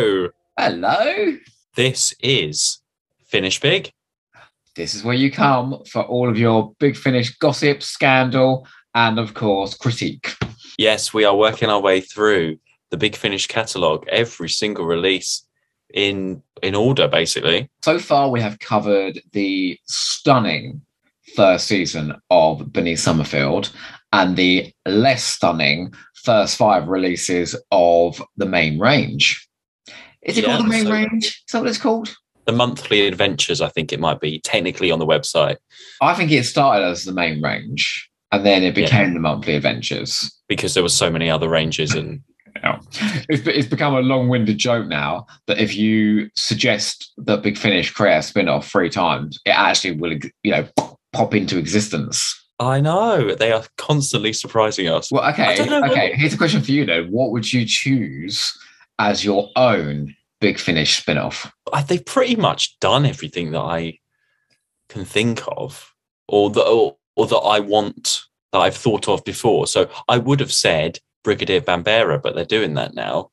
Hello. Hello. This is Finish Big. This is where you come for all of your big finish gossip, scandal, and of course, critique. Yes, we are working our way through the Big Finish catalogue, every single release in in order, basically. So far, we have covered the stunning first season of Bernice Summerfield and the less stunning first five releases of the main range. Is it Yeah, called the main so- range? Is that what it's called? The monthly adventures, I think it might be technically on the website I think it started as the main range and then it Yeah. became the monthly adventures. because there were so many other ranges and Yeah. It's, it's become a long-winded joke now that if you suggest that Big Finish create a spin-off three times, it actually will, you know, pop into existence. I know they are constantly surprising us. Well, okay, I don't know okay. what- Here's a question for you then: What would you choose as your own Big Finish spin-off? They've pretty much done everything that I can think of, or that or, or that I want that I've thought of before. So I would have said Brigadier Bambera, but they're doing that now.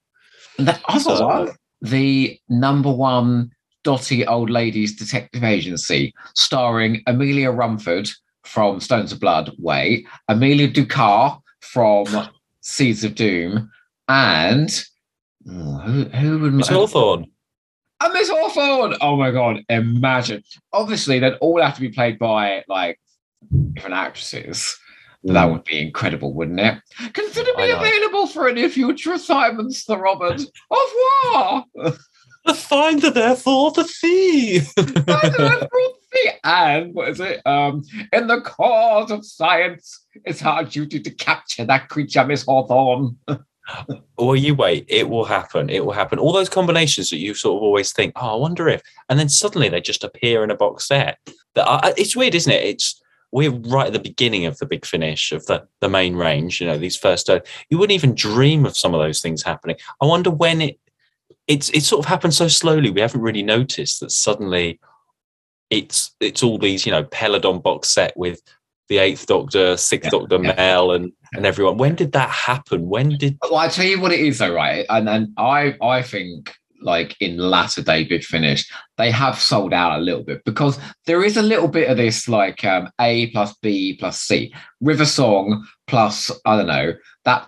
That, I thought So- that. the number one dotty old ladies detective agency, starring Amelia Rumford from Stones of Blood Way, Amelia Ducat from Seeds of Doom, and oh, who, who would Miss Hawthorne. And Miss Hawthorne. Oh my god! Imagine. Obviously, they'd all have to be played by like different actresses. But That would be incredible, wouldn't it? Consider me available for any future assignments, Sir Robert. Au revoir. The finder, therefore, the thief. and what is it? Um, in the cause of science, it's our duty to capture that creature, Miss Hawthorne. well, you wait. It will happen. It will happen. All those combinations that you sort of always think, oh, I wonder if, and then suddenly they just appear in a box set. That it's weird, isn't it? It's we're right at the beginning of the big finish of the the main range. You know, these first. Uh, you wouldn't even dream of some of those things happening. I wonder when it. It's it sort of happened so slowly. We haven't really noticed that suddenly. It's it's all these you know Peladon box set with the Eighth Doctor, Sixth Yeah, Doctor, yeah. Mel, and and everyone. When did that happen? When did Well, I tell you what it is, though, right? And and I I think like in latter day big finish, they have sold out a little bit because there is a little bit of this like um, A plus B plus C, River Song plus I don't know that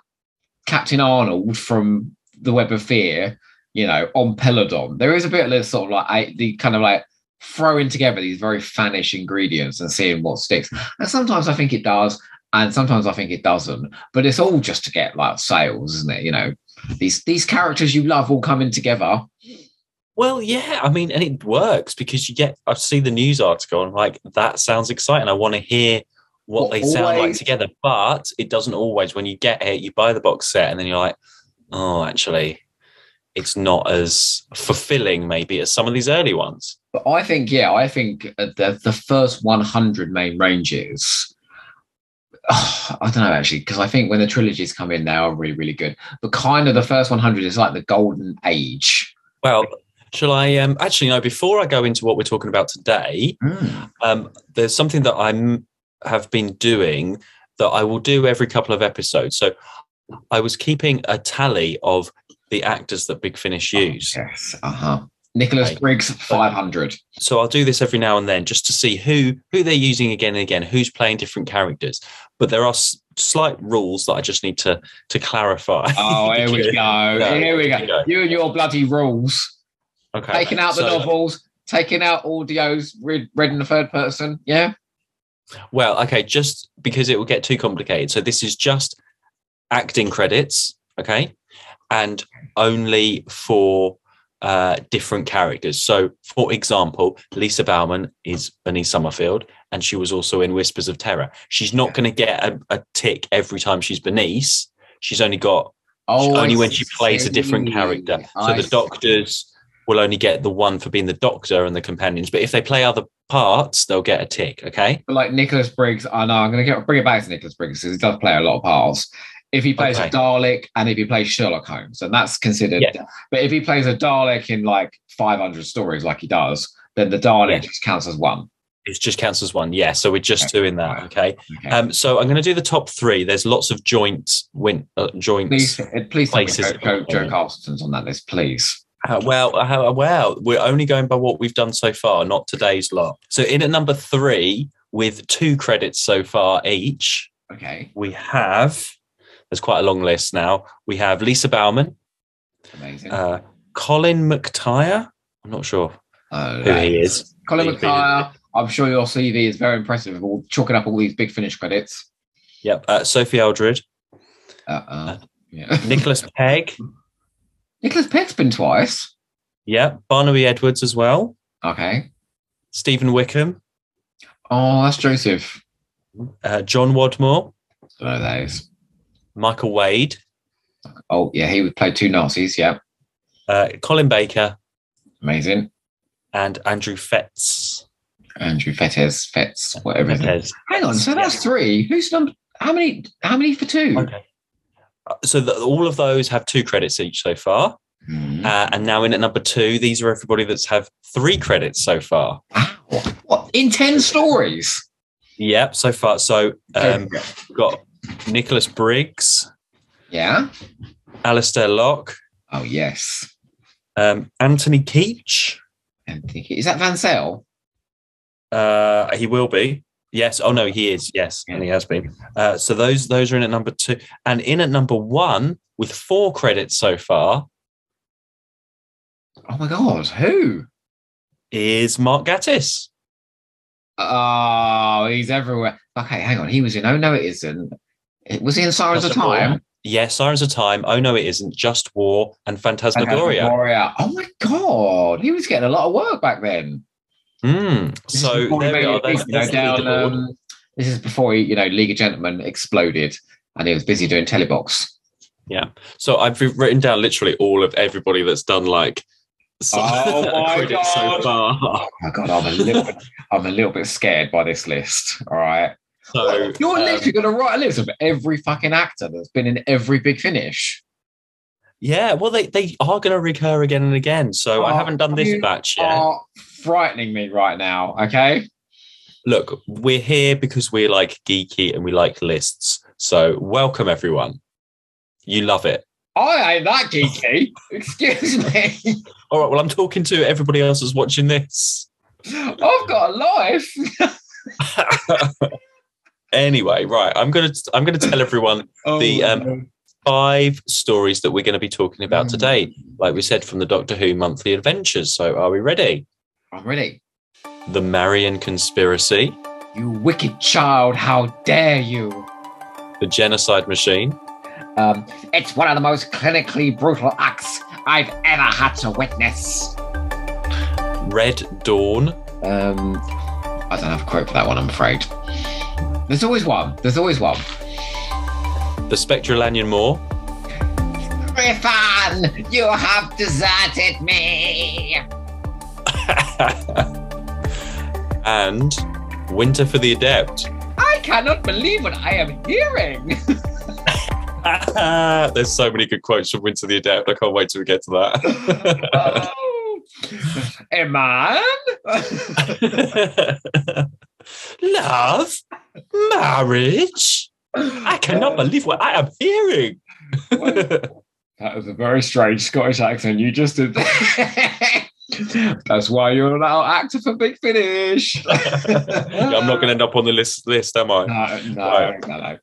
Captain Arnold from the Web of Fear, you know, on Peladon. There is a bit of this sort of like I, the kind of like throwing together these very fanish ingredients and seeing what sticks. And sometimes I think it does, and sometimes I think it doesn't. But it's all just to get like sales, isn't it? You know, these these characters you love all coming together. Well, yeah, I mean, and it works because you get. I see the news article and I'm like that sounds exciting. I want to hear what Well, they sound like together, but it doesn't always. When you get it, you buy the box set and then you're like, oh, actually, it's not as fulfilling maybe as some of these early ones. But I think, yeah, I think uh, the the first 100 main ranges. I don't know actually, because I think when the trilogies come in, they are really, really good. But kind of the first 100 is like the golden age. Well, shall I? Um, actually, no. Before I go into what we're talking about today, um, there's something that I'm have been doing that I will do every couple of episodes. So I was keeping a tally of the actors that Big Finish use. Yes. Uh huh. Nicholas Right. Briggs, 500. So I'll do this every now and then just to see who who they're using again and again, who's playing different characters. But there are s- slight rules that I just need to to clarify. Oh, here we go. No, here we go. go. You and your bloody rules. Okay, taking out the So- novels, taking out audios read, read in the third person. Yeah. Well, okay, just because it will get too complicated. So this is just acting credits, okay, and only for uh, different characters. So, for example, Lisa Bowerman is Bernice Summerfield, and she was also in Whispers of Terror. She's not going to get a, a tick every time she's Bernice. She's only got Oh, only I when she plays a different character. So I the see. doctors will only get the one for being the doctor and the companions. But if they play other parts, they'll get a tick. Okay. But like Nicholas Briggs, I know I'm going to bring it back to Nicholas Briggs because he does play a lot of parts. If he plays Okay. a Dalek and if he plays Sherlock Holmes, and that's considered. Yeah. But if he plays a Dalek in like 500 stories, like he does, then the Dalek Yeah. just counts as one. It just counts as one. Yeah. So we're just doing that. Okay. Okay. Um, so I'm going to do the top three. There's lots of joint win uh, joints. please, uh, please, places Joe, Joe, the Joe moment. Carlston's on that list, please. Uh, well, uh, well, we're only going by what we've done so far, not today's lot. So in at number three, with two credits so far each, Okay, we have. There's quite a long list now. We have Lisa Bowerman, amazing. uh, Colin McTire. I'm not sure oh, who he is. Colin McTire. I'm sure your CV is very impressive. of All chalking up all these big finish credits. Yep. Uh, Sophie Aldred, Uh, uh, yeah. Nicholas Pegg. Nicholas Pegg's been twice. Yep. Barnaby Edwards as well. Okay. Stephen Wickham, Oh, that's Joseph. uh, John Wadmore, I know that is. Michael Wade, Oh, yeah, he would play two Nazis. Yeah, uh, Colin Baker, amazing. and Andrew Fetz. Andrew Fettes, Fetz, whatever. his Fetez. Hang on, so that's three. Who's number? How many? How many for two? Okay. Uh, So the, all of those have two credits each so far, Hmm. uh, and now in at number two, these are everybody that's have three credits so far. Wow. What in ten stories? Yep, so far. So um, got Nicholas Briggs, yeah. Alistair Lock, Oh yes. um, Anthony Keetch. And think- is that Van Sel? Uh, he will be. Yes. Oh no, he is. Yes, and he has been. Uh, so those those are in at number two, and in at number one with four credits so far Oh my God, who? is Mark Gatiss. Oh, he's everywhere. Okay, hang on. He was in. Oh no, it isn't. It- Was he in Sirens of Just a War. Time? Yes, Sirens of Time. Oh no, it isn't. Just War and Phantasmagoria. Phantasmagoria. Oh my God, he was getting a lot of work back then. Mm. This is So before there we made are. it There's, you know, there's the down, um, this is before you know, League of Gentlemen exploded, and he was busy doing telebox. Yeah. So I've written down literally all of everybody that's done like so- Oh my so God. far. Oh my God, I'm a little bit, I'm a little bit scared by this list. All right, So you're um, literally going to write a list of every fucking actor that's been in every big finish. yeah, well they, they are going to recur again and again. So I Oh, haven't done this batch yet. Are frightening me right now. Okay. Look, we're here because we're like geeky and we like lists. So welcome everyone. You love it. I ain't that geeky. Excuse me. All right. Well, I'm talking to everybody else that's watching this. I've got a life. anyway, right. I'm gonna I'm gonna tell everyone The, um, five stories that we're going to be talking about Mm. today. Like we said, from the Doctor Who monthly adventures. So are we ready? I'm ready. The Marian conspiracy, You wicked child! How dare you? the genocide machine, Um, it's one of the most clinically brutal acts I've ever had to witness. Red Dawn, Um, I don't have a quote for that one. I'm afraid. There's always one. There's always one. the Spectre of Lanyon Moor, Griffin, you have deserted me. and Winter for the Adept. I cannot believe what I am hearing. There's so many good quotes from Winter the Adept. I can't wait till we get to that. oh. man. Love, marriage. I cannot believe what I am hearing. That was a very strange Scottish accent you just did. That's why you're an actor for Big Finish. Yeah, I'm not going to end up on the list, list, am I? No, no, Right. no, no.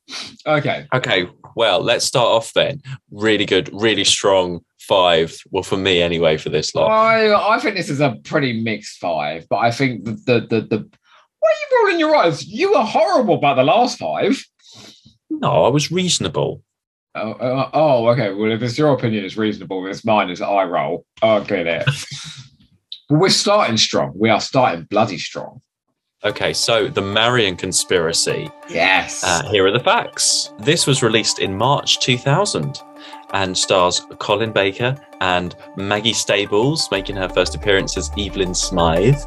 Okay. Okay, well, let's start off then. Really good, really strong five. Well, for me anyway, for this lot. I, I think this is a pretty mixed five, but I think the the the, the why are you rolling your eyes? You were horrible about the last five. No, I was reasonable. Oh, uh, oh, okay. Well, if it's your opinion, it's reasonable. If it's mine, is I roll. Oh, get it. we're starting strong. We are starting bloody strong. Okay, so the Marian conspiracy. Yes. Uh, here are the facts. This was released in March 2000 and stars Colin Baker and Maggie Stables making her first appearance as Evelyn Smythe.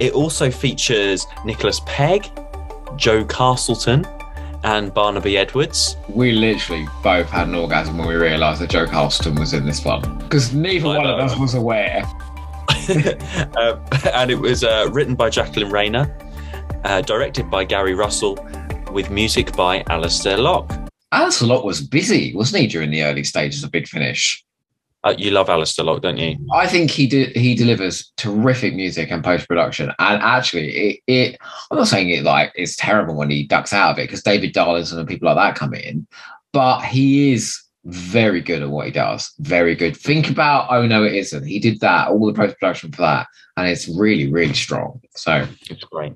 It also features Nicholas Pegg, Jo Castleton, and Barnaby Edwards. we literally both had an orgasm when we realised that Jo Castleton was in this one because neither I one of us was aware. uh, and it was uh, written by Jacqueline Rayner, uh, directed by Gary Russell, with music by Alistair Lock. Alistair Lock was busy, wasn't he, during the early stages of Big Finish? Uh, you love Alistair Lock, don't you? I think he de- he delivers terrific music and post production, and actually, it, it I'm not saying it like it's terrible when he ducks out of it because David Darlington and people like that come in, but he is very good at what he does. Very good. Think about Oh No It Isn't. He did that, all the post production for that, and it's really really strong. So It's great.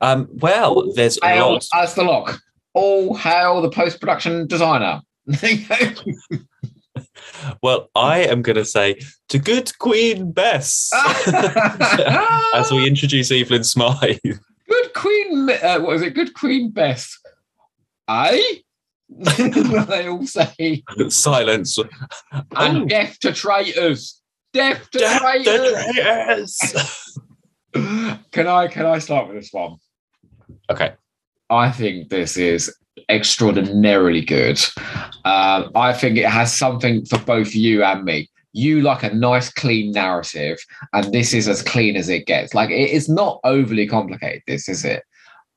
Um, well, there's a hail lot. as the lock. All hail the post production designer. Well, I am going to say to good Queen Bess as we introduce Evelyn Smythe. Good Queen, uh, what is it? Good Queen Bess. I. they all say, Silence. and Oh. death to traitors. Death to Death to traitors. traitors. can I can I start with this one? Okay. I think this is extraordinarily good. Um, I think it has something for both you and me. You like a nice, clean narrative, and this is as clean as it gets. Like it is not overly complicated. This is it,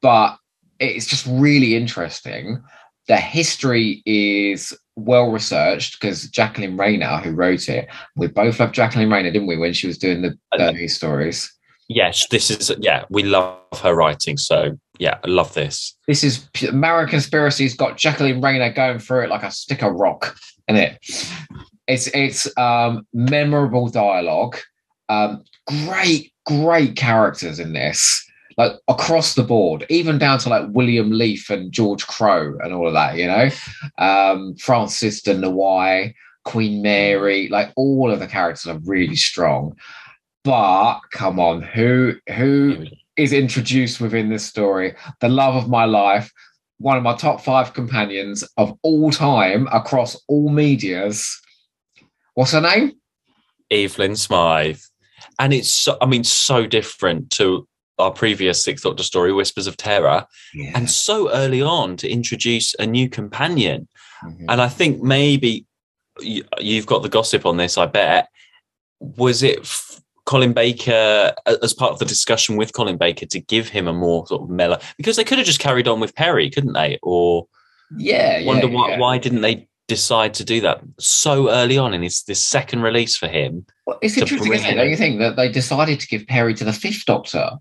but it's just really interesting. The history is well researched because Jacqueline Rayner, who wrote it, we both loved Jacqueline Rayner, didn't we, when she was doing the uh, stories? Yes, this is, yeah, we love her writing. So, yeah, I love this. this is American Conspiracy's got Jacqueline Rayner going through it like a stick of rock, in it? It's it's um, memorable dialogue, um, great great characters in this, like across the board, even down to like William Leaf and George Crow and all of that. You know, um, Francis de Noailles, Queen Mary, like all of the characters are really strong. But come on, who who is introduced within this story, the love of my life, one of my top five companions of all time across all medias. What's her name? Evelyn Smythe. And it's, so, I mean, so different to our previous Sixth Doctor story, Whispers of Terror, and so early on to introduce a new companion. Mhm. And I think maybe you, you've got the gossip on this, I bet. Was it Colin Baker, as part of the discussion with Colin Baker, to give him a more sort of mellow? Because they could have just carried on with Peri, couldn't they? Or yeah, yeah, wonder why, yeah. why didn't they decide to do that so early on in his this second release for him? Well, it's interesting, isn't it? Don't you think that they decided to give Peri to the Fifth Doctor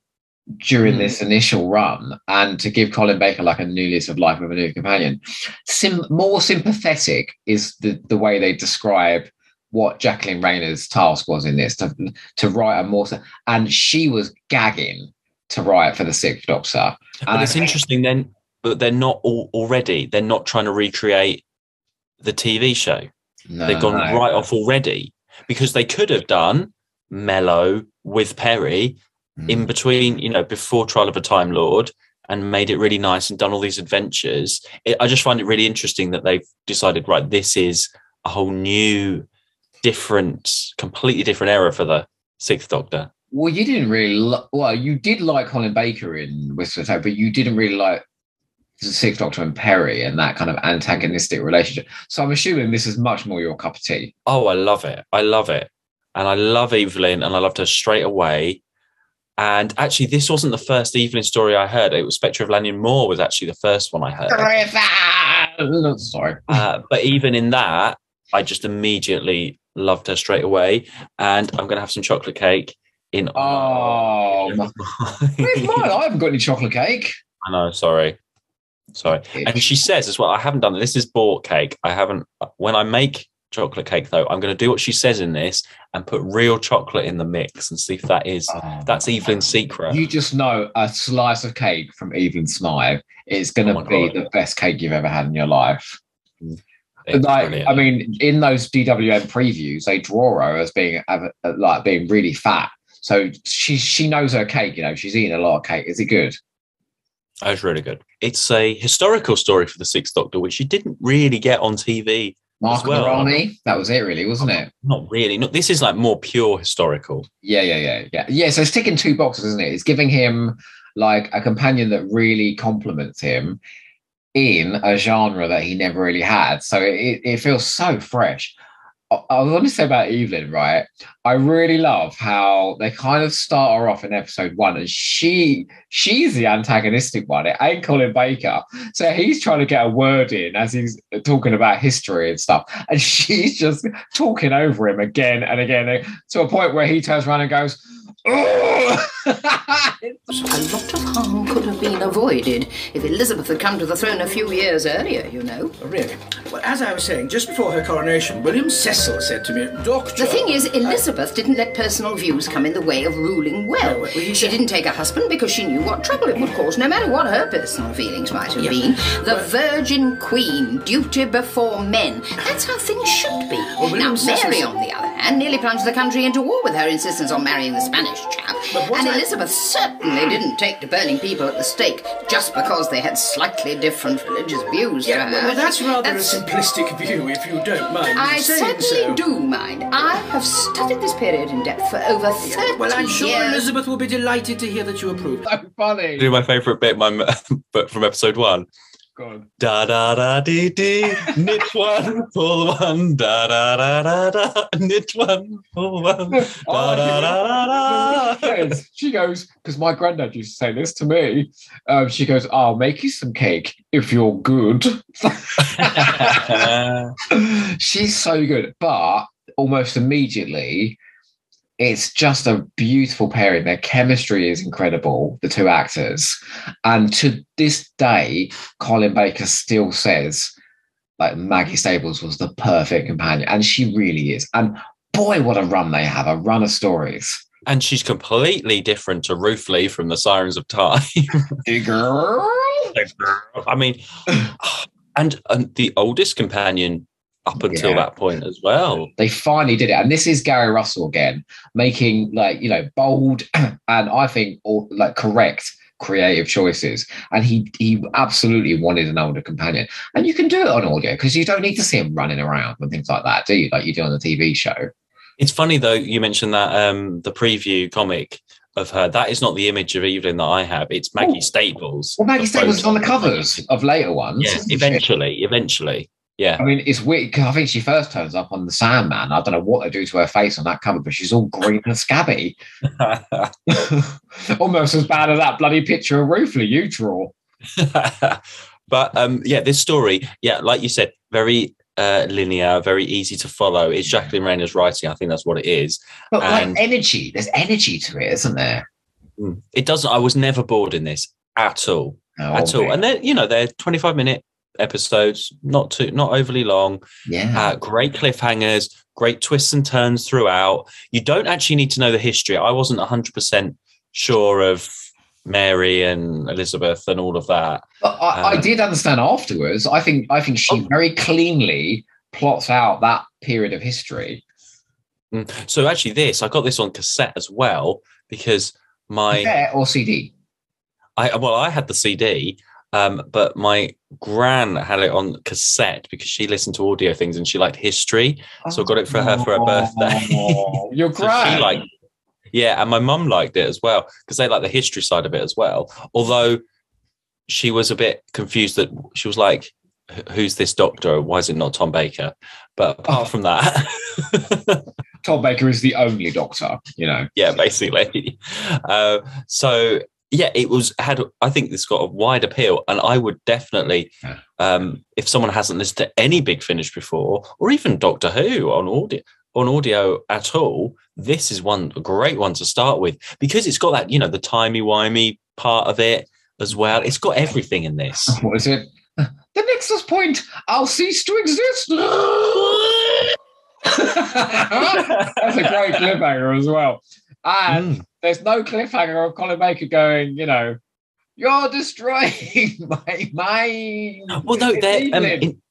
during Hmm. this initial run, and to give Colin Baker like a new lease of life with a new companion? Sim- more sympathetic is the the way they describe what Jacqueline Rayner's task was in this to to write a more, and she was gagging to write for the Sixth Doctor. And I it's think- interesting then, but they're not all, already. They're not trying to recreate the TV show. No, They've gone no. right off already because they could have done Mellow with Peri in Mm. between, you know, before Trial of a Time Lord and made it really nice and done all these adventures. It, I just find it really interesting that they've decided, right, this is a whole new, different, completely different era for the Sixth Doctor. Well, you didn't really. Li- well, you did like Colin Baker in Whisper of but you didn't really like the Sixth Doctor and Peri and that kind of antagonistic relationship. So I'm assuming this is much more your cup of tea. Oh, I love it. I love it. And I love Evelyn and I loved her straight away. And actually, this wasn't the first Evelyn story I heard. It was Spectre of Lanyon Moor was actually the first one I heard. Griffin! Sorry. Uh, but even in that, I just immediately loved her straight away. And I'm going to have some chocolate cake in. Oh, my- where's mine? I haven't got any chocolate cake. I know. Sorry. Sorry. And she says as well, I haven't done it. This is bought cake. I haven't. When I make chocolate cake, though, I'm going to do what she says in this and put real chocolate in the mix and see if that is Oh. that's Evelyn's secret. You just know a slice of cake from Evelyn Smythe is going Oh to my be God. the best cake you've ever had in your life. It's like, brilliant. I mean, in those DWM previews, they draw her as being uh, like being really fat. So she she knows her cake. You know, she's eating a lot of cake. Is it good? That was really good. It's a historical story for the Sixth Doctor, which you didn't really get on TV. Mark well. Maroney. That was it, really, wasn't it? Not really. Not this is like more pure historical. Yeah, yeah, yeah, yeah, yeah. So it's ticking two boxes, isn't it? It's giving him like a companion that really complements him in a genre that he never really had. So it, it feels so fresh. I I going to say about Evelyn, right? I really love how they kind of start her off in episode one, and she she's the antagonistic one. It ain't Colin Baker, so he's trying to get a word in as he's talking about history and stuff, and she's just talking over him again and again to a point where he turns around and goes. A lot of harm could have been avoided if Elizabeth had come to the throne a few years earlier, you know. Oh, Really? Well, as I was saying, just before her coronation, William Cecil said to me, Doctor. The thing is, Elizabeth didn't let personal views come in the way of ruling well. Well, she said- didn't take a husband because she knew what trouble it would cause, no matter what her personal feelings might have Yeah. been. The Virgin Queen, duty before men. That's how things should be. now, William Cecil Mary, on the other hand, nearly plunged the country into war with her insistence on marrying the Spanish chap. But what And I- Elizabeth certainly didn't take to burning people at the stake just because they had slightly different religious views Yeah, to her. well, well, that's rather That's- a simplistic view, if you don't mind. I saying certainly so. do mind. I have studied this period in depth for over 30 years. Well, I'm sure years. Elizabeth will be delighted to hear that you approve. so funny. Do my favourite bit, my but from episode one. Go on. Da da da dee dee, knit one, pull one, da da da da da, knit one, pull one, da da da da da. Yes, she goes because my granddad used to say this to me. Um, she goes, "I'll make you some cake if you're good." She's so good, but almost immediately, it's just a beautiful pairing. Their chemistry is incredible, the two actors, and to this day, Colin Baker still says like Maggie Stables was the perfect companion, and she really is. And boy, what a run they have! A run of stories. and she's completely different to Ruth Lee from the Sirens of Time. Girl. I mean, and, and the oldest companion up until Yeah. that point as well. They finally did it, and this is Gary Russell again, making like you know bold and I think all, like correct creative choices. And he he absolutely wanted an older companion, and you can do it on audio because you don't need to see him running around and things like that, do you? Like you do on the TV show. It's funny though, you mentioned that um the preview comic of her. That is not the image of Evelyn that I have. It's Maggie Oh. Stables. Well, Maggie Stables is on the covers of later ones. Yeah, eventually, eventually. Yeah. I mean, it's weird. 'cause I think she first turns up on the Sandman. I don't know what they do to her face on that cover, but she's all green and scabby. Almost as bad as that bloody picture of Lee you draw. but um yeah, this story, yeah, like you said, very uh linear, very easy to follow. It's Jacqueline Rayner's writing. I think that's what it is. But And- like energy, there's energy to it, isn't there? Mm. It doesn't I was never bored in this at all. Oh, at all. okay. And then, you know, they're 25 minute episodes, not too not overly long. yeah. Uh, great cliffhangers, great twists and turns throughout. You don't actually need to know the history. I wasn't 100% sure of Mary and Elizabeth and all of that. but I, I um, did understand afterwards. I think I think she Oh. very cleanly plots out that period of history. Mm. So actually, this I got this on cassette as well because my or CD. I well I had the CD, um, but my gran had it on cassette because she listened to audio things and she liked history. So I got it for her for her birthday. Oh, You're So great. liked, yeah, and my mum liked it as well because they like the history side of it as well. Although she was a bit confused that she was like, "Who's this doctor? Why is it not Tom Baker?" But apart Oh. from that, Tom Baker is the only doctor, you know. yeah, basically. Uh, so yeah, it was had. I think this got a wide appeal, and I would definitely, Yeah. um, if someone hasn't listened to any Big Finish before, or even Doctor Who on audio on audio at all, this is one great one to start with because it's got that you know the timey wimey part of it as well. It's got everything in this. What is it? The Nexus point, I'll cease to exist. That's a great cliffhanger as well. And Mm. There's no cliffhanger of Colin Baker going, you know, you're destroying my mind. Well, no, they're um, in,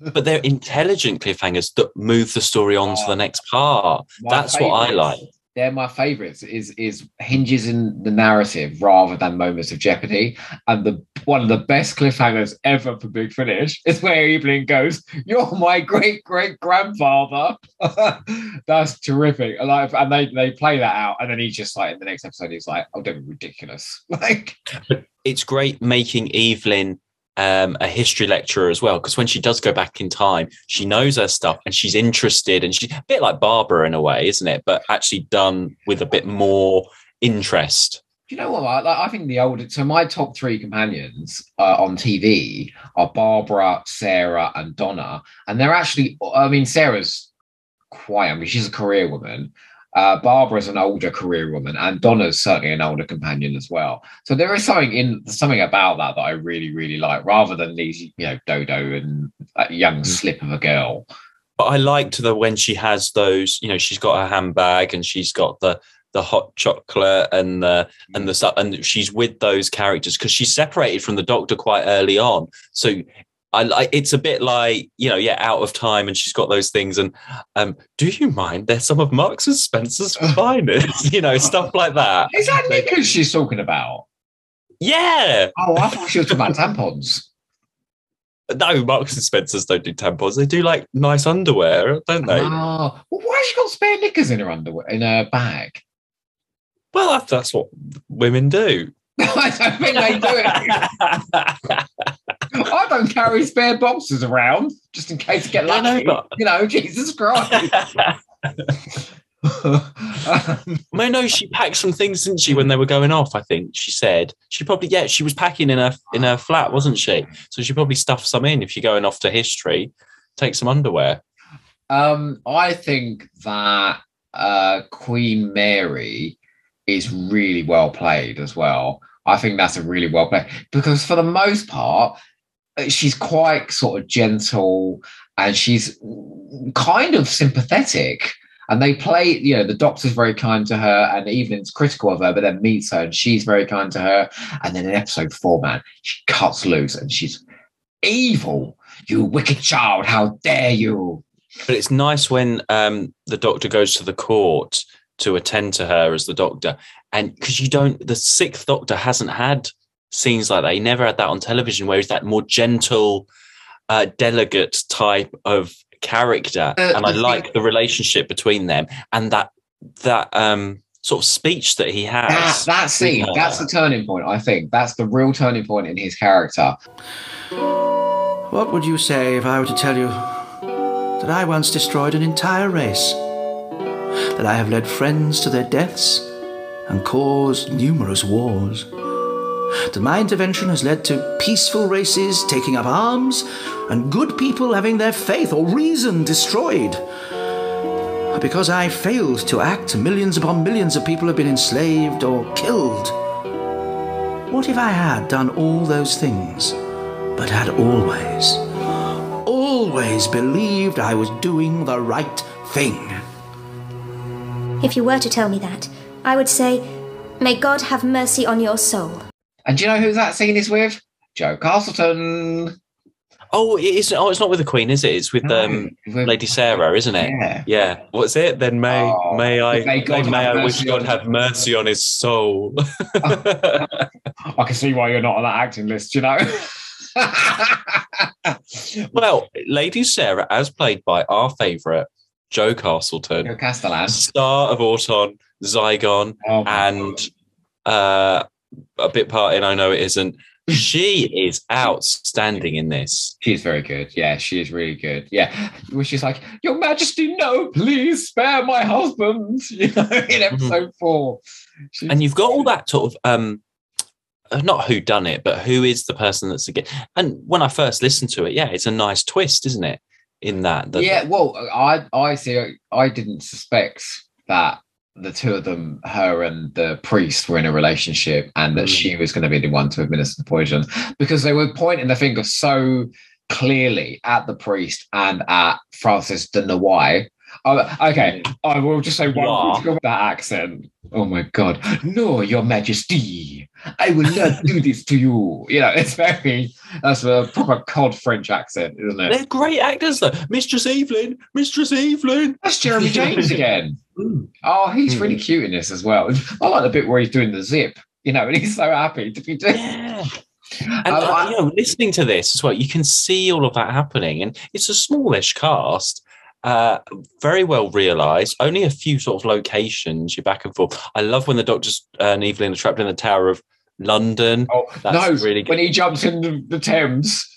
but they're intelligent cliffhangers that move the story on to the next part. That's what I like. They're my favourites. Is is hinges in the narrative rather than moments of jeopardy. And the one of the best cliffhangers ever for Big Finish is where Evelyn goes, "You're my great great grandfather." That's terrific. And, like, and they they play that out, and then he's just like in the next episode, he's like, "Oh, don't be ridiculous!" Like, it's great making Evelyn um, a history lecturer as well. Because when she does go back in time, she knows her stuff and she's interested, and she's a bit like Barbara in a way, isn't it? But actually done with a bit more interest. Do you know what? I, like, I think the older, so my top three companions uh, on TV are Barbara, Sarah, and Donna. And they're actually, I mean, Sarah's quite, I mean, she's a career woman. Uh, Barbara's an older career woman, and Donna's certainly an older companion as well. So there is something in something about that that I really, really like, rather than these, you know, Dodo and that young Mm. slip of a girl. But I liked the when she has those, you know, she's got her handbag and she's got the the hot chocolate and the and the stuff, and she's with those characters because she's separated from the Doctor quite early on. So I like it's a bit like you know, yeah, out of time, and she's got those things. And um, do you mind? They're some of Marks and Spencer's finest, you know, stuff like that. Is that knickers she's talking about? Yeah, Oh, I thought she was talking about tampons. no, Marks and Spencer's don't do tampons. They do like nice underwear, don't they? Oh, well, why has she got spare knickers in her underwear in her bag? Well, that's, that's what women do. I don't think they do it. I don't carry spare boxes around just in case I get lucky. but- You know, Jesus Christ. No, no, she packed some things, didn't she, when they were going off? I think she said she probably yeah, she was packing in her in her flat, wasn't she? So she probably stuffed some in if you're going off to history. Take some underwear. um, I think that uh, Queen Mary is really well played as well. I think that's a really well played because for the most part, uh, she's quite sort of gentle and she's kind of sympathetic. And they play, you know, the doctor's very kind to her, and Evelyn's critical of her, but then meets her, and she's very kind to her. And then in episode four, man, she cuts loose and she's evil. You wicked child, how dare you? But it's nice when um, the doctor goes to the court to attend to her as the doctor, and because you don't, the sixth doctor hasn't had scenes like that. He never had that on television, where he's that more gentle, uh, delegate type of character, Uh, and I like the relationship between them and that that um, sort of speech that he has. That, that scene, with her. that's the turning point, I think. That's the real turning point in his character. What would you say if I were to tell you that I once destroyed an entire race? That I have led friends to their deaths and caused numerous wars? That my intervention has led to peaceful races taking up arms and good people having their faith or reason destroyed? Because I failed to act, millions upon millions of people have been enslaved or killed. What if I had done all those things? but had always, always believed I was doing the right thing. If you were to tell me that, I would say, May God have mercy on your soul. And do you know who that scene is with? Jo Castleton. Oh, it is. Oh, it's not with the Queen, is it? It's with um, With- Lady Sarah, isn't it? Yeah. Yeah. What's it? Then may Oh, may I may God may, have I wish mercy God on- have mercy on his soul. I can see why you're not on that acting list, you know? well, Lady Sarah, as played by our favourite Joe Castleton, Joe Castellan. star of Auton, Zygon, Oh and uh, a bit part in I know it isn't. She is outstanding in this. She's very good. Yeah, she is really good. Yeah. Where she's like, Your Majesty, no, please spare my husband. You know, in episode four. She's- and you've got all that sort of um uh, not who done it but who is the person that's again and when i first listened to it yeah it's a nice twist isn't it in that, that yeah, well, I I see. I didn't suspect that the two of them, her and the priest, were in a relationship, and that Mm. she was going to be the one to administer the poison because they were pointing the finger so clearly at the priest and at Francis de Noailles. Oh, okay, I will just say one Wow. that accent. Oh my god, no, Your Majesty, I will not do this to you. You know, it's very that's a proper cod French accent, isn't it? they're great actors though mistress evelyn mistress evelyn That's Jeremy James again. Mm. Oh, he's Mm. really cute in this as well. I like the bit where he's doing the zip, you know, and he's so happy to be doing. yeah and Um, uh, you know listening to this as well you can see all of that happening and it's a smallish cast uh, very well realized. Only a few sort of locations. You're back and forth. I love when the doctors uh, and Evelyn are trapped in the Tower of London. Oh That's no! really good. When he jumps in the, the Thames,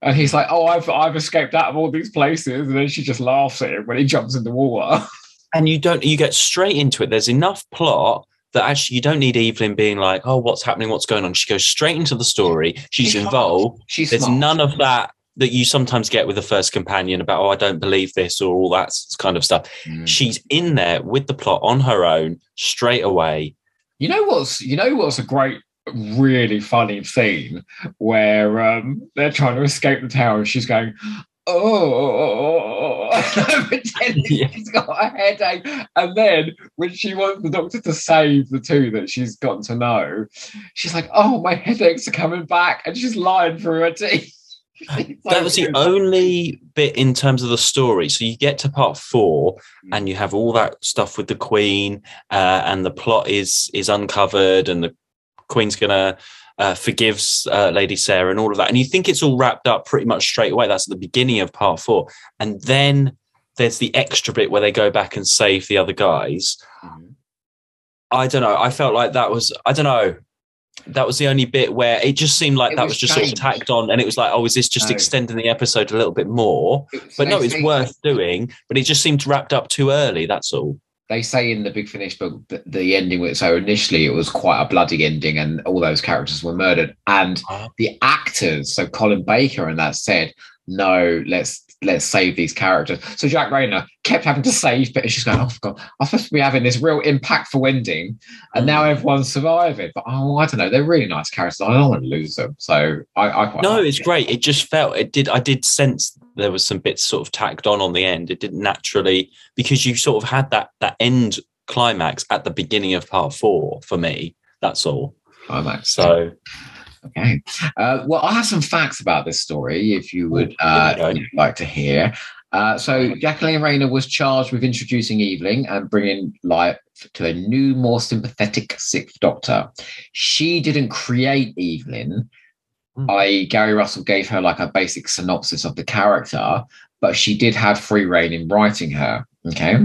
and he's like, "Oh, I've I've escaped out of all these places," and then she just laughs at him when he jumps in the water. and you don't you get straight into it there's enough plot that actually you don't need evelyn being like oh what's happening what's going on she goes straight into the story she's She's involved She's there's smart. none of that that you sometimes get with the first companion about oh i don't believe this or all that kind of stuff Mm. she's in there with the plot on her own straight away You know what's you know what's a great, really funny scene where um, they're trying to escape the tower and she's going, oh, pretending Yeah. she's got a headache, and then when she wants the doctor to save the two that she's gotten to know, she's like, oh, my headaches are coming back, and she's lying through her teeth. That was the only bit in terms of the story. So you get to part four Mm. and you have all that stuff with the queen uh, and the plot is is uncovered and the queen's gonna uh, forgives uh, lady sarah and all of that. And you think it's all wrapped up pretty much straight away. That's at the beginning of part four. And then there's the extra bit where they go back and save the other guys. Mhm. i don't know. I felt like that was i don't know that was the only bit where it just seemed like It that was was just sort of tacked on and it was like oh is this just No. extending the episode a little bit more It's- but no, it's worth doing. But it just seemed wrapped up too early. That's all. they say in the big finish book that the ending was so initially it was quite a bloody ending and all those characters were murdered and Ah. the actors so colin baker and that said no let's let's save these characters so Jac Rayner kept having to save but she's going oh god i'm supposed to be having this real impactful ending and now mm. everyone's surviving but oh i don't know they're really nice characters i don't want to lose them so i, I quite No, like it's it. great. It just felt it did. I did sense there was some bits sort of tacked on on the end. It didn't naturally because you sort of had that that end climax at the beginning of part four for me. That's all. Climax. So Okay. Uh, well, I have some facts about this story if you would we uh, go. like to hear. Uh, so, Jacqueline Rayner was charged with introducing Evelyn and bringing life to a new, more sympathetic Sixth Doctor. She didn't create Evelyn, Hmm. i.e., Gary Russell gave her like a basic synopsis of the character, but she did have free reign in writing her. Okay.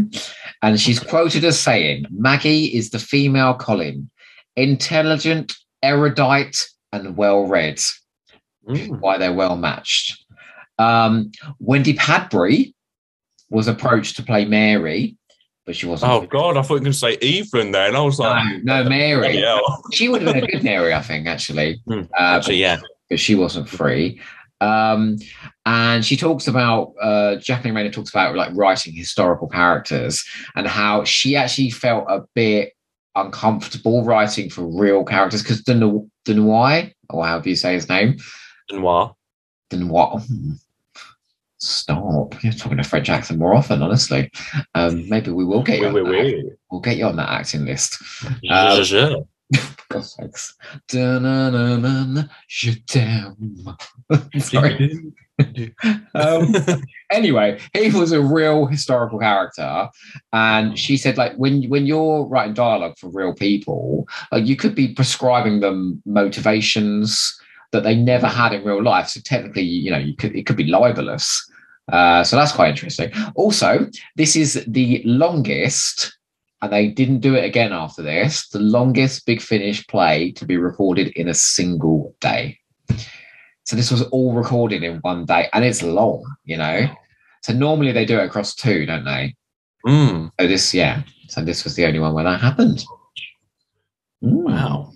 And she's quoted as saying, Maggie is the female Colin, intelligent, erudite, and well read. mm, Why they're well matched. Um, Wendy Padbury was approached to play Mary, but she wasn't. oh god, I thought you were going to say Evelyn. Then I was like, no, no, Mary. She would have been a good Mary, I think, actually. Hmm, Uh, actually, yeah. but she wasn't free. Um, and she talks about uh, Jacqueline Rayner talks about like writing historical characters and how she actually felt a bit uncomfortable writing for real characters because Denoy, or however you say his name, Noir. Denoy. hmm, Stop! You're talking a French accent more often, honestly. Um, maybe we will get you. Oui, On oui, that. oui. We'll get you on that acting list. Um, Da-na-na-na-na, Je t'aime. Sorry. Um, anyway, he was a real historical character, and she said, like, when when you're writing dialogue for real people, like, you could be prescribing them motivations that they never had in real life. So technically, you know, you could it could be libelous. Uh, so that's quite interesting. Also, this is the longest, and they didn't do it again after this. The longest Big Finish play to be recorded in a single day. So this was all recorded in one day, and it's long, you know. So normally they do it across two, don't they? Mm, So this, yeah. So this was the only one where that happened. Mm. wow.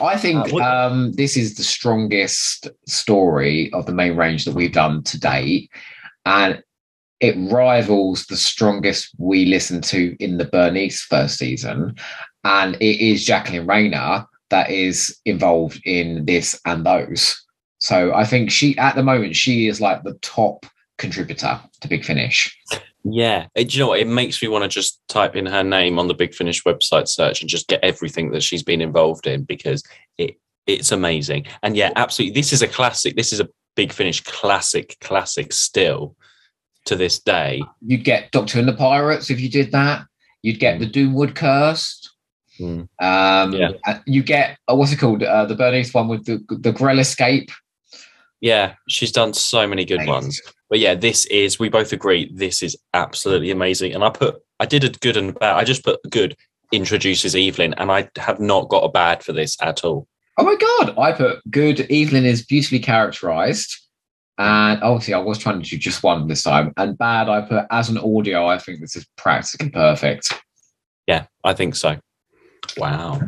I think Uh, um, this is the strongest story of the main range that we've done to date, and it rivals the strongest we listened to in the Bernice first season. And it is Jacqueline Rayner that is involved in this and those. So I think she, at the moment, she is like the top contributor to Big Finish. Yeah. It, do you know what? It makes me want to just type in her name on the Big Finish website search and just get everything that she's been involved in because it it's amazing. And yeah, absolutely. This is a classic. This is a Big Finish classic, classic still to this day. You'd get Doctor and the Pirates if you did that. You'd get the Doomwood Cursed. Mm. Um, Yeah. you get uh, what's it called? Uh, the Bernice one with the the Grel Escape. Yeah, she's done so many good Amazing. ones. But yeah, this is we both agree this is absolutely amazing. And I put I did a good and bad. I just put good introduces Evelyn, and I have not got a bad for this at all. Oh my god! I put good. Evelyn is beautifully characterized, and obviously I was trying to do just one this time. And bad, I put as an audio. I think this is practically perfect. Yeah, I think so. Wow.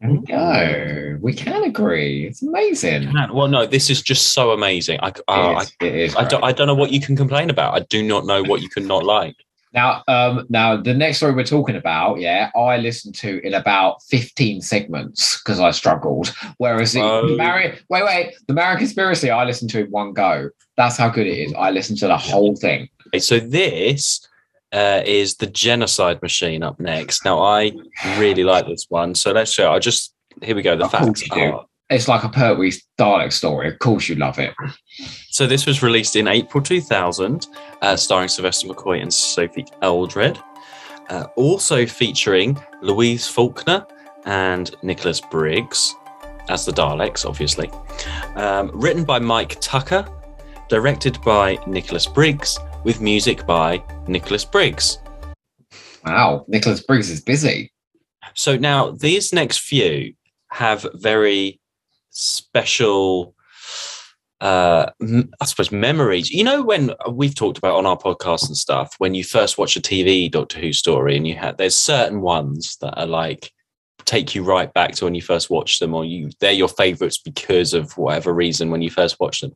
There we go. We can agree. It's amazing. Well, no, this is just so amazing. I, uh, it is, it is I, I, don't. I don't know what you can complain about. I do not know what you can not like. Now, um, now the next story we're talking about, yeah, I listened to in about 15 segments because I struggled. Whereas the Oh. Mary, wait, wait, the Marian Conspiracy, I listened to in one go. That's how good it is. I listened to the whole thing. Okay, so this uh, is the genocide machine up next. Now, I really like this one. So let's show. I just here we go. The facts are. It's like a Pertwee Dalek story. Of course, you love it. So this was released in April 2000, uh, starring Sylvester McCoy and Sophie Aldred. Uh, also featuring Louise Faulkner and Nicholas Briggs as the Daleks, obviously. Um, written by Mike Tucker, directed by Nicholas Briggs, with music by Nicholas Briggs. Wow, Nicholas Briggs is busy. So now these next few have very special, uh, I suppose, memories. You know, when we've talked about on our podcast and stuff, when you first watch a TV Doctor Who story, and you have there's certain ones that are like take you right back to when you first watched them, or you they're your favorites because of whatever reason when you first watched them.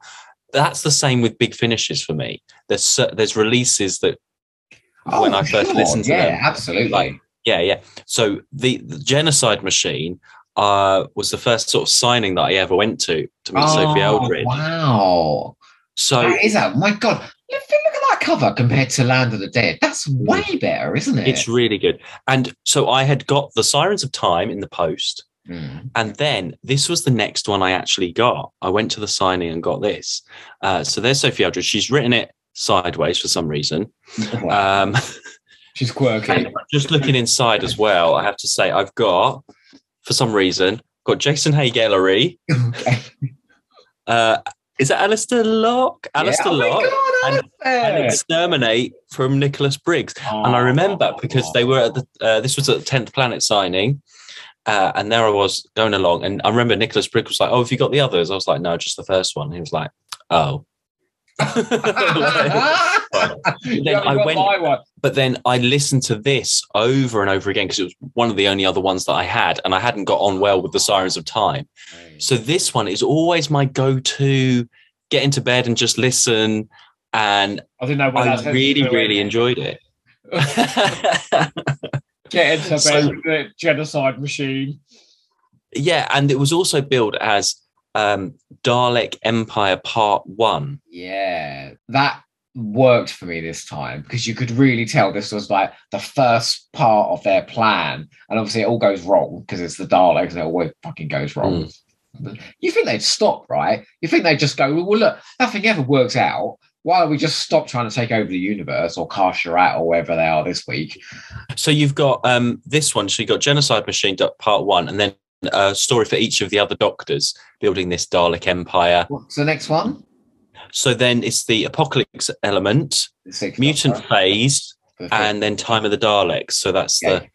That's the same with big finishes for me. There's there's releases that when I first listened to Oh, yeah, them, absolutely. like, Yeah, yeah. So the, the genocide machine uh, was the first sort of signing that I ever went to to meet Sophie Oh, Aldred. Wow. So that is that. My God. Look, look at that cover compared to Land of the Dead. That's way better, isn't it? it's really good. And so I had got the Sirens of Time in the post, Mm. and then this was the next one I actually got. I went to the signing and got this. Uh, so there's Sophie Aldred. She's written it sideways for some reason. Wow. Um, She's quirky. just looking inside as well, I have to say I've got, for some reason, got Jason Haigh-Ellery. Okay. Uh, is that Alistair Lock? Alistair Yeah. Oh Lock God, and- and Exterminate from Nicholas Briggs. And I remember because they were at the, uh, this was at the 10th Planet signing. Uh, and there I was going along. And I remember Nicholas Briggs was like, Oh, have you got the others? I was like, No, just the first one. He was like, Oh. Then I went- but then I listened to this over and over again because it was one of the only other ones that I had. And I hadn't got on well with the Sirens of Time. So this one is always my go to get into bed and just listen. And I didn't know what I really, really enjoyed it. get into bed So- the genocide machine. yeah, and it was also billed as um, Dalek Empire Part One. Yeah, that worked for me this time because you could really tell this was like the first part of their plan, and obviously it all goes wrong because it's the Daleks and it always fucking goes wrong. You think they'd stop, right? You think they'd just go, well, look, nothing ever works out. Why don't we just stop trying to take over the universe or Kar-Charrat or wherever they are this week? So you've got um, this one. So you've got Genocide Machine Part One, and then a story for each of the other Doctors building this Dalek Empire. What's the next one? So then it's the Apocalypse element, The Mutant Doctor. Phase, fifth- and then Time of the Daleks. So that's the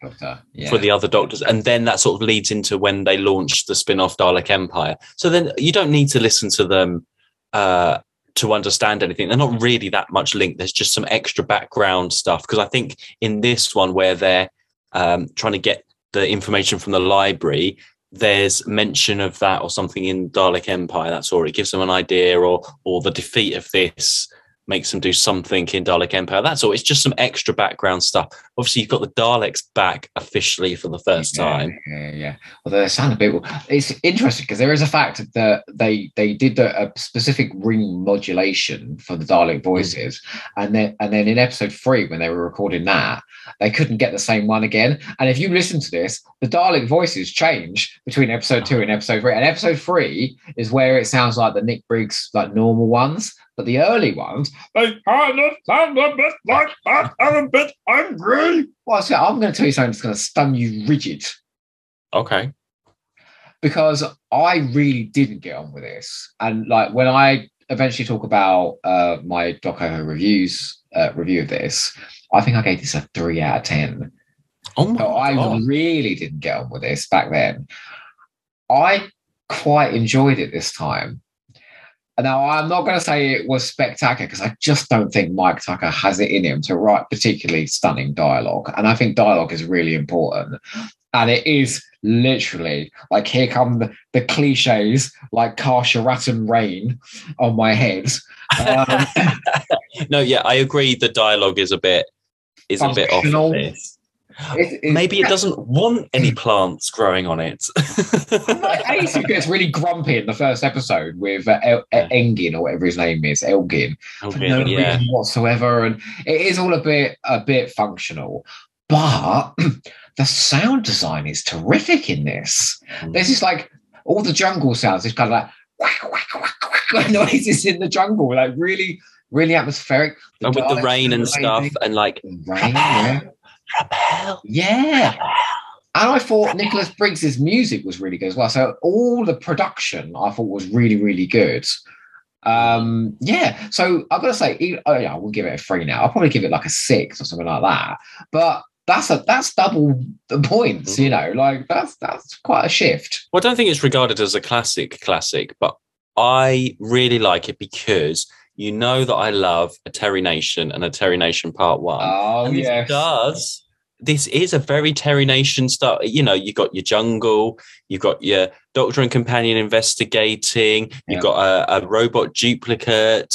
Yeah. for the other doctors. And then that sort of leads into when they launched the spin off Dalek Empire. So then you don't need to listen to them uh, to understand anything. They're not really that much linked. There's just some extra background stuff. Because I think in this one, where they're um, trying to get the information from the library, there's mention of that or something in Dalek Empire. That's all. It gives them an idea, or or the defeat of this makes them do something in Dalek Empire. That's all. It's just some extra background stuff. Obviously, you've got the Daleks back officially for the first Yeah, time. Yeah, yeah. Although they sound a bit. It's interesting because there is a fact that they they did the, a specific ring modulation for the Dalek mm. voices, and then and then in episode three when they were recording that, they couldn't get the same one again. And if you listen to this, the Dalek voices change between episode two and episode three. And episode three is where it sounds like the Nick Briggs like normal ones. But the early ones, they kind of sound a bit like that and a bit angry. Well, so I'm going to tell you something that's going to stun you rigid Okay. because I really didn't get on with this. And like when I eventually talk about uh, my Doco reviews uh, review of this, I think I gave this a three out of ten. Oh my So I God. really didn't get on with this back then. I quite enjoyed it this time. Now, I'm not going to say it was spectacular because I just don't think Mike Tucker has it in him to write particularly stunning dialogue. And I think dialogue is really important. And it is literally like here come the, the cliches like Kar-Charratan rain on my head. Um, no, yeah, I agree. The dialogue is a bit is a bit off. This. Maybe it doesn't want any plants growing on it. Ace gets really grumpy in the first episode with uh, El- Yeah. Engin or whatever his name is, Elgin. for no yeah. reason whatsoever. And it is all a bit a bit functional. But the sound design is terrific in this. Mm. There's just like all the jungle sounds, it's kind of like whack, whack, whack, whack, noises in the jungle, like really, really atmospheric. And with the rain and stuff, and like rain, yeah. Repel. Yeah. And I thought Nicholas Briggs's music was really good as well. So all the production I thought was really, really good. Um, yeah. So I've got to say, even, oh yeah, I will give it a three now. I'll probably give it like a six or something like that. But that's a that's double the points, you know, like that's that's quite a shift. Well, I don't think it's regarded as a classic classic, but I really like it because you know that I love a Terry Nation and a Terry Nation Part One. Oh and this yes. does. This is a very Terry Nation stuff. You know, you've got your jungle, you've got your Doctor and Companion investigating, Yeah. you've got a, a robot duplicate,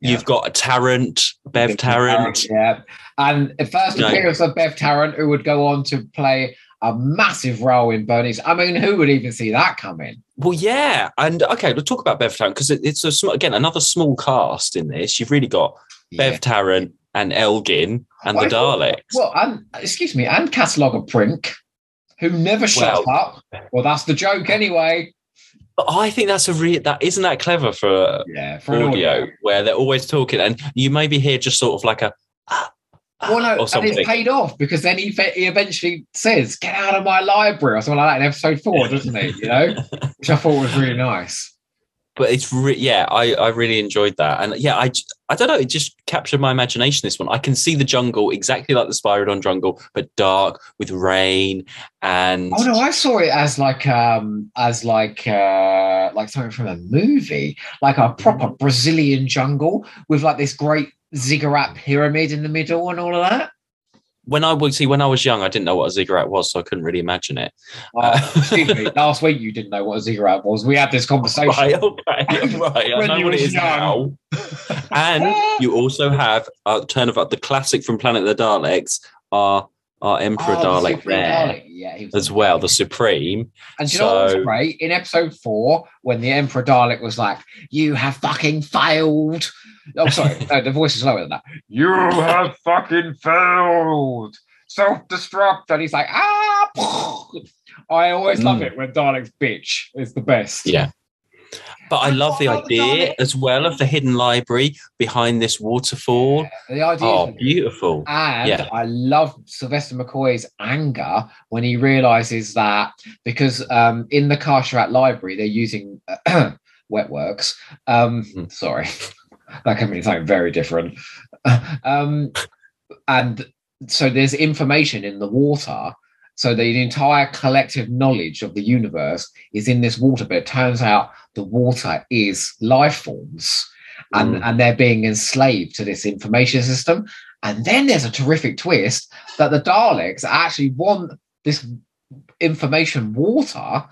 Yeah. you've got a Tarrant, Bev Tarrant. Yeah. And the first No. appearance of Bev Tarrant, who would go on to play a massive role in Bernie's. I mean, who would even see that coming? Well, yeah, and okay, we'll talk about Bev Tarrant because it, it's a sm- again another small cast in this. You've really got Bev Tarrant and Elgin and the I thought- Daleks. Well, and excuse me, and Cataloguer Prink, who never shuts Well- up. Well, that's the joke anyway. But I think that's a real that isn't that clever for Yeah, for an audio, where they're always talking, and you maybe hear just sort of like a ah, Well, no, or and it's paid off because then he, he eventually says, "Get out of my library" or something like that in episode four, doesn't he? You know, which I thought was really nice. but it's re- yeah, I I really enjoyed that, and yeah, I I don't know, it just captured my imagination. This one, I can see the jungle exactly like the Spiridon jungle, but dark with rain and Oh no, I saw it as like um as like uh like something from a movie, like a proper Brazilian jungle with like this great ziggurat pyramid in the middle and all of that. when I was see when I was young, I didn't know what a ziggurat was, so I couldn't really imagine it. Uh, excuse me, last week you didn't know what a ziggurat was. We had this conversation. Right, okay, right. I know you what it is young. now. And you also have uh, turn of the classic from Planet of the Daleks, our our Emperor Oh, Dalek Supreme there Dalek. Yeah, as well, the Supreme. And do you know what So- great? In episode four, when the Emperor Dalek was like, You have fucking failed. Oh, sorry. no, the voice is lower than that. You have fucking failed. Self destruct. And he's like, Ah. I always love Mm. it when Daleks bitch. is the best. Yeah. But I I love the thought that was idea as well of the hidden library behind this waterfall. The idea Oh, is beautiful. And Yeah. I love Sylvester McCoy's anger when he realizes that because um, in the Kar-Charrat Library they're using Wetworks. Um, Mhm. Sorry, that can mean something very different. um, and so there's information in the water. So the entire collective knowledge of the universe is in this water, but it turns out the water is life forms. And, Mm. and they're being enslaved to this information system. And then there's a terrific twist that the Daleks actually want this information water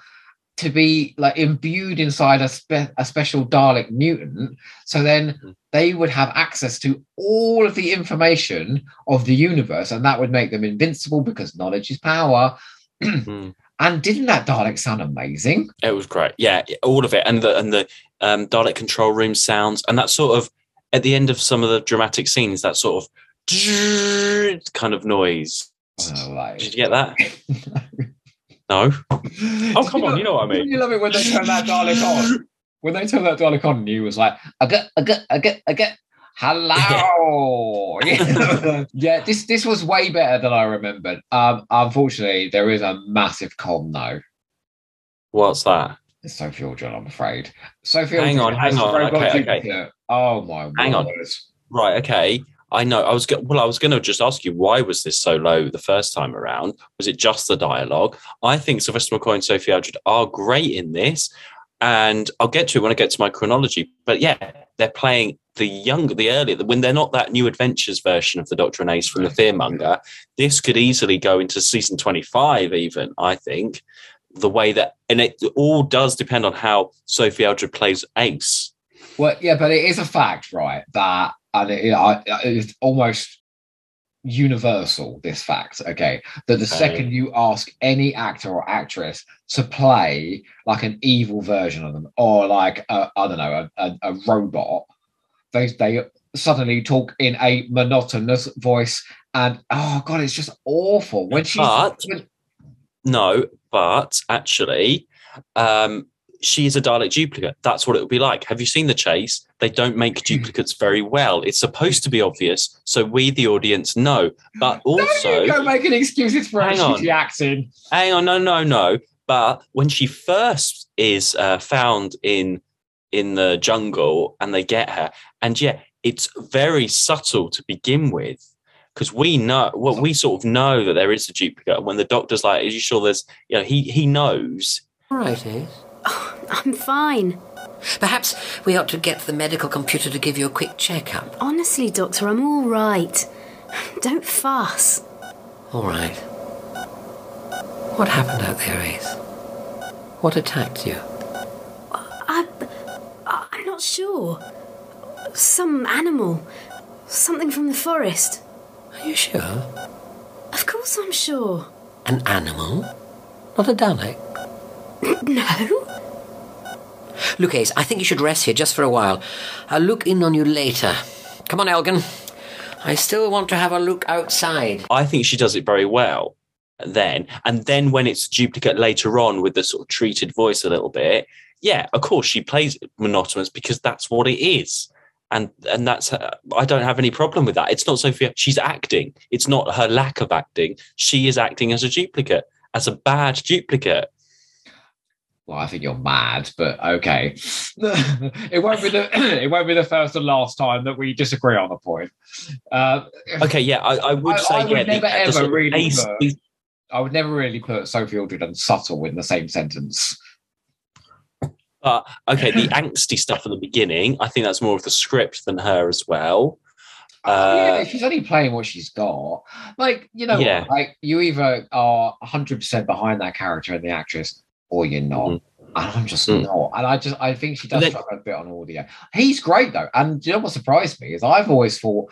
to be like imbued inside a, spe- a special Dalek mutant. So then Mm. they would have access to all of the information of the universe, and that would make them invincible because knowledge is power. Mm. And didn't that Dalek sound amazing? It was great. Yeah, all of it. And the and the um, Dalek control room sounds and that sort of at the end of some of the dramatic scenes, that sort of kind of noise. Oh, like- Did you get that? No. Oh, come on, you know what I mean. You love it when they turn that Dalek on. When they turn that Dalek on, you was like, I get, I get, I get, I get. Hello. yeah. yeah, this this was way better than I remembered. Um, unfortunately, there is a massive con though. What's that? It's Sophie Aldred, I'm afraid. Sophie Hang Aldred on, hang on. Okay, okay. duplicate. Oh my Hang on. Right, okay. I know. I was well. I was going to just ask you why was this so low the first time around? Was it just the dialogue? I think Sylvester McCoy and Sophie Aldred are great in this, and I'll get to it when I get to my chronology. But yeah, they're playing the younger, the earlier, when they're not that new adventures version of the Doctor and Ace from the Fearmonger. This could easily go into season twenty-five, even. I think the way that, and it all does depend on how Sophie Aldred plays Ace. Well, yeah, but it is a fact, right? That and it, I, it's almost universal. This fact, okay, that the Okay. second you ask any actor or actress to play like an evil version of them, or like I I don't know, a, a, a robot, they they suddenly talk in a monotonous voice, and oh god, it's just awful. When she's But- when- No, but actually, um, she is a Dalek duplicate. That's what it would be like. Have you seen the chase? They don't make duplicates very well. It's supposed to be obvious, so we, the audience, know. But also, Don't also, you go making excuses for her Hang on. shitty acting. hang on, no, no, no. But when she first is uh, found in in the jungle and they get her, and yeah, it's very subtle to begin with. Because we know, well, we sort of know that there is a duplicate. And when the doctor's like, "Are you sure there's?" You know, he he knows. All right, Ace. I'm fine. Perhaps we ought to get the medical computer to give you a quick checkup. Honestly, Doctor, I'm all right. Don't fuss. All right. What happened out there, Ace? What attacked you? I, I'm not sure. Some animal. Something from the forest. Are you sure? Of course I'm sure. An animal? Not a Dalek? No? Look, Ace, I think you should rest here just for a while. I'll look in on you later. Come on, Elgin. I still want to have a look outside. I think she does it very well then. And then when it's duplicate later on with the sort of treated voice a little bit, yeah, of course she plays it monotonous because that's what it is. And and that's uh, I don't have any problem with that. It's not Sophia. She's acting. It's not her lack of acting. She is acting as a duplicate, as a bad duplicate. Well, I think you're mad, but okay. it won't be the it won't be the first and last time that we disagree on a point. Uh, Okay, yeah, I, I would I- say I would yeah. never, the ever of really ace- put- I would never really put Sophie Aldred and subtle in the same sentence. But okay, the angsty stuff at the beginning, I think that's more of the script than her as well. Oh, yeah, Uh, she's only playing what she's got. Like, you know, Yeah. like you either are 100% behind that character and the actress, or you're not. Mhm. And I'm just Mm. not. And I just, I think she does Then- struggle a bit on audio. He's great though. And you know what surprised me is I've always thought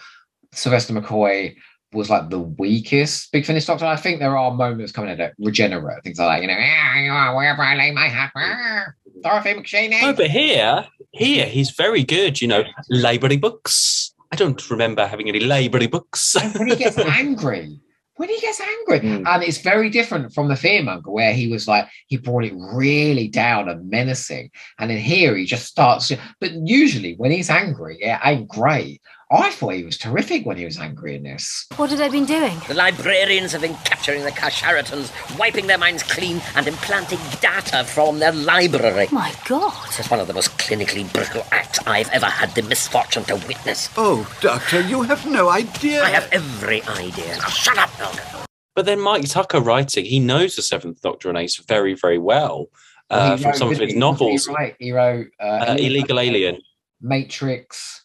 Sylvester McCoy was like the weakest Big Finish Doctor. I think there are moments coming in at regenerate, things like that, you know, "Ah, you are wherever I lay my hat. Dorothy McShane. No, but here, here he's very good. You know, library books. I don't remember having any library books. And when he gets angry, when he gets angry, Mm. and it's very different from the Fearmonger, where he was like he brought it really down and menacing, and in here he just starts. But usually, when he's angry, it ain't great. I thought he was terrific when he was angry in this. What had I been doing? The librarians have been capturing the Kar-Charratans, wiping their minds clean and implanting data from their library. My God. It's one of the most clinically brutal acts I've ever had the misfortune to witness. Oh, Doctor, you have no idea. I have every idea. Now shut up, Elgin. but then Mike Tucker writing, he knows the Seventh Doctor and Ace very, very well uh, He from wrote- some of his he? novels. He wrote, he wrote uh, Uh, Illegal Alien, Matrix,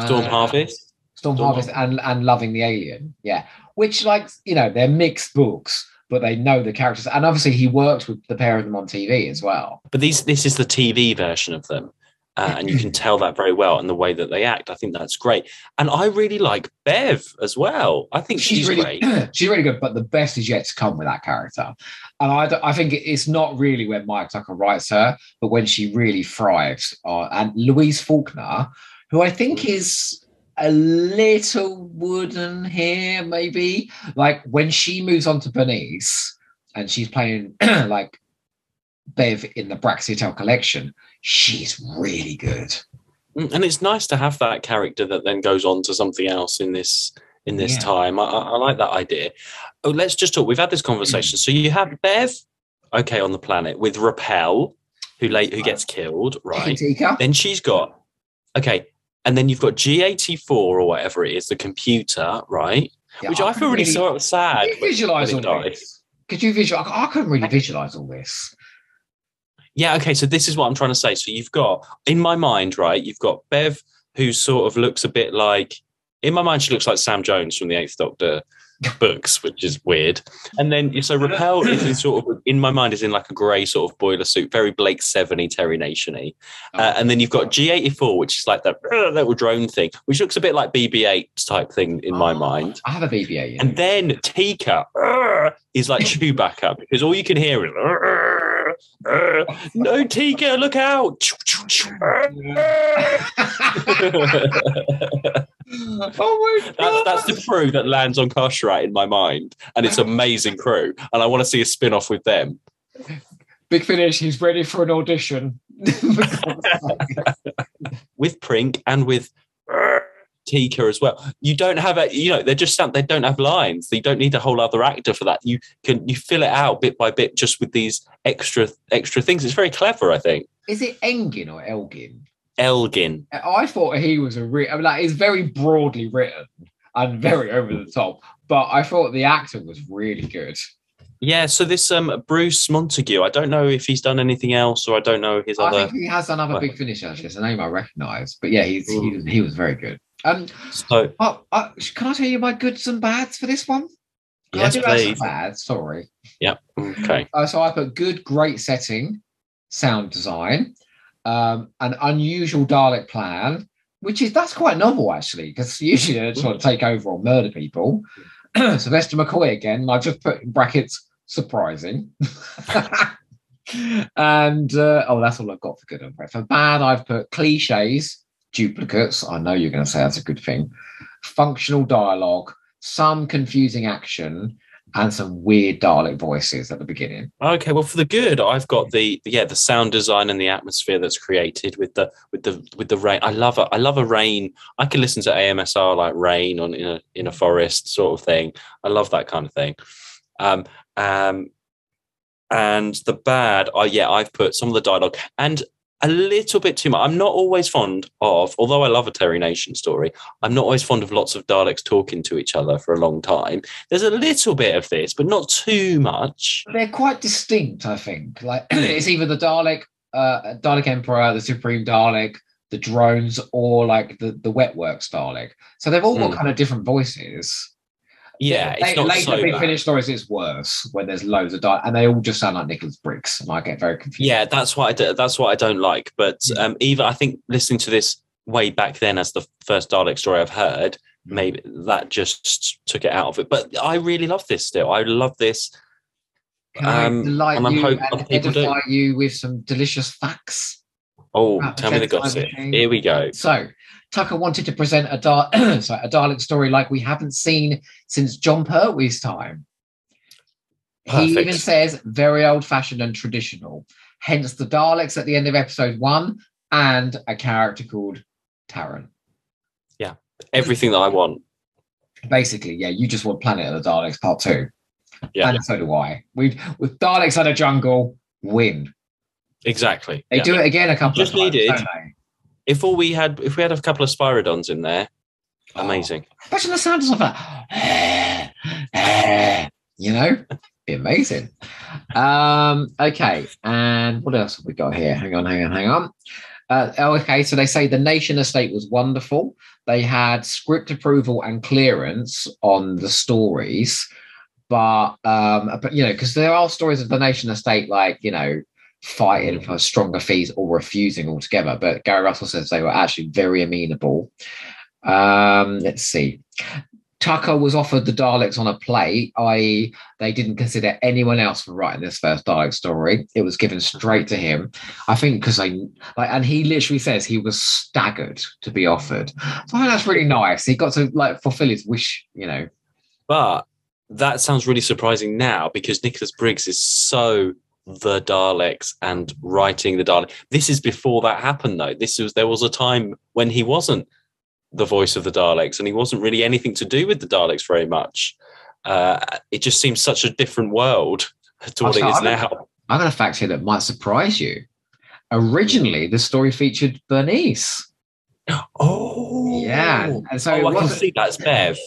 Storm uh, Harvest. Storm Storm Harvest and, and Loving the Alien. Yeah. Which, like, you know, they're mixed books, but they know the characters. And obviously, he worked with the pair of them on TV as well. But these, this is the TV version of them. Uh, and you can tell that very well in the way that they act. I think that's great. And I really like Bev as well. I think she's, really, great. she's really good, but the best is yet to come with that character. And I, I think it's not really when Mike Tucker writes her, but when she really thrives. Uh, and Louise Faulkner, who I think is a little wooden here, maybe. Like when she moves on to Bernice and she's playing like Bev in the Braxiatel collection, she's really good. Mm, And it's nice to have that character that then goes on to something else in this in this Yeah. time. I, I I like that idea. Oh, let's just talk. We've had this conversation. So you have Bev, okay, on the planet with Repel, who late who gets killed, right? Then she's got okay. And then you've got G84 or whatever it is, the computer, right? Yeah, Which I, feel couldn't really, sort of sad. Could you visualize all it this? Could you visualize? I couldn't really visualize all this. Yeah, okay. So this is what I'm trying to say. So you've got in my mind, right? You've got Bev, who sort of looks a bit like in my mind, she looks like Sam Jones from the Eighth Doctor books, which is weird. And then so Repel is in sort of in my mind is in like a grey sort of boiler suit, very Blake Seven Terry Nation-y. Uh, and then you've got G84, which is like that uh, little drone thing, which looks a bit like BB-8 type thing in my Oh, mind. I have a BB-8. You know. And then Tika uh, is like Chewbacca because all you can hear is uh, uh, no Tika, look out! oh my god! That's, that's the crew that lands on Kar-Charrat in my mind, and it's amazing crew, and I want to see a spin off with them. Big Finish. He's ready for an audition. with Prink and with Tika as well. You don't have a, you know, they're just sound, they don't have lines. You don't need a whole other actor for that. You can you fill it out bit by bit just with these extra extra things. It's very clever, I think. Is it Engin or Elgin? Elgin. I thought he was a real. I mean, like it's very broadly written and very over the top, but I thought the actor was really good. Yeah, so this um Bruce Montague, I don't know if he's done anything else or I don't know his I other think he has another big finish actually. It's a name I recognise, but yeah, he's he, was- he was very good. Um, so oh, uh, can I tell you my goods and bads for this one? Yes, I do have some please. bads. Sorry. yeah, okay. Uh, so I put good, great setting, sound design, um, an unusual Dalek plan, which is that's quite novel actually, because usually they just want to take over or murder people. Sylvester McCoy again, and I just put in brackets surprising. and uh, oh, that's all I've got for good and bad. For bad, I've put cliches, duplicates. I know you're going to say that's a good thing. Functional dialogue, some confusing action, and some weird Dalek voices at the beginning. Okay, well, for the good, I've got the yeah the sound design and the atmosphere that's created with the with the with the rain. I love it. I love a rain. I can listen to AMSR like rain on in a in a forest sort of thing. I love that kind of thing. Um, um, and the bad, I yeah, I've put some of the dialogue and a little bit too much. I'm not always fond of, although I love a Terry Nation story. I'm not always fond of lots of Daleks talking to each other for a long time. There's a little bit of this, but not too much. They're quite distinct, I think. Like it's either the Dalek, uh, Dalek Emperor, the Supreme Dalek, the drones, or like the the Wetworks Dalek. So they've all got Mm. kind of different voices. Yeah, it's They- not later so big bad. finish stories. It's worse when there's loads of Dalek, and they all just sound like Nicholas Briggs, and I get very confused. Yeah, that's what I do, that's what I don't like. But um, even I think listening to this way back then as the first Dalek story I've heard, maybe that just took it out of it. But I really love this still. I love this. Can I Um, delight and I'm you hoping and people do. you with some delicious facts? Oh, tell me the gossip. Here we go. So Tucker wanted to present a, Dar- sorry, a Dalek story like we haven't seen since Jon Pertwee's time. Perfect. He even says very old fashioned and traditional. Hence the Daleks at the end of episode one and a character called Taran. Yeah, everything that I want. Basically, yeah, you just want Planet of the Daleks part two. Yeah. And so do I. We with Daleks in a jungle, win. Exactly. They Yeah. do it again a couple Just of times. needed-? If all we had, if we had a couple of Spiridons in there, Oh. amazing. Imagine the sound of that. You know, be amazing. Um, okay, and what else have we got here? Hang on, hang on, hang on. Uh, oh, okay, so they say the Nation Estate was wonderful. They had script approval and clearance on the stories, but um, but you know, because there are stories of the Nation Estate, like you know, fighting for stronger fees or refusing altogether. But Gary Russell says they were actually very amenable. Um, let's see. Tucker was offered the Daleks on a plate, i.e., they didn't consider anyone else for writing this first Dalek story. It was given straight to him. I think because they like, and he literally says he was staggered to be offered. So I think that's really nice. He got to like fulfill his wish, you know. But that sounds really surprising now because Nicholas Briggs is so the Daleks and writing the Dalek. This is before that happened, though. This was there was a time when he wasn't the voice of the Daleks and he wasn't really anything to do with the Daleks very much. Uh, it just seems such a different world to what it is I've now. I got a fact here that might surprise you. Originally, the story featured Bernice. Oh, Yeah, and so oh, I can see that's Bev.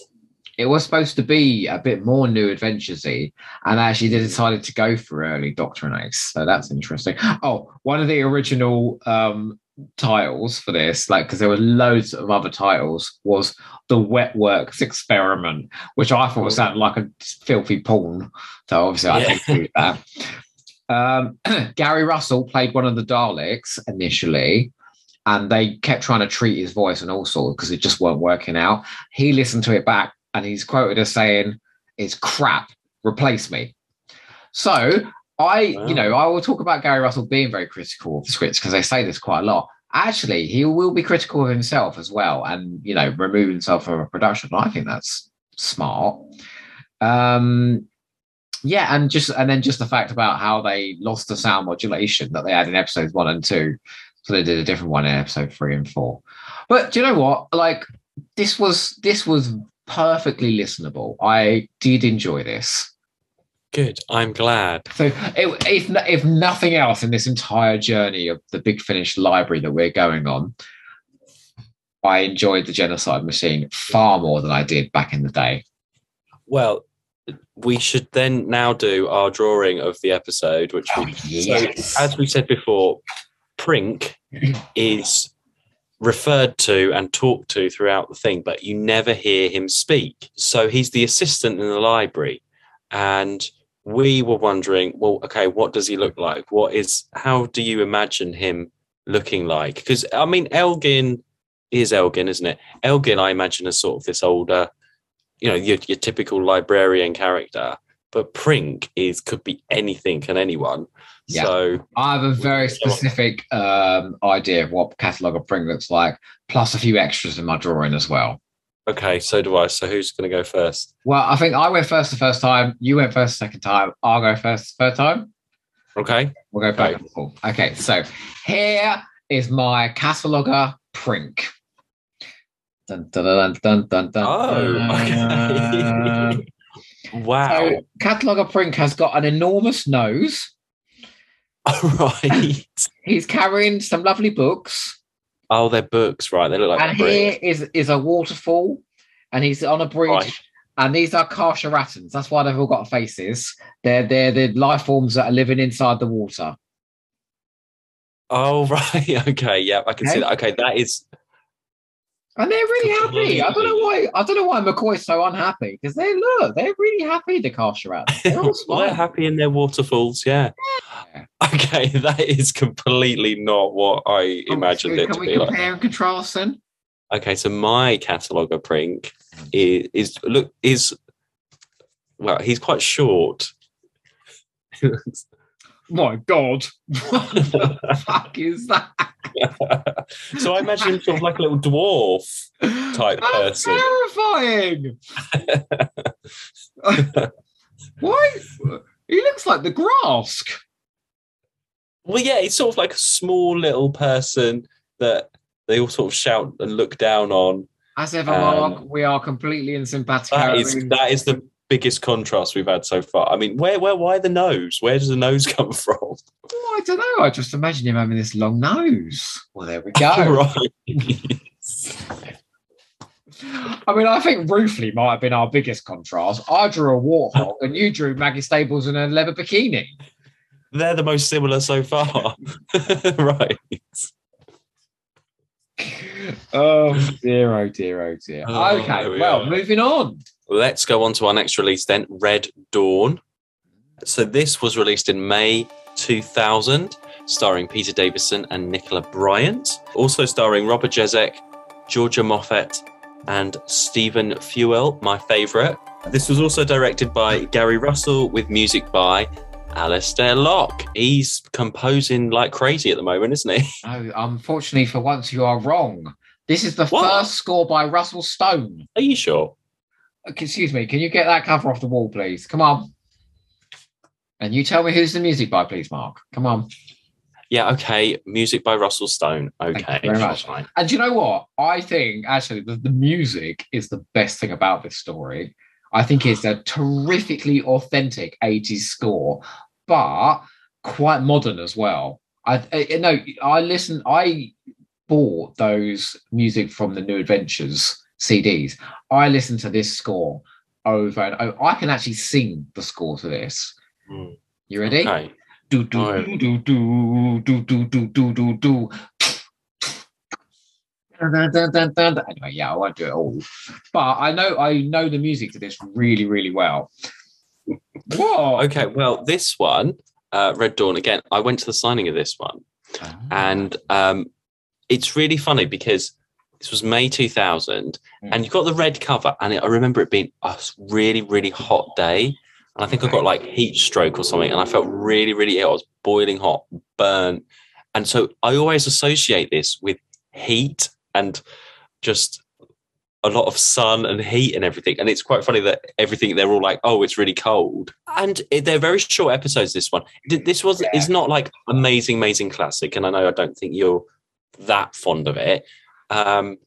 It was supposed to be a bit more new adventuresy, and actually they decided to go for early Doctor and Ace. So that's interesting. Oh, one of the original um titles for this, like because there were loads of other titles, was the Wet Works Experiment, which I thought sounded like a filthy porn. So obviously I Yeah. didn't do that. Um, Gary Russell played one of the Daleks initially, and they kept trying to treat his voice and all sorts because it just weren't working out. He listened to it back and he's quoted as saying, It's crap, replace me. So I, you know, I will talk about Gary Russell being very critical of the scripts because they say this quite a lot. Actually, he will be critical of himself as well and, you know, remove himself from a production. I think that's smart. Um, yeah, and just and then just the fact about how they lost the sound modulation that they had in episodes one and two, so they did a different one in episode three and four. But do you know what? Like this was this was perfectly listenable. I did enjoy this. Good. I'm glad. So it, if if nothing else in this entire journey of the Big Finish library that we're going on, I enjoyed the Genocide Machine far more than I did back in the day. Well, we should then now do our drawing of the episode, which we, oh, yes. so, as we said before, Prink is referred to and talked to throughout the thing, but you never hear him speak. So he's the assistant in the library, and we were wondering, well, okay, what does he look like? What is? How do you imagine him looking like? Because I mean, Elgin is Elgin, isn't it? Elgin, I imagine, is sort of this older you know your, your typical librarian character but prink is could be anything and anyone Yeah. so I have a very specific um, idea of what catalogue of print looks like, plus a few extras in my drawing as well. okay so do i so who's going to go first Well, I think I went first the first time. You went first the second time. I'll go first the third time. okay We'll go back Okay. and forth. Okay, so here is my cataloguer Prink. Dun, dun, dun, dun, dun, dun, oh okay wow So, cataloger Prink has got an enormous nose. right He's carrying some lovely books. oh they're books right they look like and here is is a waterfall, and he's on a bridge. Right. And these are Kar-Charratans. That's why they've all got faces. They're they're the life forms that are living inside the water. oh right okay yeah i can see that okay that is And they're really happy. I don't know why. I don't know why McCoy's so unhappy because they look. They're really happy. The Kar-Charratans. They're all well, they're happy in their waterfalls yeah Yeah. okay that is completely not what i Oh, imagined so it Can to we be like compare and contrast then? Okay, so my cataloger prink is, is look is well, he's quite short. My God, what the fuck is that? so I imagine him sort of like a little dwarf type That's person. terrifying. Why? He looks like the Grask. Well, yeah, he's sort of like a small little person that they all sort of shout and look down on. As ever, Um, Mark, we are completely in sympathetic. That is that is the biggest contrast we've had so far. I mean, where where why the nose? Where does the nose come from? Oh, I don't know. I just imagine him having this long nose. Well, there we go. I mean, I think Roofley might have been our biggest contrast. I drew a warthog, and you drew Maggie Stables in a leather bikini. They're the most similar so far. right. Oh dear, oh dear, oh dear. Oh, okay, we well, are. moving on. Let's go on to our next release then, Red Dawn. So this was released in May 2000, starring Peter Davison and Nicola Bryant. Also starring Robert Jezek, Georgia Moffett, and Stephen Fewell, my favourite. This was also directed by Gary Russell with music by Alistair Lock. He's composing like crazy at the moment, isn't he? No, unfortunately, for once, you are wrong. This is the What? first score by Russell Stone. Are you sure? Excuse me, can you get that cover off the wall, please? Come on. And you tell me who's the music by, please, Mark. Come on. Yeah, okay. Music by Russell Stone. Okay. very much. fine. And do you know what? I think actually the, the music is the best thing about this story. I think it's a terrifically authentic 80s score, but quite modern as well. I, I I listen I bought those music from the New Adventures CDs, I listened to this score over and over. I can actually sing the score to this. Mm. You ready? Okay. Do do Alright. do do do do do do do do. Anyway, yeah, I won't do it all, but I know I know the music to this really, really well. Whoa! Okay. Well, this one, uh, Red Dawn. Again, I went to the signing of this one, Ah. and um, it's really funny because this was May 2000, Mm. and you got the red cover, and it, I remember it being a really, really hot day, and I think I got like heat stroke or something, and I felt really, really ill. I was boiling hot, burnt, and so I always associate this with heat and just a lot of sun and heat and everything. And it's quite funny that everything they're all like, "Oh, it's really cold," and it, they're very short episodes. This one, this was Yeah. is not like amazing, amazing classic, and I know I don't think you're that fond of it, um,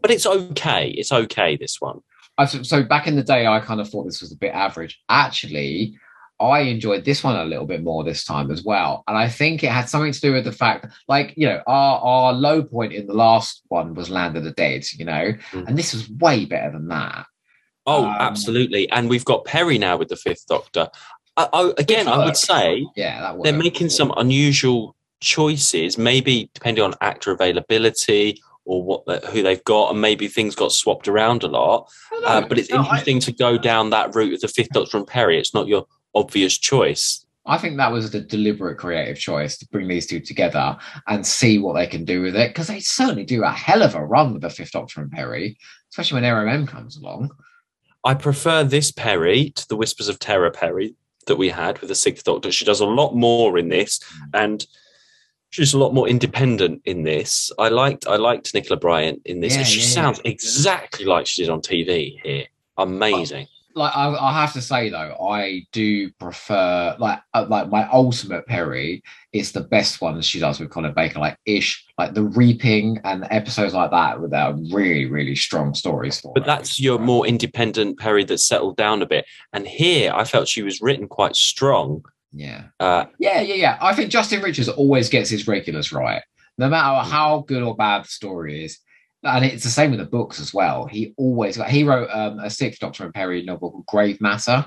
but it's okay. It's okay. This one, so back in the day, I kind of thought this was a bit average. Actually, I enjoyed this one a little bit more this time as well, and I think it had something to do with the fact, like you know, our our low point in the last one was Land of the Dead, you know, Mm. and this was way better than that. oh, Um, absolutely, and we've got Peri now with the Fifth Doctor. I, I, again, I would say Yeah, they're making some unusual choices, maybe depending on actor availability or what the, who they've got, and maybe things got swapped around a lot. Uh, but it's No, I- interesting to go down that route with the Fifth Doctor and Peri. It's not your obvious choice. I think that was a deliberate creative choice to bring these two together and see what they can do with it because they certainly do a hell of a run with the Fifth Doctor and Peri, especially when Erimem comes along. I prefer this Peri to the Whispers of Terror Peri that we had with the Sixth Doctor. She does a lot more in this, mm. and she's a lot more independent in this. I liked I liked Nicola Bryant in this. Yeah, and she yeah, yeah. sounds exactly like she did on TV here. Amazing. Like I, I have to say though, I do prefer like uh, like my ultimate Peri is the best one she does with Colin Baker, like Ish, like the Reaping and episodes like that with that really really strong stories for. But it. that's your more independent Peri that settled down a bit. And here I felt she was written quite strong. yeah, Uh, yeah, yeah, yeah. I think Justin Richards always gets his regulars right, no matter how good or bad the story is. And it's the same with the books as well. He always he wrote um, a Sixth Doctor and Peri novel called Grave Matter,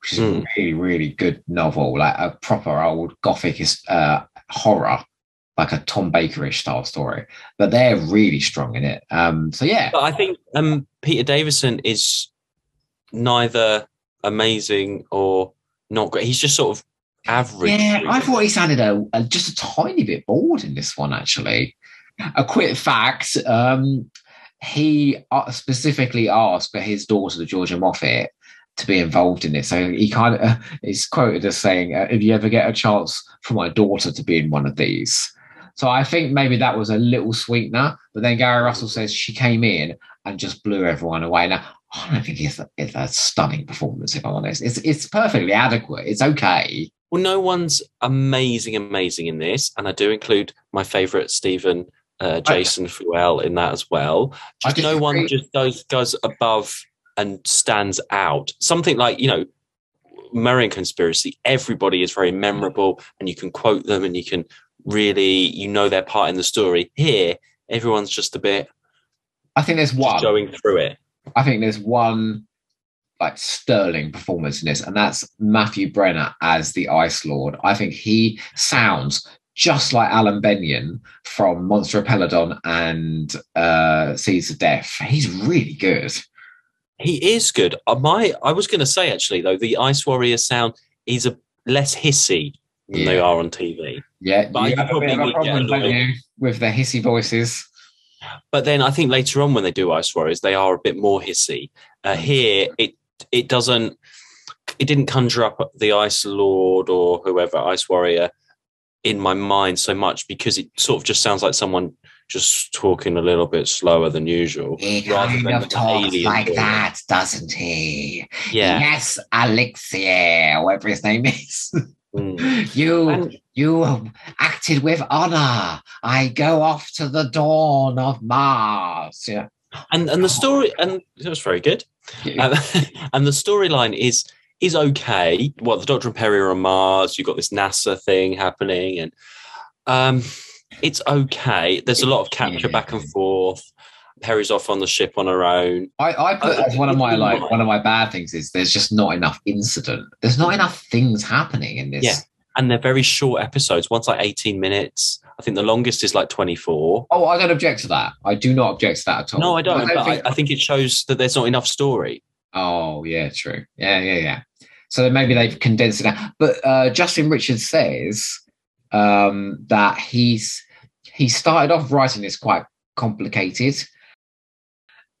which is Hmm. a really, really good novel, like a proper old gothic uh, horror, like a Tom Bakerish style story. But they're really strong in it. Um, so yeah, but I think um, Peter Davison is neither amazing or not great. He's just sort of average. yeah, I thought he sounded a, a- just a tiny bit bored in this one. Actually, a quick fact: um, he uh, specifically asked for his daughter, Georgia Moffett, to be involved in it. So he kind of is quoted as saying, uh, "If you ever get a chance for my daughter to be in one of these." So I think maybe that was a little sweetener. But then Gary Russell says she came in and just blew everyone away. Now I don't think it's a, it's a stunning performance. If I'm honest, it's it's perfectly adequate. It's okay. Well, no one's amazing, amazing in this, and I do include my favourite Stephen uh, Jason Fewell in that as well. Just no one just goes goes above and stands out. Something like you know, Marian Conspiracy. Everybody is very memorable, and you can quote them, and you can really you know their part in the story. Here, everyone's just a bit I think there's one. going through it. I think there's one like sterling performance in this, and that's Matthew Brenher as the Ice Lord. I think he sounds just like Alan Bennion from Monster of Peladon and uh, Seeds of Death. He's really good. He is good. Uh, my I was going to say actually though, the Ice Warrior sound is a less hissy than they are on TV. Yeah, But you I have a probably bit of a problem, don't you, with their hissy voices. But then I think later on when they do Ice Warriors, they are a bit more hissy. Uh, here, it it doesn't. It didn't conjure up the Ice Lord or whoever Ice Warrior in my mind so much because it sort of just sounds like someone just talking a little bit slower than usual. He rather kind than of talks like voice. that, doesn't he? Yeah. Yes, Alexia, whatever his name is. Mm. You And- you acted with honor. I go off to the dawn of Mars. Yeah. and and the story and it was very good Um, and the storyline is is okay well the doctor and peri are on mars you've got this nasa thing happening and um it's okay. There's a lot of capture back and forth. Peri's off on the ship on her own. I, I put I- as one of my like Right. one of my bad things is there's just not enough incident. There's not enough things happening in this. Yeah. And they're very short episodes. One's like 18 minutes. I think the longest is like 24. Oh, I don't object to that. I do not object to that at all. No, I don't. but think- I, I think it shows that there's not enough story. Oh, yeah, true. Yeah, yeah, yeah. So maybe they've condensed it down. But uh, Justin Richards says um, that he's he started off writing this quite complicated,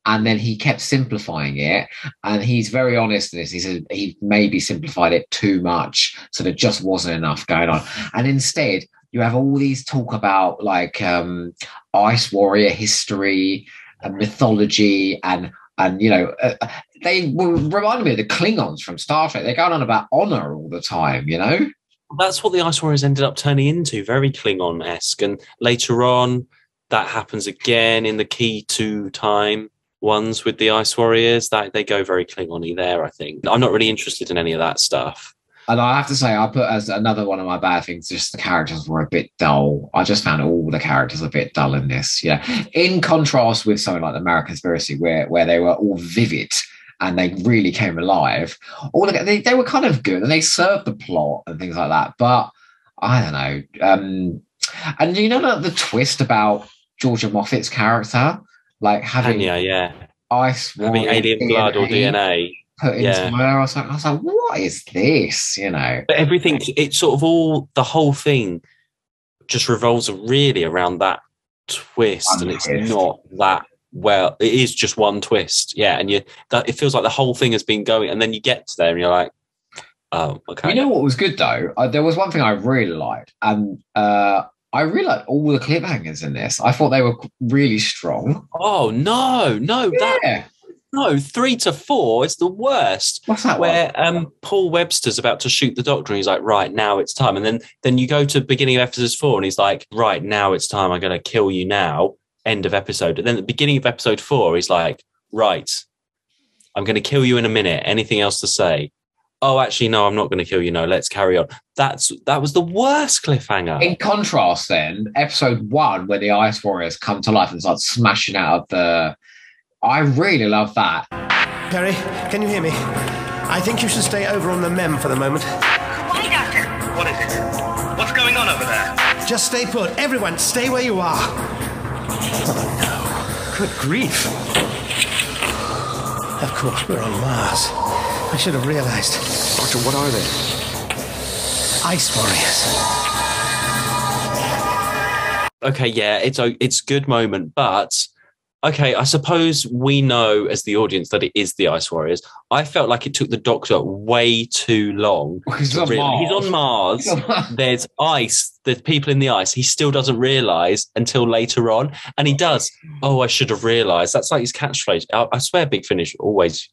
and then he kept simplifying it. And he's very honest in this. He said he maybe simplified it too much, so there just wasn't enough going on. And instead, you have all these talk about like um, Ice Warrior history and mythology and and you know uh, they were reminding me of the Klingons from Star Trek. They're going on about honor all the time, you know. That's what the Ice Warriors ended up turning into, very Klingon esque. And later on, that happens again in the Key to Time ones with the Ice Warriors. That they go very Klingon-y there, I think. I'm not really interested in any of that stuff. And I have to say, I put as another one of my bad things, just the characters were a bit dull. I just found all the characters a bit dull in this. Yeah. In contrast with something like the Marian Conspiracy, where where they were all vivid and they really came alive. All the, they, they were kind of good and they served the plot and things like that. But I don't know. Um, and you know the, the twist about Georgia Moffett's character, like having Tanya, yeah. ice, Having alien blood or DNA. put into Yeah. her. I was like, I was like, what is this? You know. But everything, it's sort of all, the whole thing just revolves really around that twist. And it's not that well, it is just one twist. Yeah. And you, that it feels like the whole thing has been going. And then you get to there and you're like, oh, okay. You know what was good though? Uh, there was one thing I really liked, and uh, I really liked all the cliffhangers in this. I thought they were really strong. oh, no, no, that, no, three to four is the worst. What's that where um, Paul Webster's about to shoot the doctor, and he's like, "Right now it's time." And then then you go to the beginning of episode four, and he's like, "Right now it's time. I'm going to kill you now." End of episode. And then the beginning of episode four, he's like, "Right, I'm going to kill you in a minute. Anything else to say?" Oh, actually, no, I'm not going to kill you. No, let's carry on. That's that was the worst cliffhanger. In contrast, then episode one, where the Ice Warriors come to life and start smashing out of the. I really love that. Peri, can you hear me? I think you should stay over on the mem for the moment. Why, Doctor? What is it? What's going on over there? Just stay put. Everyone, stay where you are. Oh no. Good grief. Of course, we're on Mars. I should have realized. Doctor, what are they? Ice Warriors. okay, yeah, it's a it's good moment, but okay, I suppose we know as the audience that it is the Ice Warriors. I felt like it took the Doctor way too long. He's to on real- Mars. He's on Mars. He's on Mars. There's ice. There's people in the ice. He still doesn't realize until later on, and he does. Oh, I should have realized. That's like his catchphrase. I, I swear, Big Finish always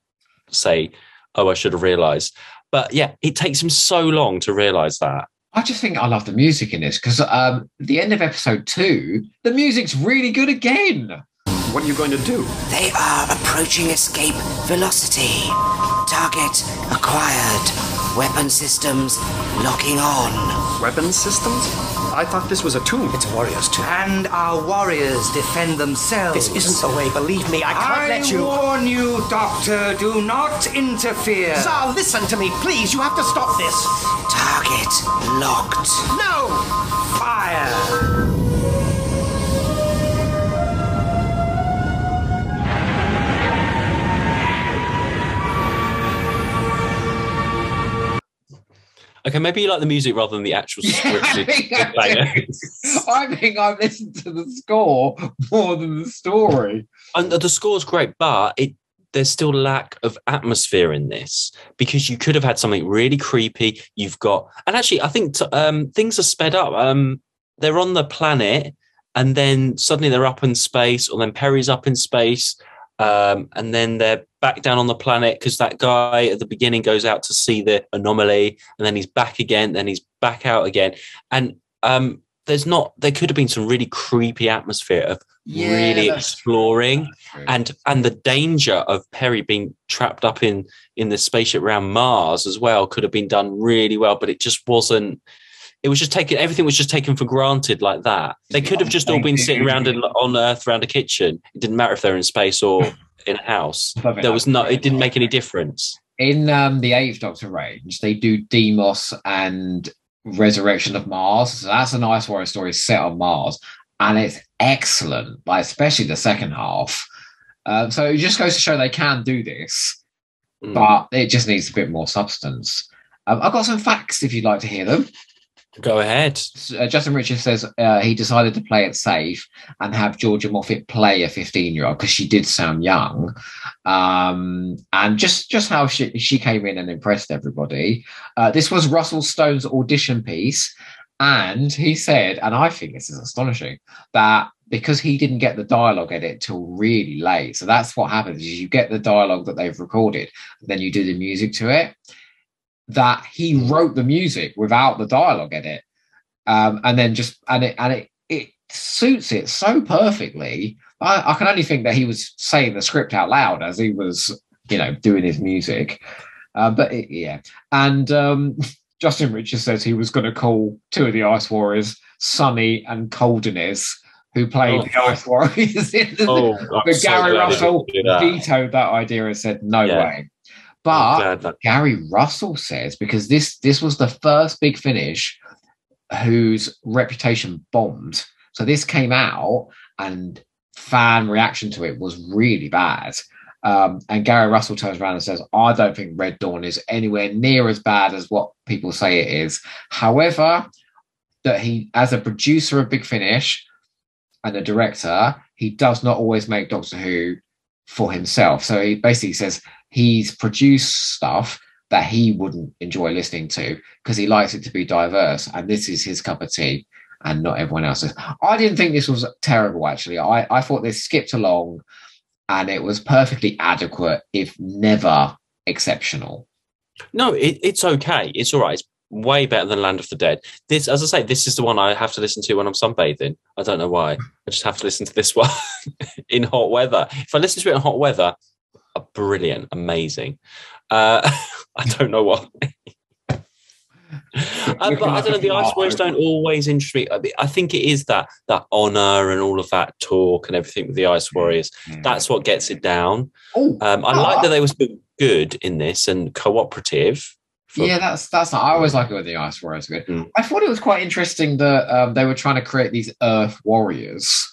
say, "Oh, I should have realized." But yeah, it takes him so long to realize that. I just think I love the music in this because um, the end of episode two, the music's really good again. What are you going to do? They are approaching escape velocity. Target acquired. Weapon systems locking on. Weapon systems? I thought this was a tomb. It's a Warriors tomb. And our warriors defend themselves. This isn't the way, believe me. I can't I let you. I warn you, Doctor, do not interfere. Zal, listen to me, please. You have to stop this. Target locked. No! Fire! Okay, maybe you like the music rather than the actual scripted cliffhanger. I think I've listened to the score more than the story. and the score's great, but it there's still lack of atmosphere in this because you could have had something really creepy. You've got, and actually, I think t- um, things are sped up. Um, they're on the planet, and then suddenly they're up in space, or then Peri's up in space, um, and then they're back down on the planet because that guy at the beginning goes out to see the anomaly, and then he's back again, then he's back out again, and um, there's not. There could have been some really creepy atmosphere of Yeah, really exploring and and the danger of Peri being trapped up in in the spaceship around Mars as well could have been done really well, but it just wasn't. it was just taken. Everything was just taken for granted like that. They could have just all been sitting around in, on Earth around a kitchen. It didn't matter if they're in space or in house. There was no. It didn't make any difference. In um, the Eighth Doctor range, they do Deimos and Resurrection of Mars. So that's a nice Warrior story set on Mars, and it's excellent. Like especially the second half. Um, so it just goes to show they can do this, Mm. but it just needs a bit more substance. Um, I've got some facts if you'd like to hear them. Go ahead. Uh, Justin Richards says uh, he decided to play it safe and have Georgia Moffett play a 15 year old because she did sound young. Um, and just, just how she, she came in and impressed everybody. Uh, this was Russell Stone's audition piece. And he said, and I think this is astonishing, that because he didn't get the dialogue edit till really late. So that's what happens is you get the dialogue that they've recorded, then you do the music to it. That he wrote the music without the dialogue edit, um, and then just and it and it it suits it so perfectly. I, I can only think that he was saying the script out loud as he was, you know, doing his music. Uh, but it, yeah, and um, Justin Richards says he was going to call two of the Ice Warriors Sonny and Caldinez, who played Oh. the Ice Warriors. in the, Oh, but so Gary glad Russell that. vetoed that idea and said no Yeah. way. But that- Gary Russell says because this this was the first big finish whose reputation bombed. So this came out and fan reaction to it was really bad. Um, and Gary Russell turns around and says, I don't think Red Dawn is anywhere near as bad as what people say it is. However, that he, as a producer of Big Finish and a director, he does not always make Doctor Who for himself. So he basically says he's produced stuff that he wouldn't enjoy listening to because he likes it to be diverse. And this is his cup of tea and not everyone else's. I didn't think this was terrible, actually. I, I thought this skipped along and it was perfectly adequate, if never exceptional. No, it, it's okay. It's all right. It's way better than Land of the Dead. This, as I say, this is the one I have to listen to when I'm sunbathing. I don't know why. I just have to listen to this one in hot weather. If I listen to it in hot weather, uh, brilliant, amazing. Uh, I don't know why. Uh, but I don't know. The Ice Warriors don't always interest me. I, mean, I think it is that that honor and all of that talk and everything with the Ice Warriors. That's what gets it down. Oh, Um, I like that they were good in this and cooperative. for- yeah, that's that's. I always like it when the Ice Warriors good. Mm. I thought it was quite interesting that um, they were trying to create these Earth Warriors.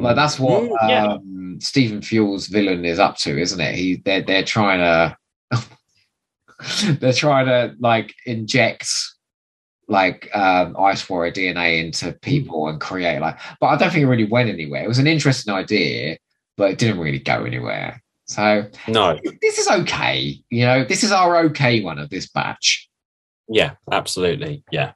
Like that's what Mm, yeah. um, Stephen Fewell's villain is up to, isn't it? He they're they're trying to they're trying to like inject like um, Ice Warrior DNA into people and create like. But I don't think it really went anywhere. It was an interesting idea, but it didn't really go anywhere. So No, this is okay. You know, this is our okay one of this batch. yeah, absolutely, yeah.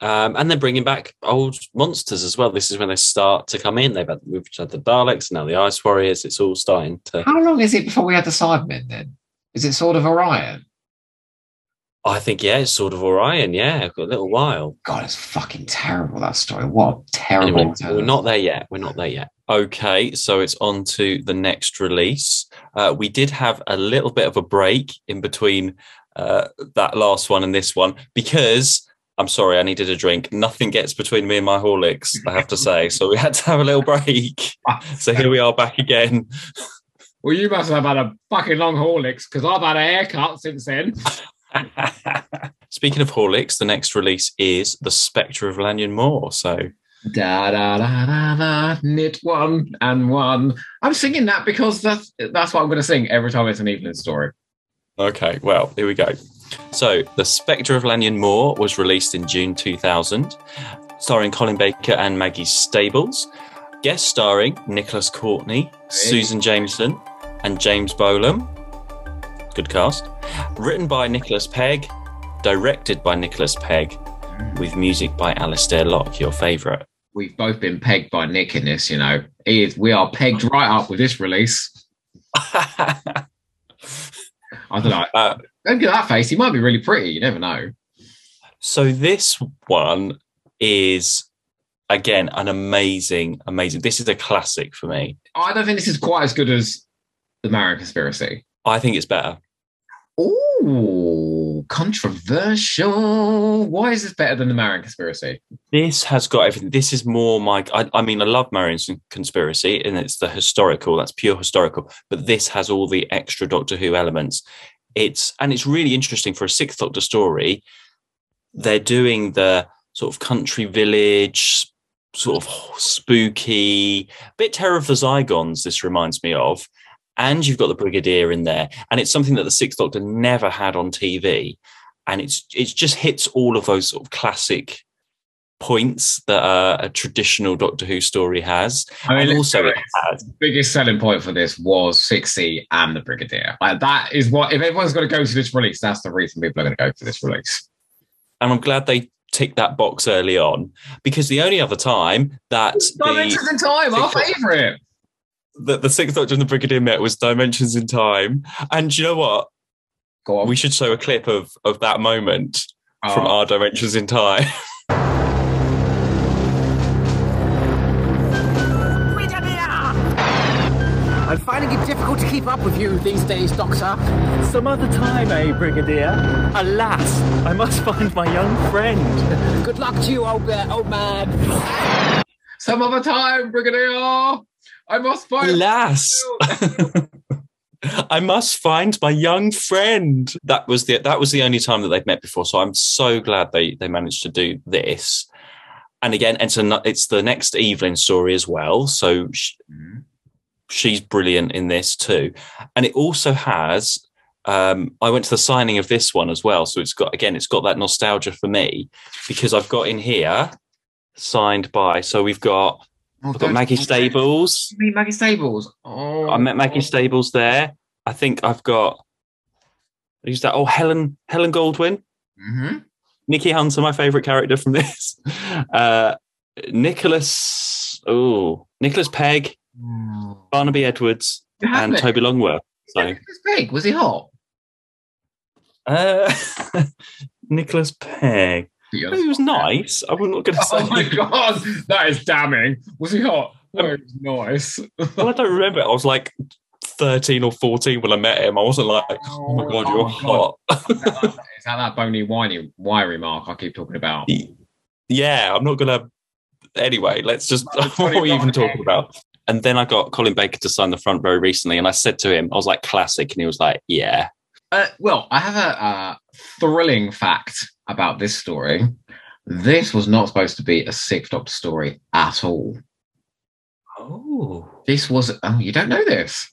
Um, and they're bringing back old monsters as well. This is when they start to come in. They've had we've had the Daleks, now the Ice Warriors. It's all starting to. How long is it before we have the Cybermen then? Is it Sword of Orion? I think yeah, it's Sword of Orion. Yeah, got a little while. God, it's fucking terrible that story. What a terrible. Anyway, we're not there yet. We're not there yet. Okay, so it's on to the next release. Uh, we did have a little bit of a break in between uh, that last one and this one because I'm sorry, I needed a drink. Nothing gets between me and my Horlicks, I have to say. So we had to have a little break. So here we are back again. Well, you must have had a fucking long Horlicks because I've had a haircut since then. Speaking of Horlicks, the next release is The Spectre of Lanyon Moor. So Da da da da da, knit one and one. I'm singing that because that's that's what I'm going to sing every time it's an evening story. Okay, well, here we go. So, The Spectre of Lanyon Moor was released in June 2000, starring Colin Baker and Maggie Stables, guest starring Nicholas Courtney, Susan Jameson, and James Bolam. Good cast. Written by Nicholas Pegg, directed by Nicholas Pegg, mm. with music by Alistair Lock, your favourite. We've both been pegged by Nick in this, you know. Is, we are pegged right up with this release. I don't know. Uh, Don't get that face. He might be really pretty. You never know. So this one is again an amazing, amazing. This is a classic for me. I don't think this is quite as good as the Marian Conspiracy. I think it's better. Ooh, controversial. Why is this better than the Marian conspiracy? This has got everything. This is more my. I, I mean, I love Marian's conspiracy, and it's the historical. That's pure historical. But this has all the extra Doctor Who elements. It's and it's really interesting for a Sixth Doctor story. They're doing the sort of country village, sort of spooky, bit Terror of the Zygons. This reminds me of, and you've got the Brigadier in there, and it's something that the Sixth Doctor never had on TV, and it's it just hits all of those sort of classic points that uh, a traditional Doctor Who story has. I mean, and also, it has the biggest selling point for this was Sixie and the Brigadier. Like that is what if everyone's going to go to this release, that's the reason people are going to go to this release. And I'm glad they ticked that box early on because the only other time that in Time, our favourite. That the Sixth Doctor and the Brigadier met was Dimensions in Time, and you know what? Go on. We should show a clip of of that moment from Oh. our Dimensions in Time. I'm finding it difficult to keep up with you these days, Doctor. Some other time, eh, Brigadier? Alas, I must find my young friend. Good luck to you, old, uh, old man. Some other time, Brigadier. I must find. Alas. I must find my young friend. That was the that was the only time that they've met before. So I'm so glad they they managed to do this. And again, it's a, it's the next Evelyn story as well. So she, she's brilliant in this too. And it also has. Um, I went to the signing of this one as well, so it's got again, it's got that nostalgia for me because I've got in here signed by. So we've got Oh, I've got Maggie Stables. You mean Maggie Stables? Oh, I met Maggie Stables there. I think I've got who's that? Oh, Helen Helen Goldwyn, Mhm. Nikki Hunter, my favourite character from this. Uh, Nicholas, oh, Nicholas Pegg, Barnaby Edwards, and met- Toby Longworth. So, Nicholas Pegg, was he hot? uh, Nicholas Pegg. He was nice. I'm not going to say. Oh my god, that is damning. Was he hot? Oh, he was nice. Well, I don't remember. I was like 13 or 14 when I met him. I wasn't like, oh my god, you're hot. Is that that bony, whiny, wiry mark I keep talking about? yeah, I'm not gonna. Anyway, let's just. what are we even talking about? And then I got Colin Baker to sign the front row recently, and I said to him, I was like, "Classic," and he was like, "Yeah." Uh, well, I have a uh, thrilling fact about this story. This was not supposed to be a Sixth Doctor story at all. Oh, This was. Oh, you don't know this?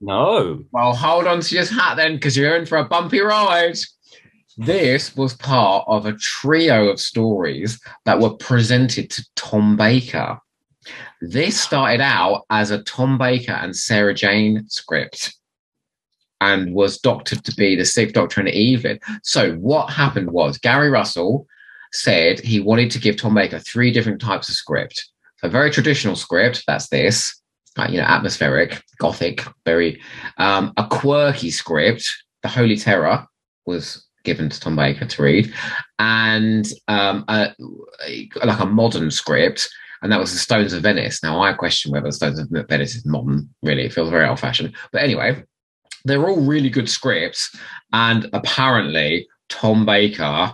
no. Well, hold on to your hat then, because you're in for a bumpy ride. This was part of a trio of stories that were presented to Tom Baker. This started out as a Tom Baker and Sarah Jane script and was doctored to be the Sixth Doctor and Evelyn. So, what happened was Gary Russell said he wanted to give Tom Baker three different types of script. A very traditional script, that's this, you know, atmospheric, gothic, very um, a quirky script. The Holy Terror was given to Tom Baker to read, and um, a, like a modern script, and that was the Stones of Venice. Now I question whether the Stones of Venice is modern. Really, it feels very old-fashioned. But anyway, they're all really good scripts, and apparently Tom Baker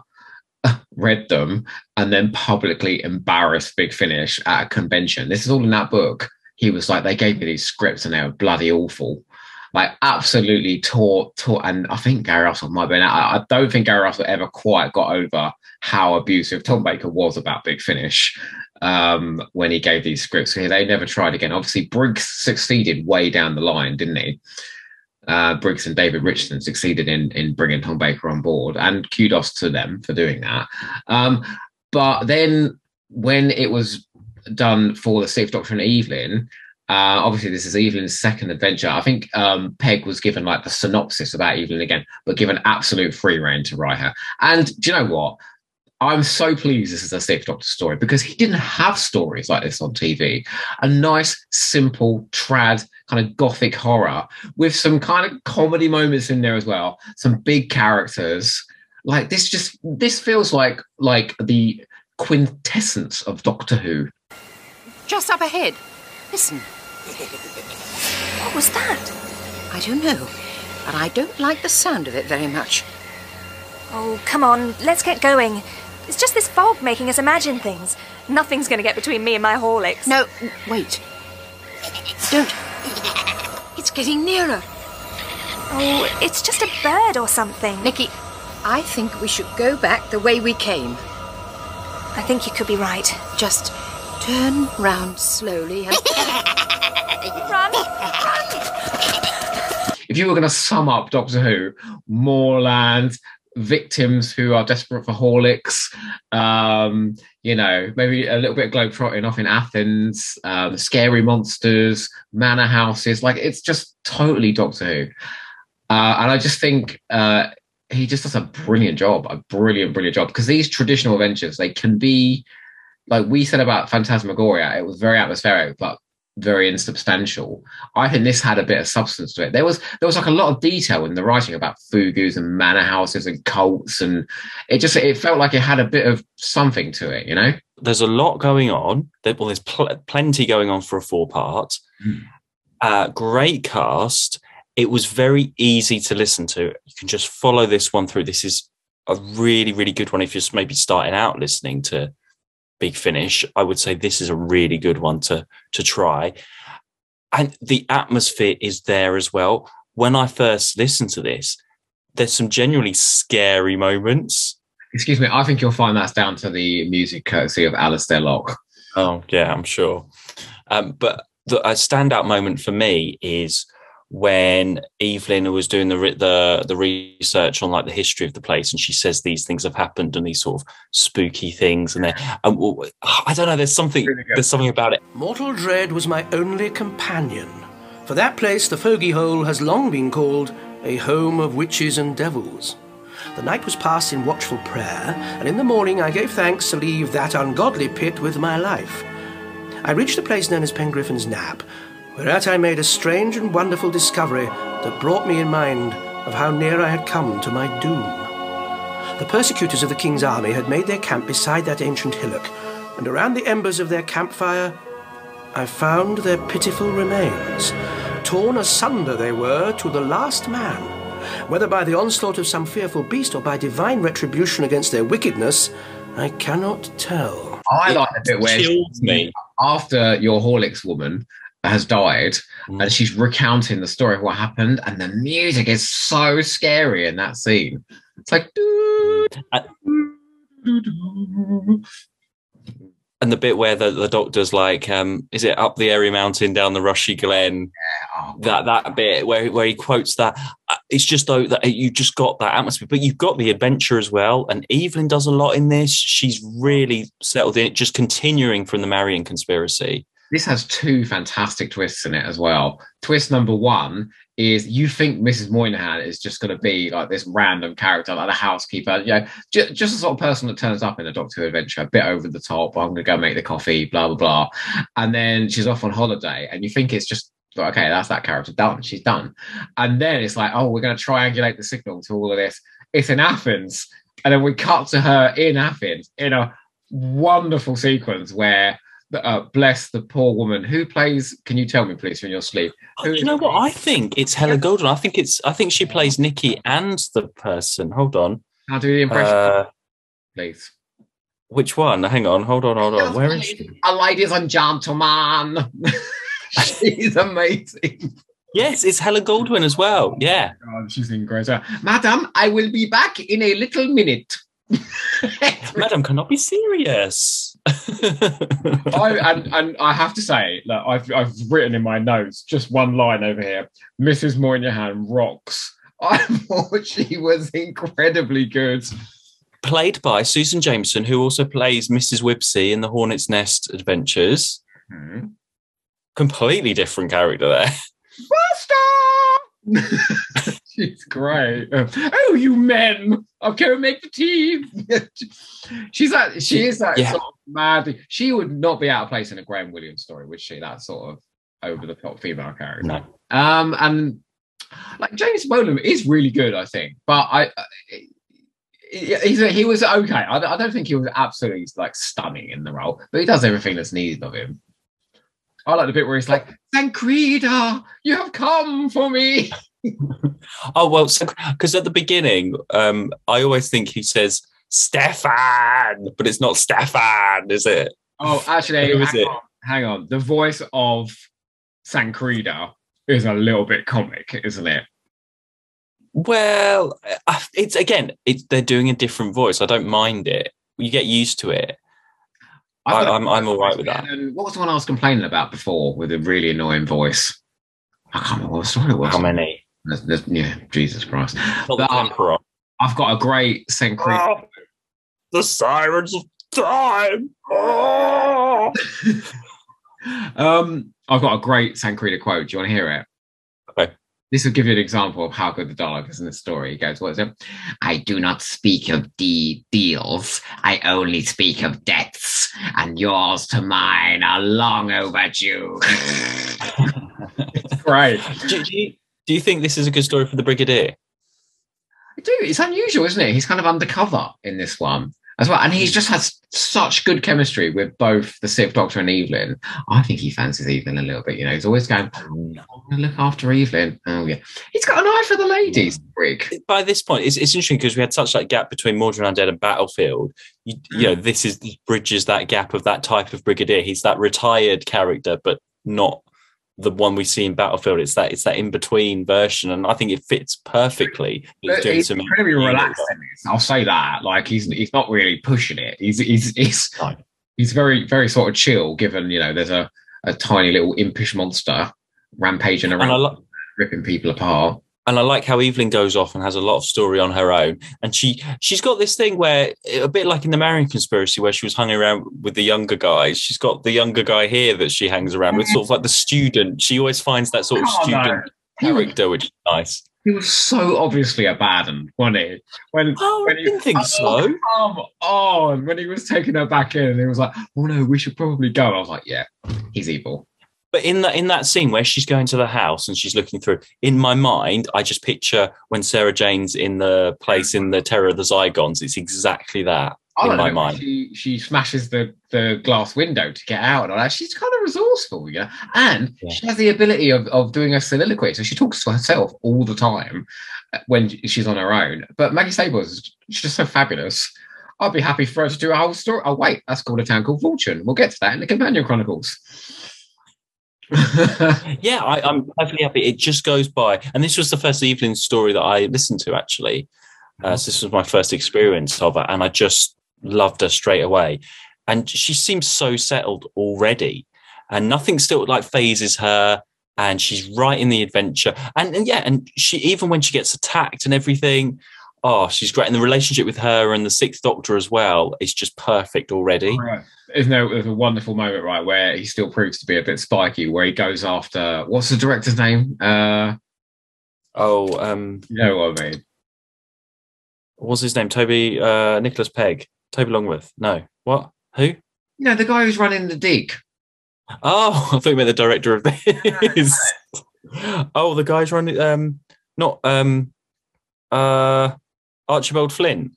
read them and then publicly embarrassed Big Finish at a convention. This is all in that book. He was like, they gave me these scripts and they were bloody awful. Like absolutely taught, taught, and I think Gary Russell might have been. I, don't think Gary Russell ever quite got over how abusive Tom Baker was about Big Finish um, when he gave these scripts. So they never tried again. Obviously, Briggs succeeded way down the line, didn't he? Uh, Briggs and David Richardson succeeded in in bringing Tom Baker on board, and kudos to them for doing that. Um, but then when it was done for the Sixth Doctor and Evelyn, uh, obviously this is Evelyn's second adventure. I think um, Pegg was given like the synopsis about Evelyn again, but given absolute free reign to write her. And do you know what? I'm so pleased this is a Sixth Doctor story because he didn't have stories like this on TV. A nice, simple, trad, kind of gothic horror with some kind of comedy moments in there as well. Some big characters. Like this just this feels like like the quintessence of Doctor Who. Just up ahead. Listen. What was that? I don't know. and I don't like the sound of it very much. Oh, come on, let's get going. It's just this fog making us imagine things. Nothing's going to get between me and my Horlicks. No, wait. Don't. It's getting nearer. Oh, it's just a bird or something. Nikki, I think we should go back the way we came. I think you could be right. Just turn round slowly and. Run! Run! If you were going to sum up Doctor Who, Moorland, victims who are desperate for Horlicks, um, you know, maybe a little bit of globetrotting off in Athens, um, scary monsters, manor houses, like it's just totally Doctor Who. Uh, and I just think uh, he just does a brilliant job, a brilliant, brilliant job. Because these traditional adventures, they can be like we said about Phantasmagoria, it was very atmospheric, but very insubstantial. I think this had a bit of substance to it. There was there was like a lot of detail in the writing about fogous and manor houses and cults, and it just it felt like it had a bit of something to it, you know. There's a lot going on. There, well, there's pl- plenty going on for a four part. Mm. Uh, great cast. It was very easy to listen to. You can just follow this one through. This is a really, really good one. If you're just maybe starting out listening to Big Finish, I would say this is a really good one to to try. And the atmosphere is there as well. When I first listened to this, there's some genuinely scary moments. Excuse me, I think you'll find that's down to the music courtesy of Alistair Lock. Oh yeah, I'm sure. Um, but the, a standout moment for me is when Evelyn was doing the the the research on like the history of the place, and she says these things have happened and these sort of spooky things, and then um, I don't know. There's something. There's something about it. Mortal Dread was my only companion. For that place, the Fogey Hole has long been called a home of witches and devils. The night was passed in watchful prayer, and in the morning I gave thanks to leave that ungodly pit with my life. I reached the place known as Pengriffin's Nap, whereat I made a strange and wonderful discovery that brought me in mind of how near I had come to my doom. The persecutors of the king's army had made their camp beside that ancient hillock, and around the embers of their campfire I found their pitiful remains. Torn asunder they were to the last man. Whether by the onslaught of some fearful beast or by divine retribution against their wickedness, I cannot tell. I like the bit where me. after your Horlicks woman has died Mm. and she's recounting the story of what happened and the music is so scary in that scene it's like and the bit where the, the doctor's like, um, is it up the Airy Mountain, down the Rushy Glen? oh, that that bit where where he quotes that. uh, It's just though that you just got that atmosphere, but you've got the adventure as well. And Evelyn does a lot in this. She's really settled in it, just continuing from the Marian conspiracy. This has two fantastic twists in it as well twist number one is you think Mrs. Moynihan is just going to be like this random character, like the housekeeper, you know, ju- just the sort of person that turns up in a Doctor Who adventure, a bit over the top. Oh, I'm going to go make the coffee, blah blah blah, and then she's off on holiday, and you think it's just okay, that's that character done. She's done, and then it's like, oh, we're going to triangulate the signal to all of this. It's in Athens, and then we cut to her in Athens in a wonderful sequence where. Uh, bless the poor woman who plays. Can you tell me, please, from your sleep? Oh, you know what? I think it's Helen Goldwyn. I think it's. I think she plays Nikki and the person. Hold on. How do the impression, Uh, please? which one? Hang on. Hold on. Hold on. Where is she? Uh, ladies and gentlemen, she's amazing. Yes, it's Helen Goldwyn as well. Yeah. God, she's in great. Uh, Madam, I will be back in a little minute. Madam cannot be serious. I, and, and I have to say that I've, I've written in my notes just one line over here. Mrs. Moynihan rocks. I thought she was incredibly good. Played by Susan Jameson, who also plays Mrs. Wibbsey in the Hornet's Nest Adventures. Hmm. Completely different character there. Buster! She's great. Oh, you men! I'll go make the tea. She's like, she is that Yeah. sort of mad. She would not be out of place in a Graham Williams story, would she? That sort of over the top female character. No. Um, and like James Bolam is really good, I think, but I. He's a, he was okay. I, I don't think he was absolutely like stunning in the role, but he does everything that's needed of him. I like the bit where he's like, "Thank Rita, you have come for me." Oh well, because at the beginning, um, I always think he says Stefan, but it's not Stefan, is it? Oh, actually, hang it? on, hang on. The voice of Sancreda is a little bit comic, isn't it? Well, uh, it's again, it's they're doing a different voice. I don't mind it. You get used to it. I, I've got a I'm I'm all right with that. And what was the one I was complaining about before with a really annoying voice? I can't remember what story it was. How many? There's- there's- yeah, Jesus Christ. Not the But I- Emperor. I've got a great Saint Sancreda. The sirens of time. Oh. Um, I've got a great Sancreda quote. Do you want to hear it? Okay. This will give you an example of how good the dialogue is in the story. He goes, What is it? I do not speak of de- deals. I only speak of debts, and yours to mine are long overdue. right. great. Do, do you, do you think this is a good story for the Brigadier? I do. it's unusual, isn't it? He's kind of undercover in this one as well. And he's hmm. just has such good chemistry with both the Sixth Doctor and Evelyn. I think he fancies Evelyn a little bit. You know, he's always going, I'm going to look after Evelyn. Oh, yeah. He's got an eye for the ladies, hmm. Brig. By this point, it's, it's interesting because we had such that gap between Mawdryn Undead and Battlefield. You, you know, hmm. this is this bridges that gap of that type of Brigadier. He's that retired character, but not the one we see in Battlefield. It's that it's that in between version, and I think it fits perfectly. He's But doing he's some incredibly relaxed in. I'll say that. Like he's he's not really pushing it. He's he's he's he's very very sort of chill. Given you know there's a a tiny little impish monster rampaging around, lo- ripping people apart. And I like how Evelyn goes off and has a lot of story on her own. And she she's got this thing where a bit like in the Marian conspiracy, where she was hanging around with the younger guys. She's got the younger guy here that she hangs around with, sort of like the student. She always finds that sort of Oh, no. student character, which is nice. He was so obviously abandoned, wasn't he? When, oh, when I didn't think oh, so. Come on. When he was taking her back in, he was like, oh no, we should probably go. I was like, yeah, he's evil. But in that in that scene where she's going to the house and she's looking through, in my mind, I just picture when Sarah Jane's in the place in the Terror of the Zygons. It's exactly that I in my know, mind. She, she smashes the, the glass window to get out. And all that. She's kind of resourceful, you know, and she has the ability of, of doing a soliloquy. So she talks to herself all the time uh, when she's on her own. But Maggie Stables is she's just so fabulous. I'd be happy for her to do a whole story. Oh, wait, that's called a town called Fortune. We'll get to that in the Companion Chronicles. yeah, I, I'm perfectly happy. It just goes by, and this was the first Evelyn story that I listened to actually. Uh, so this was my first experience of her, and I just loved her straight away. And she seems so settled already, and nothing still like phases her. And she's right in the adventure, and, and yeah, and she even when she gets attacked and everything, oh, she's great. And the relationship with her and the Sixth Doctor as well is just perfect already. Right. Isn't there there's a wonderful moment, right, where he still proves to be a bit spiky, where he goes after what's the director's name? Uh oh, um you know what I mean. What's his name? Toby uh Nicholas Pegg. Toby Longworth. No. What? Who? Know, the guy who's running the dig. Oh, I thought you meant the director of this. oh, the guy's running um not um uh Archibald Flint.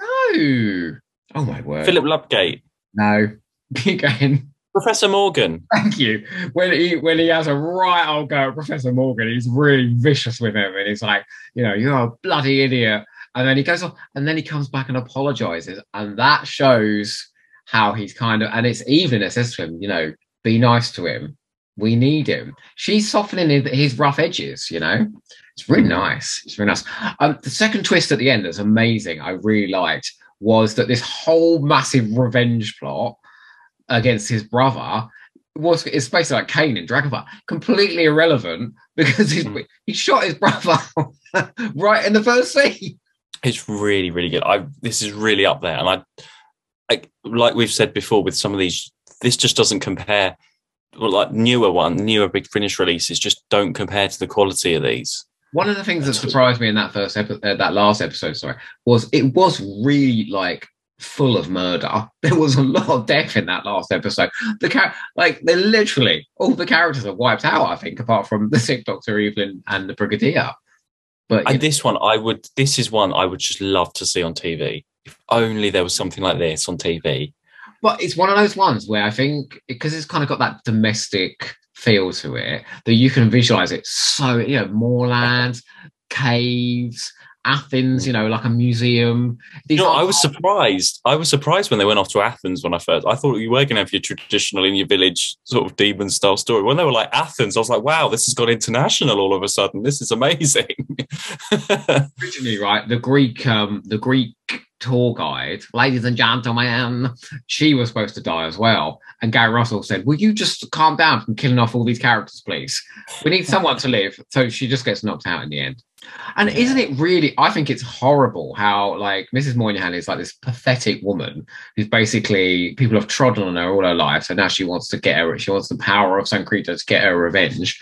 No. Oh my word. Philip Lupgate. No. Keep going. Professor Morgan. Thank you. When he when he has a right old go at Professor Morgan, he's really vicious with him, and he's like, you know, you're a bloody idiot. And then he goes off, and then he comes back and apologizes, and that shows how he's kind of. And it's that says to him, you know, be nice to him. We need him. She's softening his rough edges. You know, it's really nice. It's really nice. Um, the second twist at the end that's amazing. I really liked was that this whole massive revenge plot against his brother was it's basically like Kane in Dragonfire, completely irrelevant because he's, he shot his brother right in the first scene. It's really, really good. I this is really up there, and I, I like we've said before with some of these, this just doesn't compare. Well, like newer one, newer big finish releases just don't compare to the quality of these. One of the things that surprised me in that first episode, uh, that last episode, sorry, was it was really like full of murder. There was a lot of death in that last episode. The char- like they literally all the characters are wiped out. I think, apart from the Sick Doctor, Evelyn, and the Brigadier. But And this one, I would. This is one I would just love to see on TV. If only there was something like this on TV. But it's one of those ones where I think because it's kind of got that domestic feel to it that you can visualize it so you know moorlands caves athens you know like a museum You know, I was surprised. I was surprised when they went off to Athens when I first. I thought you were going to have your traditional in your village sort of demon style story. When they were like Athens, I was like, wow, this has got international all of a sudden. This is amazing. originally right the greek um the greek tour guide ladies and gentlemen she was supposed to die as well. And gary russell said will you just calm down from killing off all these characters please? We need someone to live. So she just gets knocked out in the end. And isn't it really i think it's horrible how like mrs moynihan is like this pathetic woman who's basically people have trodden on her all her life so now she wants to get her she wants the power of Sancreda to get her revenge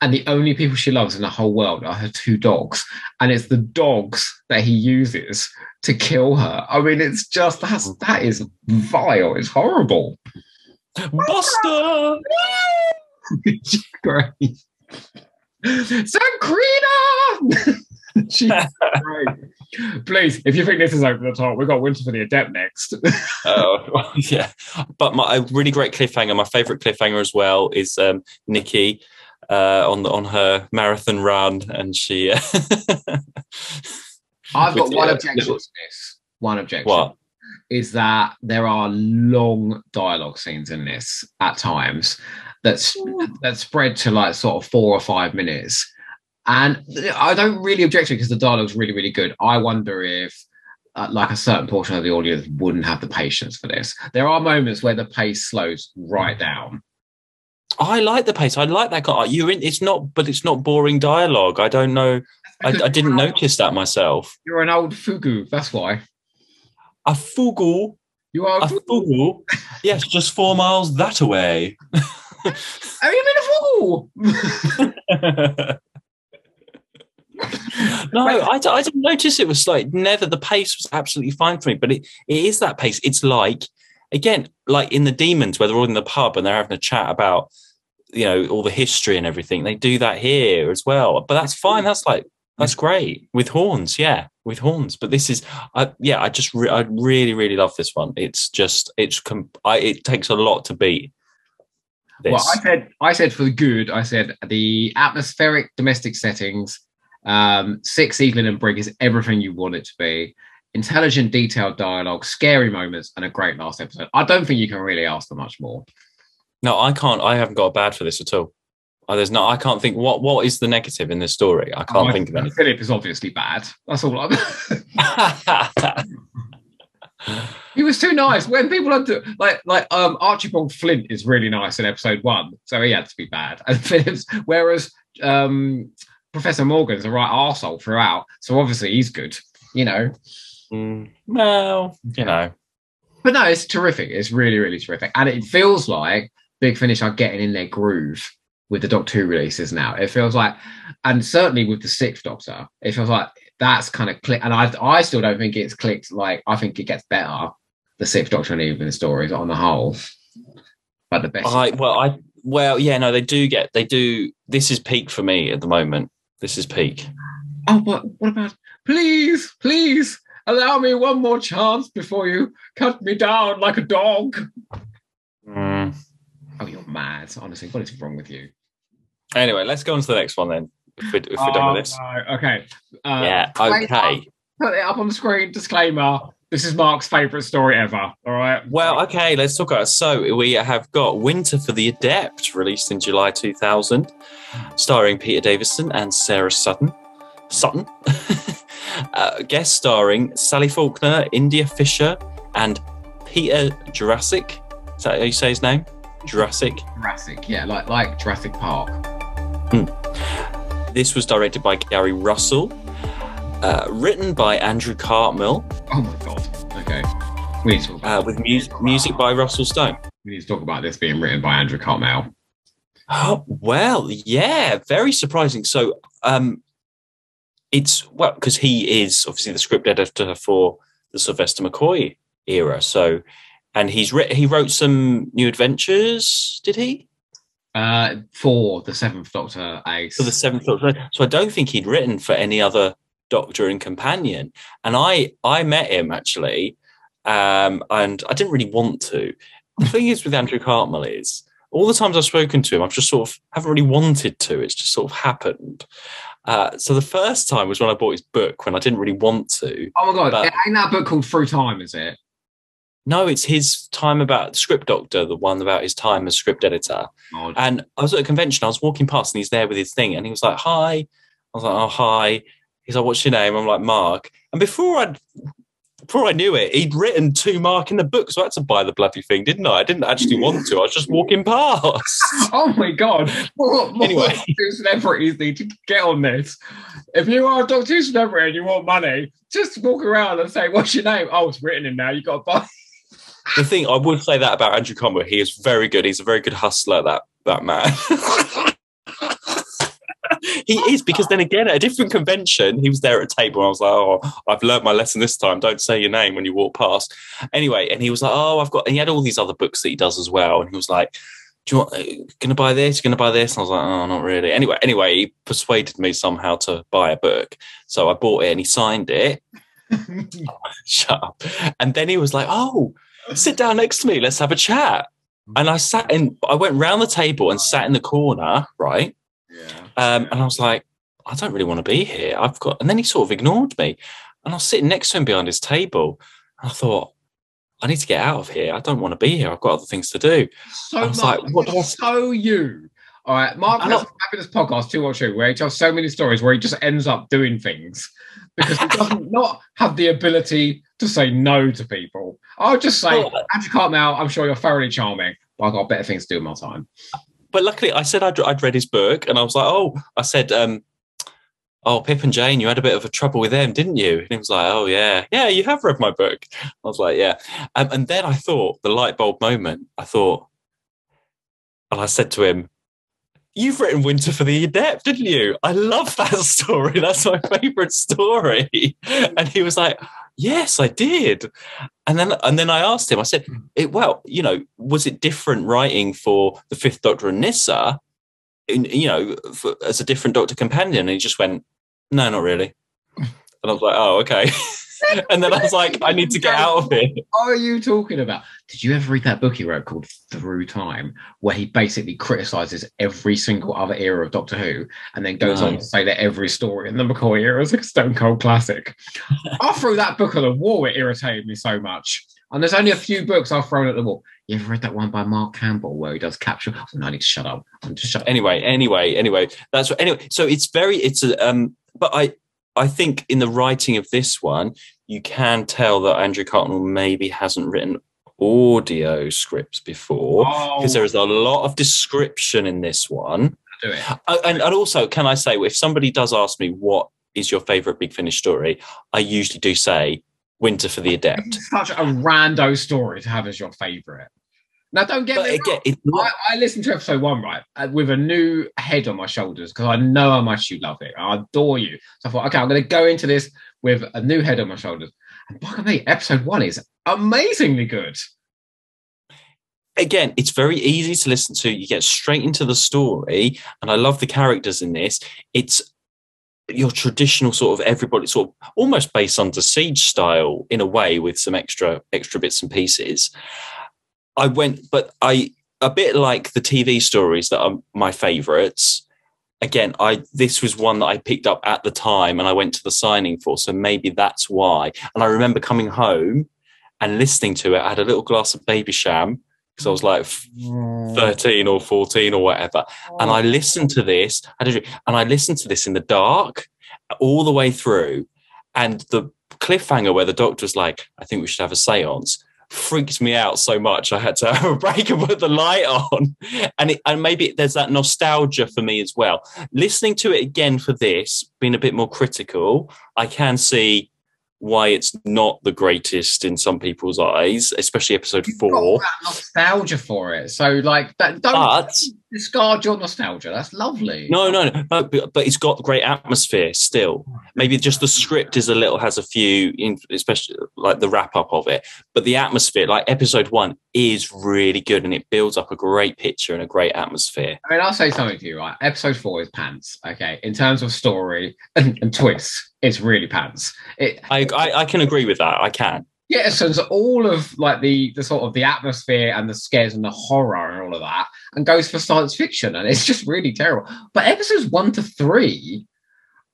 and the only people she loves in the whole world are her two dogs and it's the dogs that he uses to kill her i mean it's just that's that is vile it's horrible Buster! great great. Please, if you think this is over the top, we've got Winter for the Adept next. oh yeah, but my a really great cliffhanger. My favorite cliffhanger as well is um, Nikki uh, on the, on her marathon run, and she. uh, I've got one uh, objection to this. One objection. What? Is that there are long dialogue scenes in this at times that's that spread to like sort of four or five minutes. And I don't really object to it because the dialogue's really, really good. I wonder if uh, like a certain portion of the audience wouldn't have the patience for this. There are moments where the pace slows right down. I like the pace. I like that guy. You're in. It's not, but it's not boring dialogue. I don't know. I, I didn't notice that myself. You're an old fugu, that's why. A fugu. You are a fugu. yes, just four miles that away. Are you in a fugu? no, I, I didn't notice it was like never. The pace was absolutely fine for me, but it, it is that pace. It's like again, like in the demons where they're all in the pub and they're having a chat about you know all the history and everything. They do that here as well, but that's fine. That's like that's great with horns. Yeah, with horns. But this is, I yeah, I just re- I really really love this one. It's just it's com- I, it takes a lot to beat. This. Well, I said, I said for the good, I said the atmospheric domestic settings, um, Six Evelyn and Brig is everything you want it to be. Intelligent, detailed dialogue, scary moments, and a great last episode. I don't think you can really ask for much more. No, I can't. I haven't got a bad for this at all. Uh, there's no. I can't think. What What is the negative in this story? I can't Oh, think of anything. Philip is obviously bad. That's all. I'm... he was too nice. When people are do, like like um Archibald Flint is really nice in episode one, so he had to be bad. And Phillips, whereas um Professor Morgan's a right arsehole throughout, so obviously he's good. You know. Mm, well, you know. But no, it's terrific. It's really, really terrific. And it feels like Big Finish are getting in their groove with the Doctor Who releases now. It feels like, and certainly with the Sixth Doctor, it feels like that's kind of click. And I, I still don't think it's clicked. Like I think it gets better. The Sixth Doctor and even stories on the whole, but the best. I well, I well, yeah, no, they do get they do. This is peak for me at the moment. This is peak. Oh, but what about? Please, please allow me one more chance before you cut me down like a dog. Mm. Oh, you're mad. Honestly, what is wrong with you? Anyway, let's go on to the next one then. If we're, if we're done Oh, with this, no. Okay. Uh, yeah, okay. Put it up on the screen. Disclaimer. This is Mark's favourite story ever. All right. Well, okay, let's talk about it. So we have got Winter for the Adept, released in July 2000, starring Peter Davison and Sarah Sutton. Sutton. uh, guest starring Sally Faulkner, India Fisher, and Peter Jurasik. Is that how you say his name? Jurassic. Jurassic. Yeah, like like Jurassic Park. This was directed by Gary Russell, uh, written by Andrew Cartmel, Oh my god. Okay. We need to talk about. uh, with mu- music by Russell Stone. we need to talk about this being written by Andrew Cartmel. Oh, well, yeah, very surprising. So, um, it's well because he is obviously the script editor for the Sylvester McCoy era. So, and he's writ- he wrote some new adventures. Did he Uh, for the Seventh Doctor I for the Seventh Doctor? So, I don't think he'd written for any other Doctor and companion. And I I met him actually, um, and I didn't really want to. The thing is with Andrew Cartmel is all the times I've spoken to him, I've just sort of haven't really wanted to. It's just sort of happened. Uh, so the first time was when I bought his book when I didn't really want to. Oh my god! But- ain't that book called Through Time? Is it? No, it's his time about Script Doctor, the one about his time as script editor. Oh, And I was at a convention, I was walking past and he's there with his thing and he was like, Hi. I was like, Oh, hi. He's like, What's your name? I'm like, Mark. And before I before I knew it, he'd written two Mark in the book. So I had to buy the bloody thing, didn't I? I didn't actually want to. I was just walking past. oh my god! More, more Anyway. Celebrities need to get on this. If you are a Doctor Who celebrity and you want money, just walk around and say, "What's your name?" Oh, it's written in now. You got to buy. the thing I would say that about Andrew Conway, he is very good. He's a very good hustler, that that man. he is because then again at a different convention, he was there at a table and I was like, Oh, I've learned my lesson this time. Don't say your name when you walk past. Anyway, and he was like, Oh, I've got and he had all these other books that he does as well. And he was like, Do you want uh, gonna buy this? You're gonna buy this? And I was like, Oh, not really. Anyway, anyway, he persuaded me somehow to buy a book. So I bought it and he signed it. Shut up. And then he was like, Oh, sit down next to me. Let's have a chat. And I sat in, I went round the table and sat in the corner, right? Um, and I was like, I don't really want to be here. I've got, and then he sort of ignored me. And I was sitting next to him behind his table. And I thought, I need to get out of here. I don't want to be here. I've got other things to do. So I was much. like, what do I so you. All right, Mark has a fabulous podcast, Two or Two, where he tells so many stories where he just ends up doing things because he doesn't not have the ability to say no to people. I'll just say, as you can't now, I'm sure you're thoroughly charming, but I've got better things to do in my time. But luckily I said I'd, I'd read his book and I was like, oh, I said, um, oh, Pip and Jane, you had a bit of a trouble with them, didn't you? And he was like, oh, yeah, yeah, you have read my book. I was like, yeah. Um, and then I thought, the light bulb moment, I thought, and I said to him, You've written Winter for the Adept, didn't you? I love that story. That's my favorite story. And he was like, Yes, I did. And then and then I asked him, I said, it, well, you know, was it different writing for the Fifth Doctor and Nyssa, in, you know, for, as a different Doctor companion? And he just went, no, not really. And I was like, oh, okay. and then I was like, I need to get out of here. What are you talking about? Did you ever read that book he wrote called Through Time, where he basically criticizes every single other era of Doctor Who and then goes No. on to say that every story in the McCoy era is a Stone Cold classic? I threw that book at the wall, it irritated me so much. And there's only a few books I've thrown at the wall. You ever read that one by Mark Campbell where he does capture? Oh, no, I need to shut up. I'm just shut anyway anyway anyway that's what anyway so it's very it's a um but i i think in the writing of this one you can tell that andrew cartmel maybe hasn't written audio scripts before because there is a lot of description in this one Do it. Uh, and, and also can i say if somebody does ask me what is your favorite big finish story i usually do say winter for the adept Such a rando story to have as your favorite. Now, don't get But me again, wrong. not- I, I listened to episode one right uh, with a new head on my shoulders because I know how much you love it. I adore you. So I thought, okay, I'm going to go into this with a new head on my shoulders. And by me, episode one is amazingly good. again, it's very easy to listen to. You get straight into the story, and I love the characters in this. It's your traditional sort of everybody sort of almost based on the siege style in a way with some extra extra bits and pieces. I went, but I a bit like the TV stories that are my favorites. Again, I this was one that I picked up at the time and I went to the signing for, so maybe that's why. And I remember coming home and listening to it. I had a little glass of Babycham because I was like mm. 13 or 14 or whatever. And I oh. listened to this, I and I listened to this in the dark all the way through. And the cliffhanger where the doctor's like, I think we should have a seance freaked me out so much. I had to have a break and put the light on. And, it, and maybe there's that nostalgia for me as well. Listening to it again for this, being a bit more critical, I can see why it's not the greatest in some people's eyes, especially episode four. That nostalgia for it. So, like, that, don't But discard your nostalgia. That's lovely. no, no, no, but, but it's got great atmosphere still. Maybe just the script is a little has a few, especially like the wrap up of it. But the atmosphere, like episode one, is really good and it builds up a great picture and a great atmosphere. I mean, I'll say something to you, right? Episode four is pants. Okay, in terms of story and, and twists, it's really pants. It I, I I can agree with that. I can. Jettisons all of like the the sort of the atmosphere and the scares and the horror and all of that, and goes for science fiction, and it's just really terrible. But episodes one to three,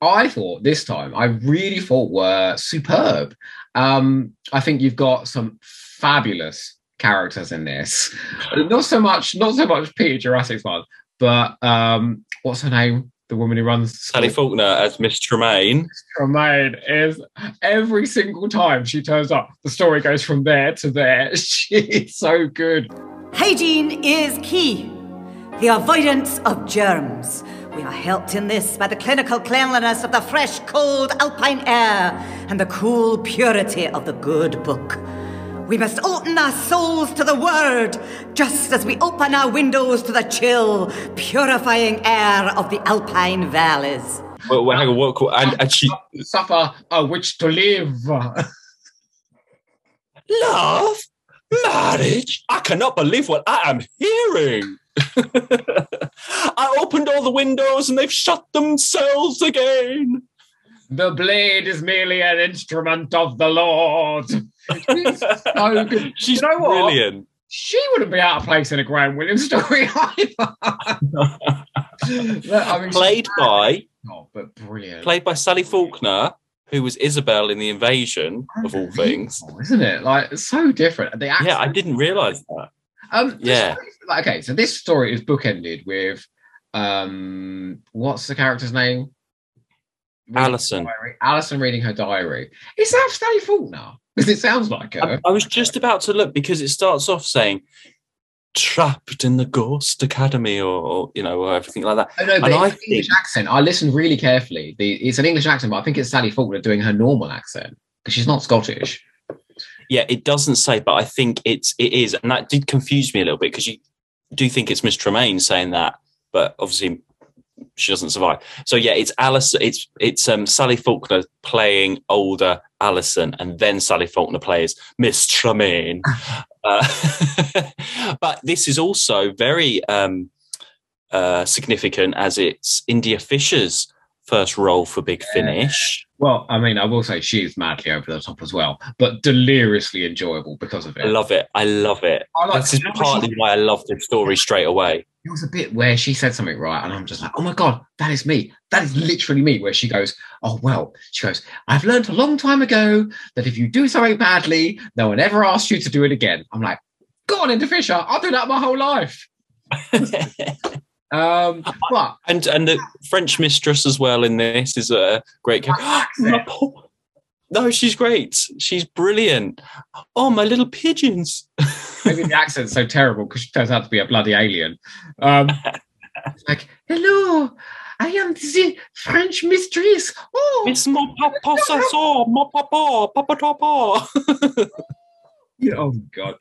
I thought this time I really thought were superb. Um, I think you've got some fabulous characters in this. Not so much, not so much Peter Jurasik's one, but um, what's her name? The woman who runs Sally Faulkner as Miss Tremaine. Tremaine is every single time she turns up, the story goes from there to there. She's so good. Hygiene is key. The avoidance of germs. We are helped in this by the clinical cleanliness of the fresh, cold alpine air and the cool purity of the good book. We must open our souls to the word, just as we open our windows to the chill, purifying air of the alpine valleys. Well, well, hang on, what, and, and she Suffer a uh, which to live. love marriage. I cannot believe what I am hearing. I opened all the windows and they've shut themselves again. The blade is merely an instrument of the Lord. She's so good. She's you know what? brilliant. She wouldn't be out of place in a Graham Williams story either. I mean, Played by Oh, but brilliant. played by Sally Faulkner, who was Isobel in The Invasion, of all things. isn't it? Like so different. The Yeah, I didn't realise that. Um, Yeah. story- like, okay, so this story is bookended with um, what's the character's name? Reading Alison. her. Alison reading her diary. Is that Sally Faulkner? Because it sounds like her. I, I was just about to look because it starts off saying trapped in the Ghost Academy or, or, you know, or everything like that. I know, but and I an English accent. I listened really carefully. The, it's an English accent, but I think it's Sally Faulkner doing her normal accent because she's not Scottish. yeah, it doesn't say, but I think it's it is, and that did confuse me a little bit because you do think it's Miss Tremaine saying that, but obviously she doesn't survive. So yeah, it's Alice. It's it's um, Sally Faulkner playing older Alison, and then Sally Faulkner plays Miss Tremaine. uh, but this is also very um, uh, significant as it's India Fisher's first role for Big Finish. Well, I mean, I will say she is madly over the top as well, but deliriously enjoyable because of it. I love it. I love it. I like- this is partly why I love this story straight away. There was a bit where she said something right, and I'm just like, oh my god, that is me. That is literally me. Where she goes, oh well, she goes, I've learned a long time ago that if you do something badly, no one ever asks you to do it again. I'm like, go on, India Fisher. I'll do that my whole life. um, but And and the French mistress as well in this is a great character. No, she's great. She's brilliant. Oh, my little pigeons. maybe the accent's so terrible because she turns out to be a bloody alien. Um, it's like, hello, I am the French mistress. Oh, It's mon papa, ça sort, mon papa, papa, papa. Oh god!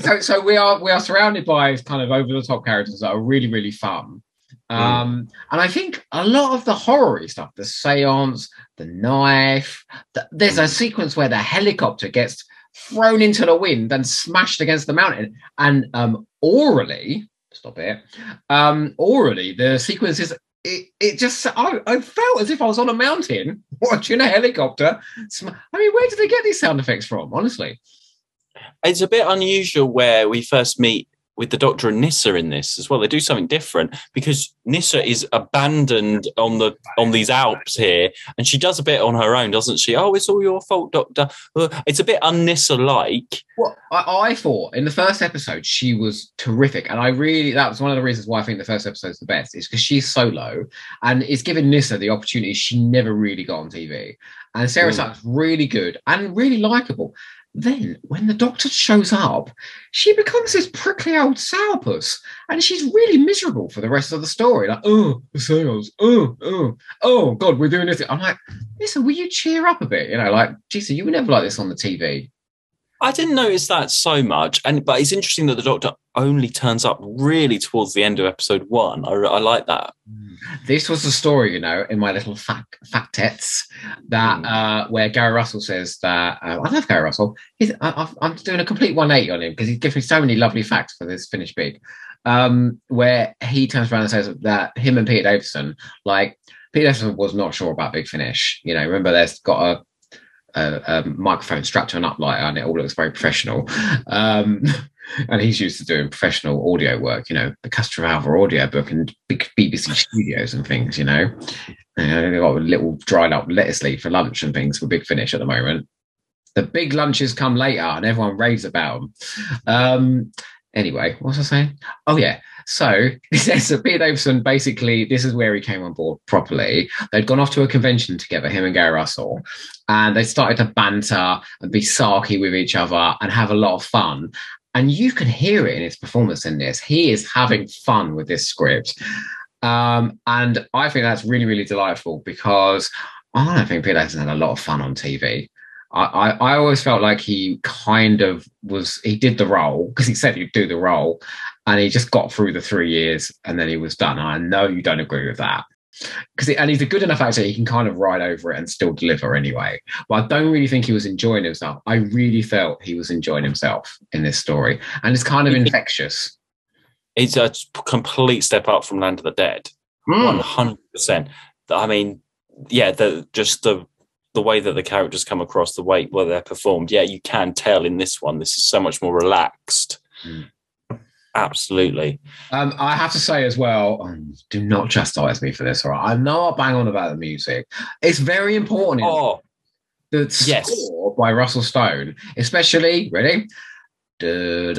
So, so we are we are surrounded by kind of over the top characters that are really really fun, um, and I think a lot of the horror stuff, the seance, the knife. The, there's a sequence where the helicopter gets thrown into the wind and smashed against the mountain, and um, orally, stop it, um, orally, the sequence is. It, it just I, I felt as if I was on a mountain watching a helicopter. I mean, where did they get these sound effects from? Honestly, it's a bit unusual where we first meet with the Doctor and Nyssa in this as well. They do something different because Nyssa is abandoned on the on these Alps here, and she does a bit on her own, doesn't she? Oh, it's all your fault, Doctor. It's a bit un-Nyssa like. Well, I, I thought in the first episode she was terrific, and I really that was one of the reasons why I think the first episode is the best. Is because she's solo, and it's given Nyssa the opportunity she never really got on TV. And Sarah Mm. Sutton's really good and really likable. Then, when the Doctor shows up, she becomes this prickly old sourpuss, and she's really miserable for the rest of the story. Like, oh, the sales, oh, oh, oh, God, we're doing this. I'm like, listen, will you cheer up a bit? You know, like, Jesus, you were never like this on the TV. I didn't notice that so much, and but it's interesting that the Doctor only turns up really towards the end of episode one. I, I like that. this was the story, you know, in my little fact factets that uh, where Gary Russell says that uh, I love Gary Russell. He's, I, I'm doing a complete 180 on him because he gives me so many lovely facts for this finish big. Um, where he turns around and says that him and Peter Davison, like Peter Davison was not sure about Big Finish. You know, remember there's got a a, a microphone strapped to an uplighter, and it all looks very professional. Um, and he's used to doing professional audio work, you know, the Castrovalva audio book and big BBC studios and things, you know. And they've got a little dried up lettuce leaf for lunch and things for Big Finish at the moment. The big lunches come later and everyone raves about them. Um, anyway, what was I saying? Oh, yeah. So it says that Peter Davison basically, this is where he came on board properly. They'd gone off to a convention together, him and Gary Russell, and they started to banter and be sarky with each other and have a lot of fun. And you can hear it in his performance in this. He is having fun with this script. Um, and I think that's really, really delightful because I don't think Peter Davison had a lot of fun on TV. I, I, I always felt like he kind of was, he did the role because he said he'd do the role and he just got through the three years and then he was done. I know you don't agree with that because and he's a good enough actor he can kind of ride over it and still deliver anyway but i don't really think he was enjoying himself i really felt he was enjoying himself in this story and it's kind of infectious It's a complete step up from Land of the Dead. Hmm. Hundred percent. I mean, yeah, the just the the way that the characters come across, the way where they're performed. Yeah, you can tell in this one. This is so much more relaxed. Hmm. Absolutely. Um, I have to say as well, um, do not chastise me for this. All right, I know I bang on about the music. It's very important. Oh, the score by Russell Stone, especially ready. Can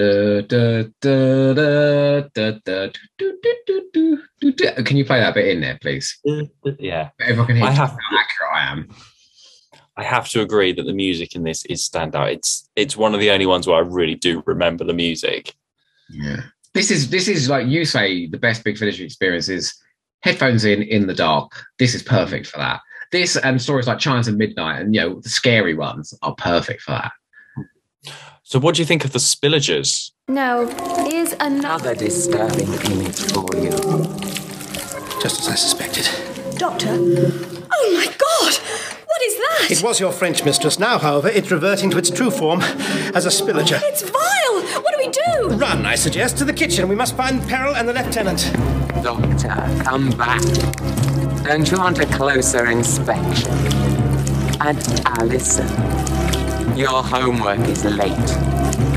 you play that bit in there, please? yeah. Everyone can hear I have- how accurate I am. I have to agree that the music in this is standout. It's it's one of the only ones where I really do remember the music. Yeah. This is this is like you say the best Big Finish experience is headphones in in the dark. This is perfect for that. This and stories like Chimes of Midnight and you know the scary ones are perfect for that. So, what do you think of the Spillagers? No, here's another. Another disturbing image for you. Just as I suspected. Doctor? Oh my god! What is that? It was your French mistress. Now, however, it's reverting to its true form as a spillager. It's vile! What do we do? Run, I suggest, to the kitchen. We must find Peril and the lieutenant. Doctor, come back. Don't you want a closer inspection? And Alison, your homework is late.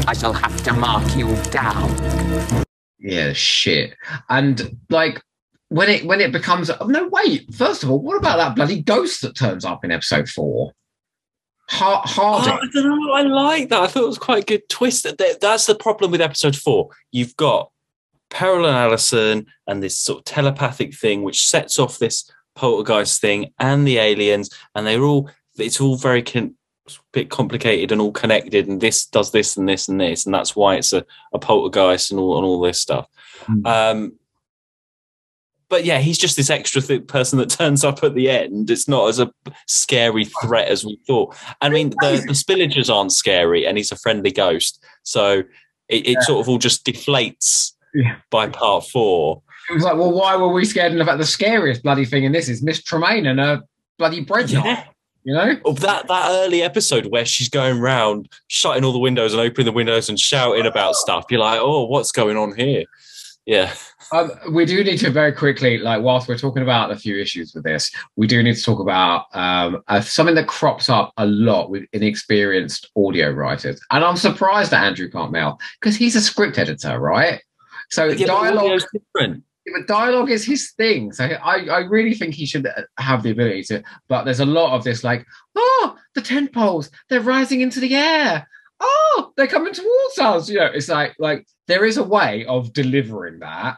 I shall have to mark you down. Yeah, shit. And like when it when it becomes oh, no wait. First of all, what about that bloody ghost that turns up in episode four? Har- Oh, Harding. I don't know. I like that. I thought it was quite a good twist. That- That's the problem with episode four. You've got Peril and Allison and this sort of telepathic thing, which sets off this poltergeist thing and the aliens, and they're all. It's all very con- bit complicated and all connected, and this does this and this and this, and that's why it's a, a poltergeist and all and all this stuff. Um, but yeah, he's just this extra th- person that turns up at the end. It's not as a scary threat as we thought. I mean, the, the spillagers aren't scary, and he's a friendly ghost, so it, it sort of all just deflates Yeah. by part four. It was like, well, why were we scared enough? The scariest bloody thing in this is Miss Tremaine and her bloody bread. Yeah. You know? Of that that early episode where she's going round shutting all the windows and opening the windows and shouting about oh. stuff, you're like, oh, what's going on here? Yeah. Um, we do need to very quickly, like, whilst we're talking about a few issues with this, we do need to talk about um, uh, something that crops up a lot with inexperienced audio writers. And I'm surprised at Andrew can't Cartmel because he's a script editor, right? So Yeah, dialogue, audio's different. But dialogue is his thing. So I, I really think he should have the ability to. But there's a lot of this, like, oh, the tent poles, they're rising into the air. Oh, they're coming towards us. You know, it's like, like there is a way of delivering that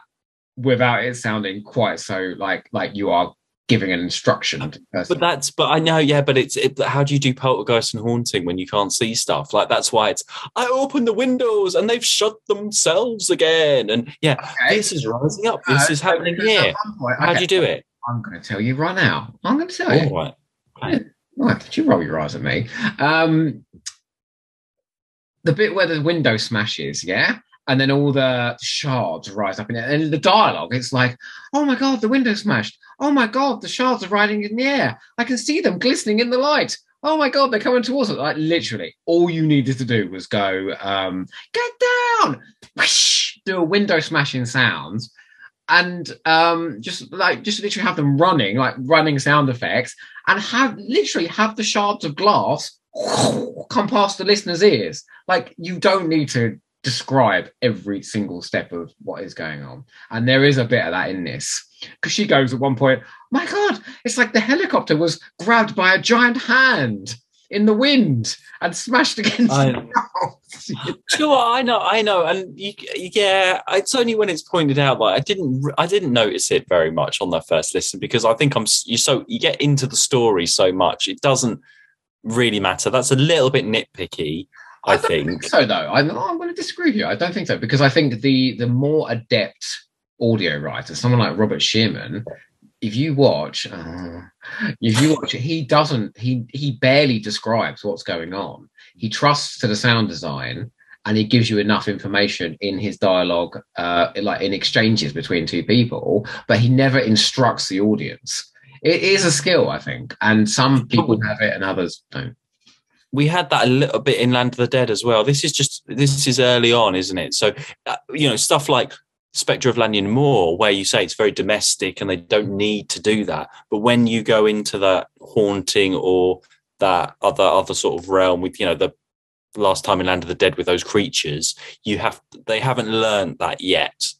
without it sounding quite so like like you are giving an instruction. To the person. But that's, but I know, yeah, but it's, it, how do you do poltergeist and haunting when you can't see stuff? Like, that's why it's, I open the windows and they've shut themselves again. And yeah, this is rising up. This Uh, is happening here. point- How do you do it? I'm going to tell you right now. I'm going to tell you. All right. Why did you roll your eyes at me? Um, the bit where the window smashes, yeah, and then all the shards rise up in it, and the dialogue, it's like, "Oh my god, the window smashed! Oh my god, the shards are riding in the air! I can see them glistening in the light! Oh my god, they're coming towards us!" Like literally, all you needed to do was go, um, "Get down!" Whoosh, do a window smashing sounds, and um, just like just literally have them running, like running sound effects, and have literally have the shards of glass come past the listener's ears. Like you don't need to describe every single step of what is going on. And there is a bit of that in this. Because she goes at one point, my God, it's like the helicopter was grabbed by a giant hand in the wind and smashed against I- the house. Do you know what? I know, I know, and you, yeah, it's only when it's pointed out. Like I didn't, I didn't notice it very much on the first listen because I think I'm you so you get into the story so much, it doesn't really matter. That's a little bit nitpicky, I, think. so though I'm, I'm going to disagree with you. I don't think so because I think the the more adept audio writer, someone like Robert Shearman, if you watch, uh, if you watch, he doesn't. He he barely describes what's going on. He trusts to the sound design, and he gives you enough information in his dialogue, uh, like in exchanges between two people. But he never instructs the audience. It is a skill, I think, and some people have it and others don't. we had that a little bit in Land of the Dead as well. This is just this is early on, isn't it? So uh, you know stuff like Spectre of Lanyon Moor, where you say it's very domestic and they don't need to do that, but when you go into that haunting or that other other sort of realm with you know the last time in Land of the Dead with those creatures, you have they haven't learned that yet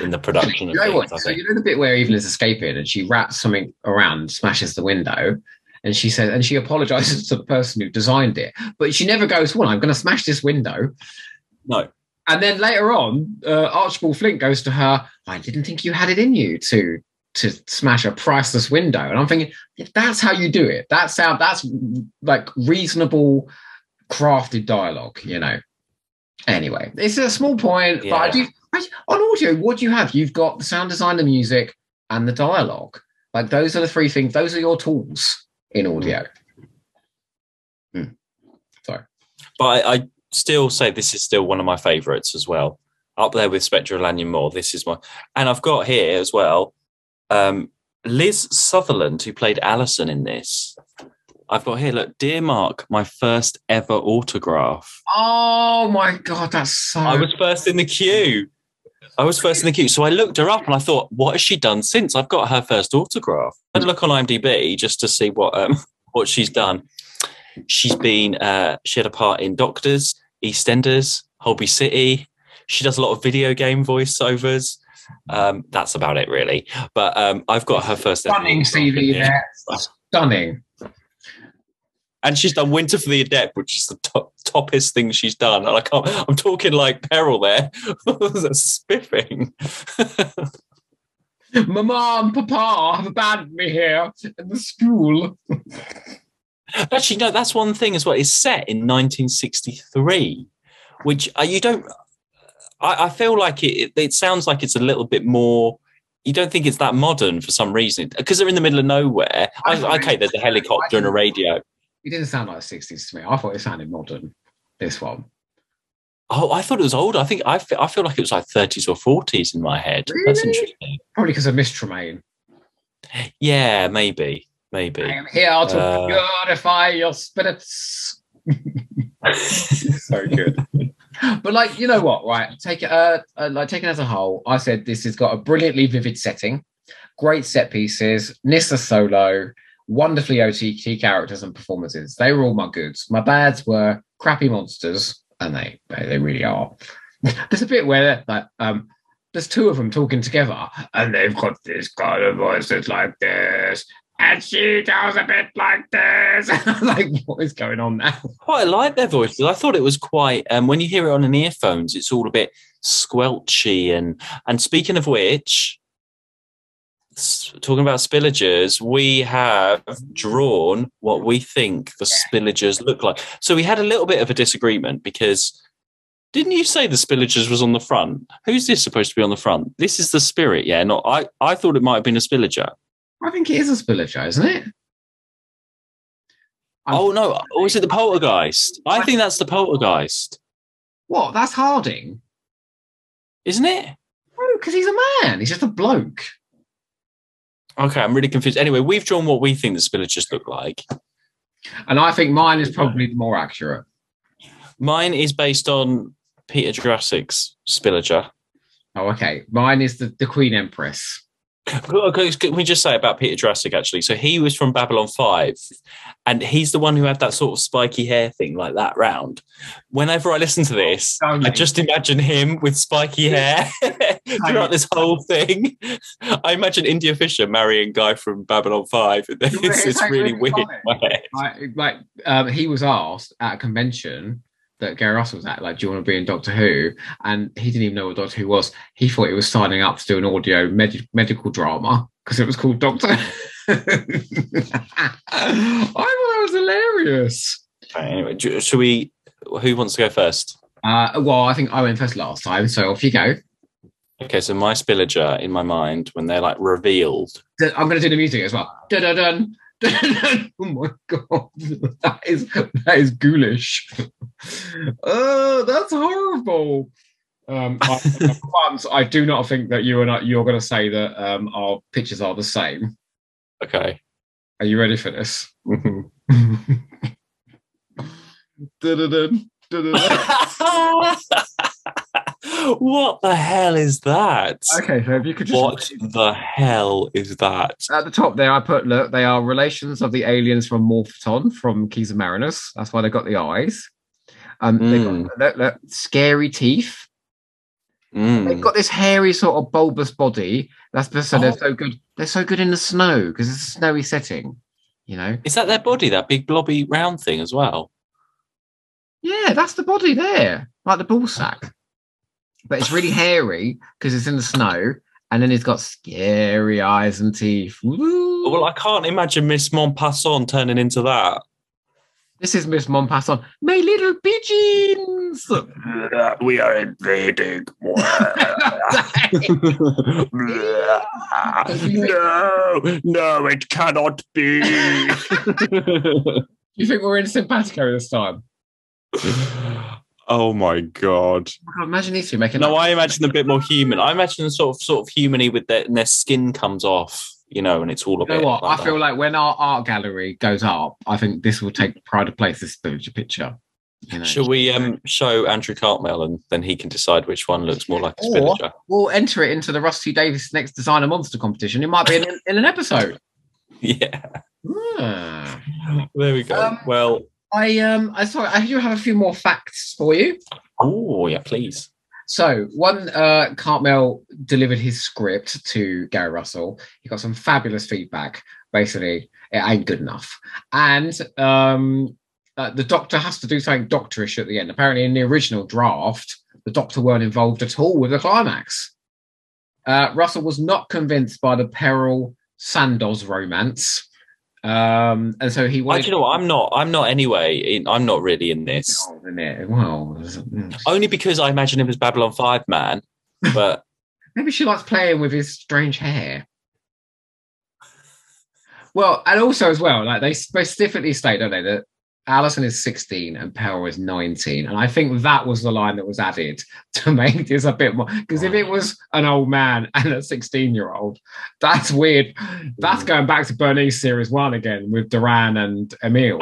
in the production You of know things. what? I So you know the bit where Evelyn is escaping and she wraps something around, smashes the window, and she says, and she apologizes to the person who designed it, but she never goes, "Well, I'm going to smash this window." No. And then later on, uh, Archibald Flint goes to her, "I didn't think you had it in you to to smash a priceless window." And I'm thinking, if that's how you do it, that's how that's like reasonable, crafted dialogue, you know. Anyway, it's a small point, but I do on audio. What do you have? You've got the sound design, the music, and the dialogue. Like those are the three things. Those are your tools in audio. Hmm. Sorry. but I, I still say this is still one of my favourites as well. Up there with Spectre of Lanyon Moor. This is my, and I've got here as well, um, Liz Sutherland, who played Alison in this. I've got here, look, dear Mark, my first ever autograph. Oh my god, that's so. I was first in the queue. I was first in the queue. So I looked her up and I thought, what has she done since? I've got her first autograph. I had a look on IMDb just to see what um, what she's done. She's been uh, she had a part in Doctors, EastEnders, Holby City. She does a lot of video game voiceovers. Um, that's about it, really. But um, I've got her first stunning CV there. Stunning. And she's done Winter for the Adept, which is the top, toppest thing she's done. And I can't. I'm talking like peril there. Spiffing. Mama and Papa have abandoned me here in the school. Actually, no, that's one thing as well. It's set in 1963, which uh, you don't. I, I feel like it, it. It sounds like it's a little bit more. You don't think it's that modern for some reason because they're in the middle of nowhere. I, okay, there's a helicopter and a radio. It didn't sound like 60s to me. I thought it sounded modern. This one. Oh, I thought it was older. I think I feel, I feel like it was like 30s or 40s in my head. That's interesting. Probably because of Miss Tremaine. Yeah, maybe, maybe. I am here to Uh, purify your spirits. so good. but like, you know what, right? Take it uh, uh like taken as a whole, I said this has got a brilliantly vivid setting, great set pieces, Nyssa solo, wonderfully OTT characters and performances. They were all my goods. My bads were crappy monsters, and they they, really are. There's a bit where like um there's two of them talking together, and they've got this kind of voices like this, and she does a bit like this. like, what is going on now? quite like their voices. I thought it was quite. Um, when you hear it on an earphones, it's all a bit squelchy. And and speaking of which, talking about spillagers, we have drawn what we think the spillagers look like. So we had a little bit of a disagreement because. Didn't you say the spillagers was on the front? Who's this supposed to be on the front? This is the spirit, yeah. Not I. I thought it might have been a spillager. I think it is a spillager, isn't it? oh no! Or is it the poltergeist? I think that's the poltergeist. What? That's Harding, isn't it? No, because he's a man. He's just a bloke. Okay, I'm really confused. Anyway, we've drawn what we think the spillagers look like. And I think mine is probably the more accurate. Mine is based on Peter Jurasik's spillager. Oh, okay. Mine is the, the Queen Empress. Can we just say about Peter Jurasik actually? So he was from Babylon 5, and he's the one who had that sort of spiky hair thing like that round. Whenever I listen to this, I just imagine him with spiky hair throughout this whole thing. I imagine India Fisher marrying guy from Babylon 5. It's, it's really weird. in my head. Like, like um, he was asked at a convention that Gary Russell was at, like, do you want to be in Doctor Who? And he didn't even know what Doctor Who was. He thought he was signing up to do an audio med- medical drama because it was called Doctor. I thought that was hilarious. Anyway, do- should we? Who wants to go first? Uh, well, I think I went first last time, so off you go. Okay, so my spillager in my mind when they're like revealed. I'm going to do the music as well. Dun dun dun. oh my god, that is that is ghoulish. Oh, that's horrible. Um, I, once, I do not think that you and I, you're going to say that um, our pictures are the same. Okay. Are you ready for this? What the hell is that? Okay, so if you could just What the hell is that? at the top there, I put look, they are relations of the aliens from Morphoton from Keys of Marinus. That's why they got the eyes. Um, They've got look, look, scary teeth. Mm. They've got this hairy sort of bulbous body. That's so they're Oh. so good. They're so good in the snow because it's a snowy setting. You know. Is that their body, that big blobby round thing as well? Yeah, that's the body there, like the ball sack. But it's really hairy because it's in the snow, and then it's got scary eyes and teeth. Woo. Well, I can't imagine Miss Maupassant turning into that. This is Miss Maupassant. My little pigeons. we are invading. no, no, it cannot be. you think we're in Simpatico this time? oh my god! God, imagine these two making. No, I imagine a bit more human. I imagine sort of sort of humany with their and their skin comes off, you know, and it's all a You know bit. what? like I feel that. like when our art gallery goes up, I think this will take pride of place. This picture, picture. You know. Shall we um, show Andrew Cartmel and then he can decide which one looks more like a Or spillager? we'll enter it into the Rusty Davies next designer monster competition. It might be in, in an episode. Yeah, Hmm. there we go. Um, well, I um I sorry, I do have a few more facts for you. oh yeah, please. So one uh Cartmel delivered his script to Gary Russell. He got some fabulous feedback. Basically, it ain't good enough. And um uh, the doctor has to do something doctorish at the end. Apparently, in the original draft, the doctor weren't involved at all with the climax. Uh, Russell was not convinced by the Peril Sandoz romance. Um, and so he I, wanted do you know what? I'm not. I'm not anyway. In, I'm not really in this. in it. Well. Only because I imagine him as Babylon Five man. But Maybe she likes playing with his strange hair. Well, and also as well, like they specifically state, don't they, that Alison is 16 and Peril is 19. And I think that was the line that was added to make this a bit more. Because if it was an old man and a 16 year old, that's weird. That's going back to Bernice series one again with Duran and Emil.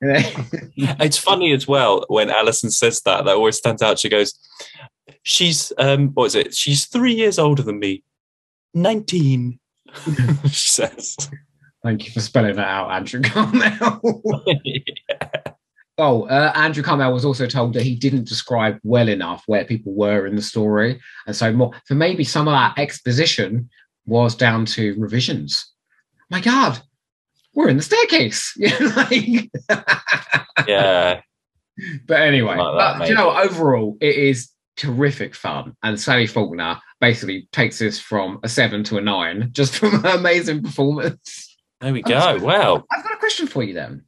it's funny as well when Alison says that. That always stands out. She goes, "She's um, what is it? She's three years older than me. Nineteen. she says. Thank you for spelling that out, Andrew Cartmel. Oh, uh, Andrew Cartmel was also told that he didn't describe well enough where people were in the story, and so more. So maybe some of that exposition was down to revisions. My God, we're in the staircase. Yeah, like- Yeah. but anyway, Like that, but, you know, overall, it is terrific fun, and Sally Faulkner basically takes this from a seven to a nine just from her amazing performance. There we go. Well. I've got a question for you then.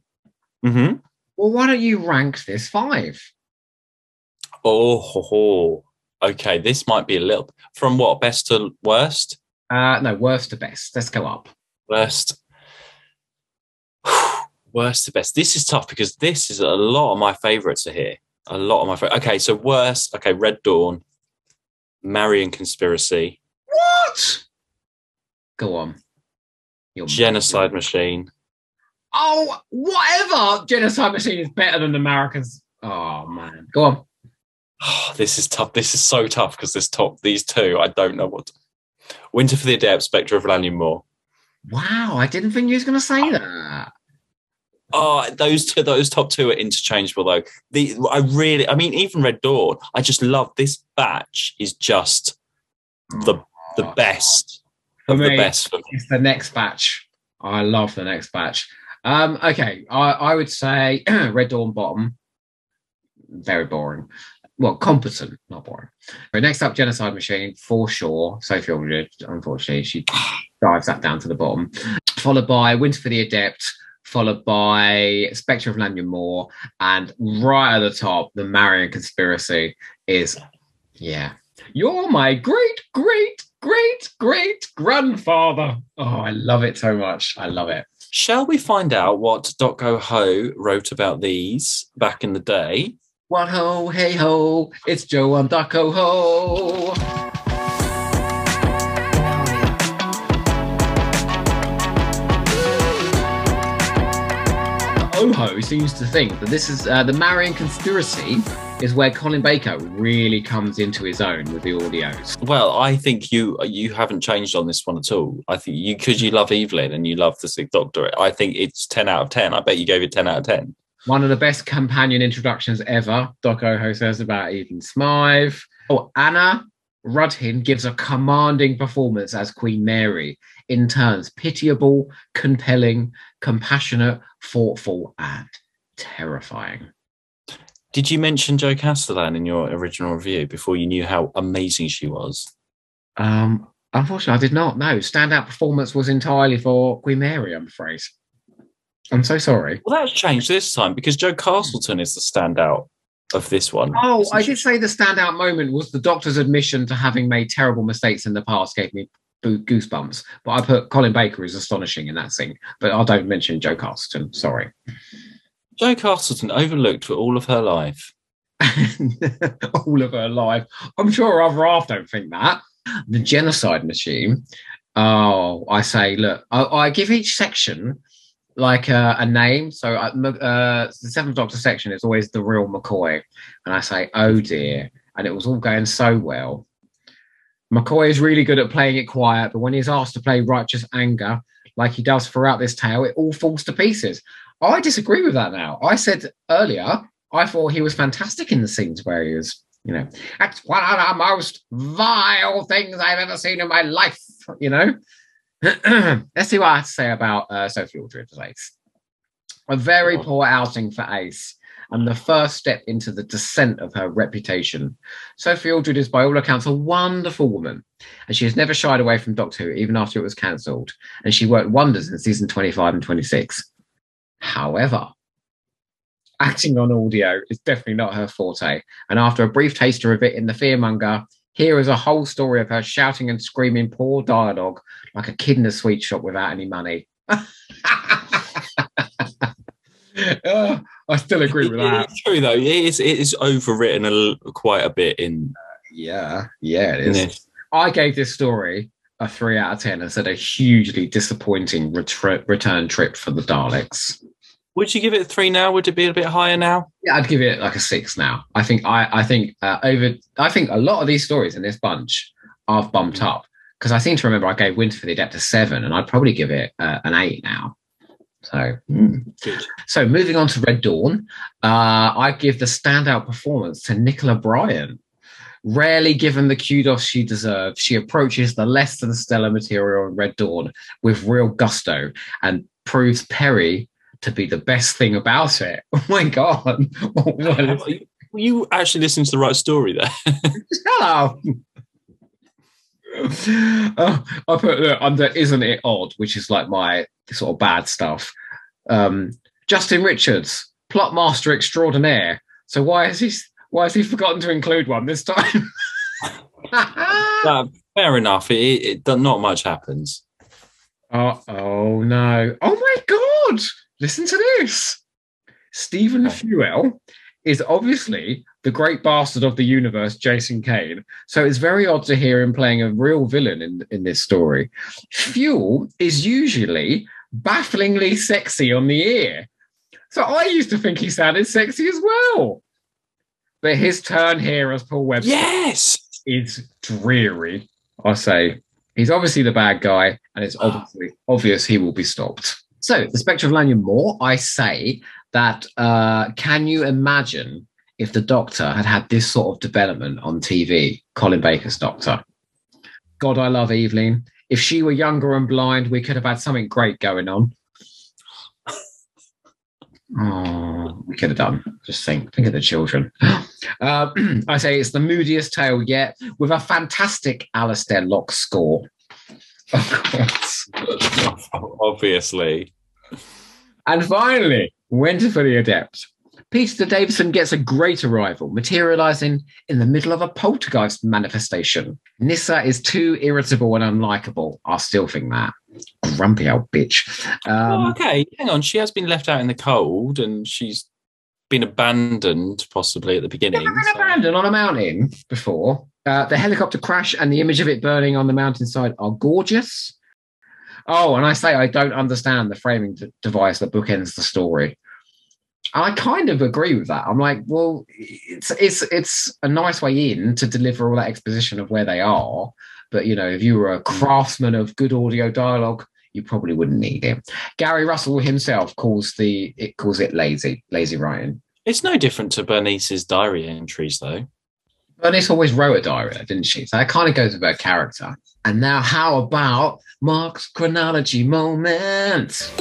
Mm-hmm. Well, why don't you rank this five? Oh, ho, ho. okay. This might be a little from what best to worst. Uh, no, worst to best. Let's go up. Worst. worst to best. This is tough because this is a lot of my favorites are here. A lot of my favorite. Okay, so worst. Okay, Red Dawn, Marian Conspiracy, What? Go on. You're Genocide Machine. Oh, whatever. Genocide Machine is better than Americans. Oh man, go on. Oh, this is tough. This is so tough because this top these two. I don't know what. to- Winter for the Adept, Spectre of Lanyon Moor. Wow, I didn't think you was going to say that. Oh, those two, those top two are interchangeable though. The I really, I mean, even Red Dawn, I just love this batch. Is just the the oh. best For of the me, best. It's the next batch. I love the next batch. Um, okay, I, I would say Red Dawn bottom. Very boring. Well, competent, not boring. But next up, Genocide Machine, for sure. Sophie Aldred, unfortunately, she dives that down to the bottom. Followed by Winter for the Adept, followed by Spectre of Lanyon Moor, and right at the top, the Marian Conspiracy is, yeah. You're my great, great, great, great grandfather. Oh, I love it so much. I love it. Shall we find out what Doc Oho wrote about these back in the day? What ho, hey ho, it's Joe and Ducko ho. Oho seems to think that this is uh, the Marian conspiracy is where Colin Baker really comes into his own with the audios. Well, I think you you haven't changed on this one at all. I think you because you love Evelyn and you love the Sixth Doctor. I think it's ten out of ten. I bet you gave it ten out of ten. One of the best companion introductions ever, Doc Oho says about Evelyn Smythe. Oh, Anne Reid gives a commanding performance as Queen Mary, in turns pitiable, compelling, compassionate, thoughtful, and terrifying. Did you mention Jo Castleton in your original review before you knew how amazing she was? Um, unfortunately, I did not know. Standout performance was entirely for Queen Mary, I'm afraid. I'm so sorry. Well, that's changed this time because Jo Castleton is the standout of this one. Oh, I did say the standout moment was the doctor's admission to having made terrible mistakes in the past gave me goosebumps. But I put Colin Baker is astonishing in that scene. But I don't mention Jo Castleton. Sorry. Jo Castleton overlooked for all of her life. all of her life. I'm sure other half don't think that. The genocide machine. Oh, I say, look, I, I give each section like uh, a name. So uh, uh, the Seventh Doctor section is always the real McCoy, and I say, oh dear, and it was all going so well. McCoy is really good at playing it quiet, but when he's asked to play righteous anger, like he does throughout this tale, it all falls to pieces. I disagree with that now. I said earlier, I thought he was fantastic in the scenes where he was, you know, that's one of the most vile things I've ever seen in my life, you know. Let's see what I have to say about uh, Sophie Aldred as Ace. A very poor outing for Ace, and the first step into the descent of her reputation. Sophie Aldred is, by all accounts, a wonderful woman, and she has never shied away from Doctor Who, even after it was cancelled. And she worked wonders in season 25 and 26. However, acting on audio is definitely not her forte. And after a brief taster of it in The Fearmonger, here is a whole story of her shouting and screaming poor dialogue like a kid in a sweet shop without any money. Uh, I still agree with that. It's true though. It is, it is overwritten a quite a bit in. Yeah, yeah, it is. I gave this story a three out of ten and said a hugely disappointing retr- return trip for the Daleks. Would you give it a three now? Would it be a bit higher now? Yeah, I'd give it like a six now. I think I, I think uh, over. I think a lot of these stories in this bunch I've bumped up because I seem to remember I gave Winter for the Adept a seven, and I'd probably give it uh, an eight now. So, mm. so moving on to Red Dawn, uh, I give the standout performance to Nicola Bryan. Rarely given the kudos she deserves, she approaches the less than stellar material in Red Dawn with real gusto and proves Peri to be the best thing about it. Oh my god! Is- You actually listened to the right story there. Hello. Oh, I put look, under "Isn't It Odd," which is like my sort of bad stuff. Um, Justin Richards, plot master extraordinaire. So why has he why has he forgotten to include one this time? Uh, fair enough. It, it, it not much happens. Oh, oh no. Oh my god. Listen to this. Stephen Fewell is obviously the great bastard of the universe, Jason Kane. So it's very odd to hear him playing a real villain in, in this story. Fewell is usually bafflingly sexy on the ear. So I used to think he sounded sexy as well. But his turn here as Paul Webster Yes. is dreary. I say He's obviously the bad guy, and it's ah. obviously obvious he will be stopped. So, the Spectre of Lanyon Moor, I say that uh, can you imagine if the Doctor had had this sort of development on TV, Colin Baker's Doctor? God, I love Evelyn. If she were younger and blind, we could have had something great going on. Oh, we could have done. Just think, think of the children. Uh, I say it's the moodiest tale yet, with a fantastic Alistair Lock score. Of course. Obviously. And finally, Winter for the Adept. Peter Davison gets a great arrival, materializing in the middle of a poltergeist manifestation. Nyssa is too irritable and unlikable. I still think that. Grumpy old bitch. Um, oh, okay, hang on. She has been left out in the cold and she's been abandoned possibly at the beginning. Never been abandoned on a mountain before. Uh, the helicopter crash and the image of it burning on the mountainside are gorgeous. Oh, and I say I don't understand the framing d- device that bookends the story. I kind of agree with that. I'm like, well, it's it's it's a nice way in to deliver all that exposition of where they are. But you know, if you were a craftsman of good audio dialogue, you probably wouldn't need it. Gary Russell himself calls the it calls it lazy, lazy writing. It's no different to Bernice's diary entries, though. Bernice always wrote a diary, didn't she? So that kind of goes with her character. And now, how about Mark's chronology moment? So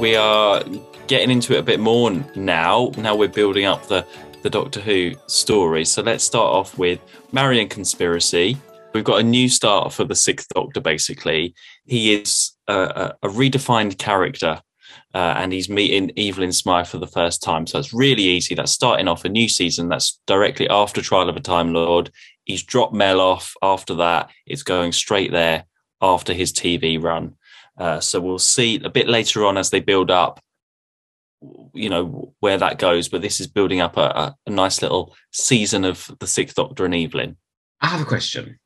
we are getting into it a bit more now. Now we're building up the the Doctor Who story. So let's start off with Marian Conspiracy. We've got a new start for the Sixth Doctor. Basically, he is a, a, a redefined character. Uh, and he's meeting Evelyn Smythe for the first time. So it's really easy. That's starting off a new season. That's directly after Trial of a Time Lord. He's dropped Mel off after that. It's going straight there after his TV run. Uh, so we'll see a bit later on as they build up, you know, where that goes. But this is building up a, a, nice little season of the Sixth Doctor and Evelyn. I have a question.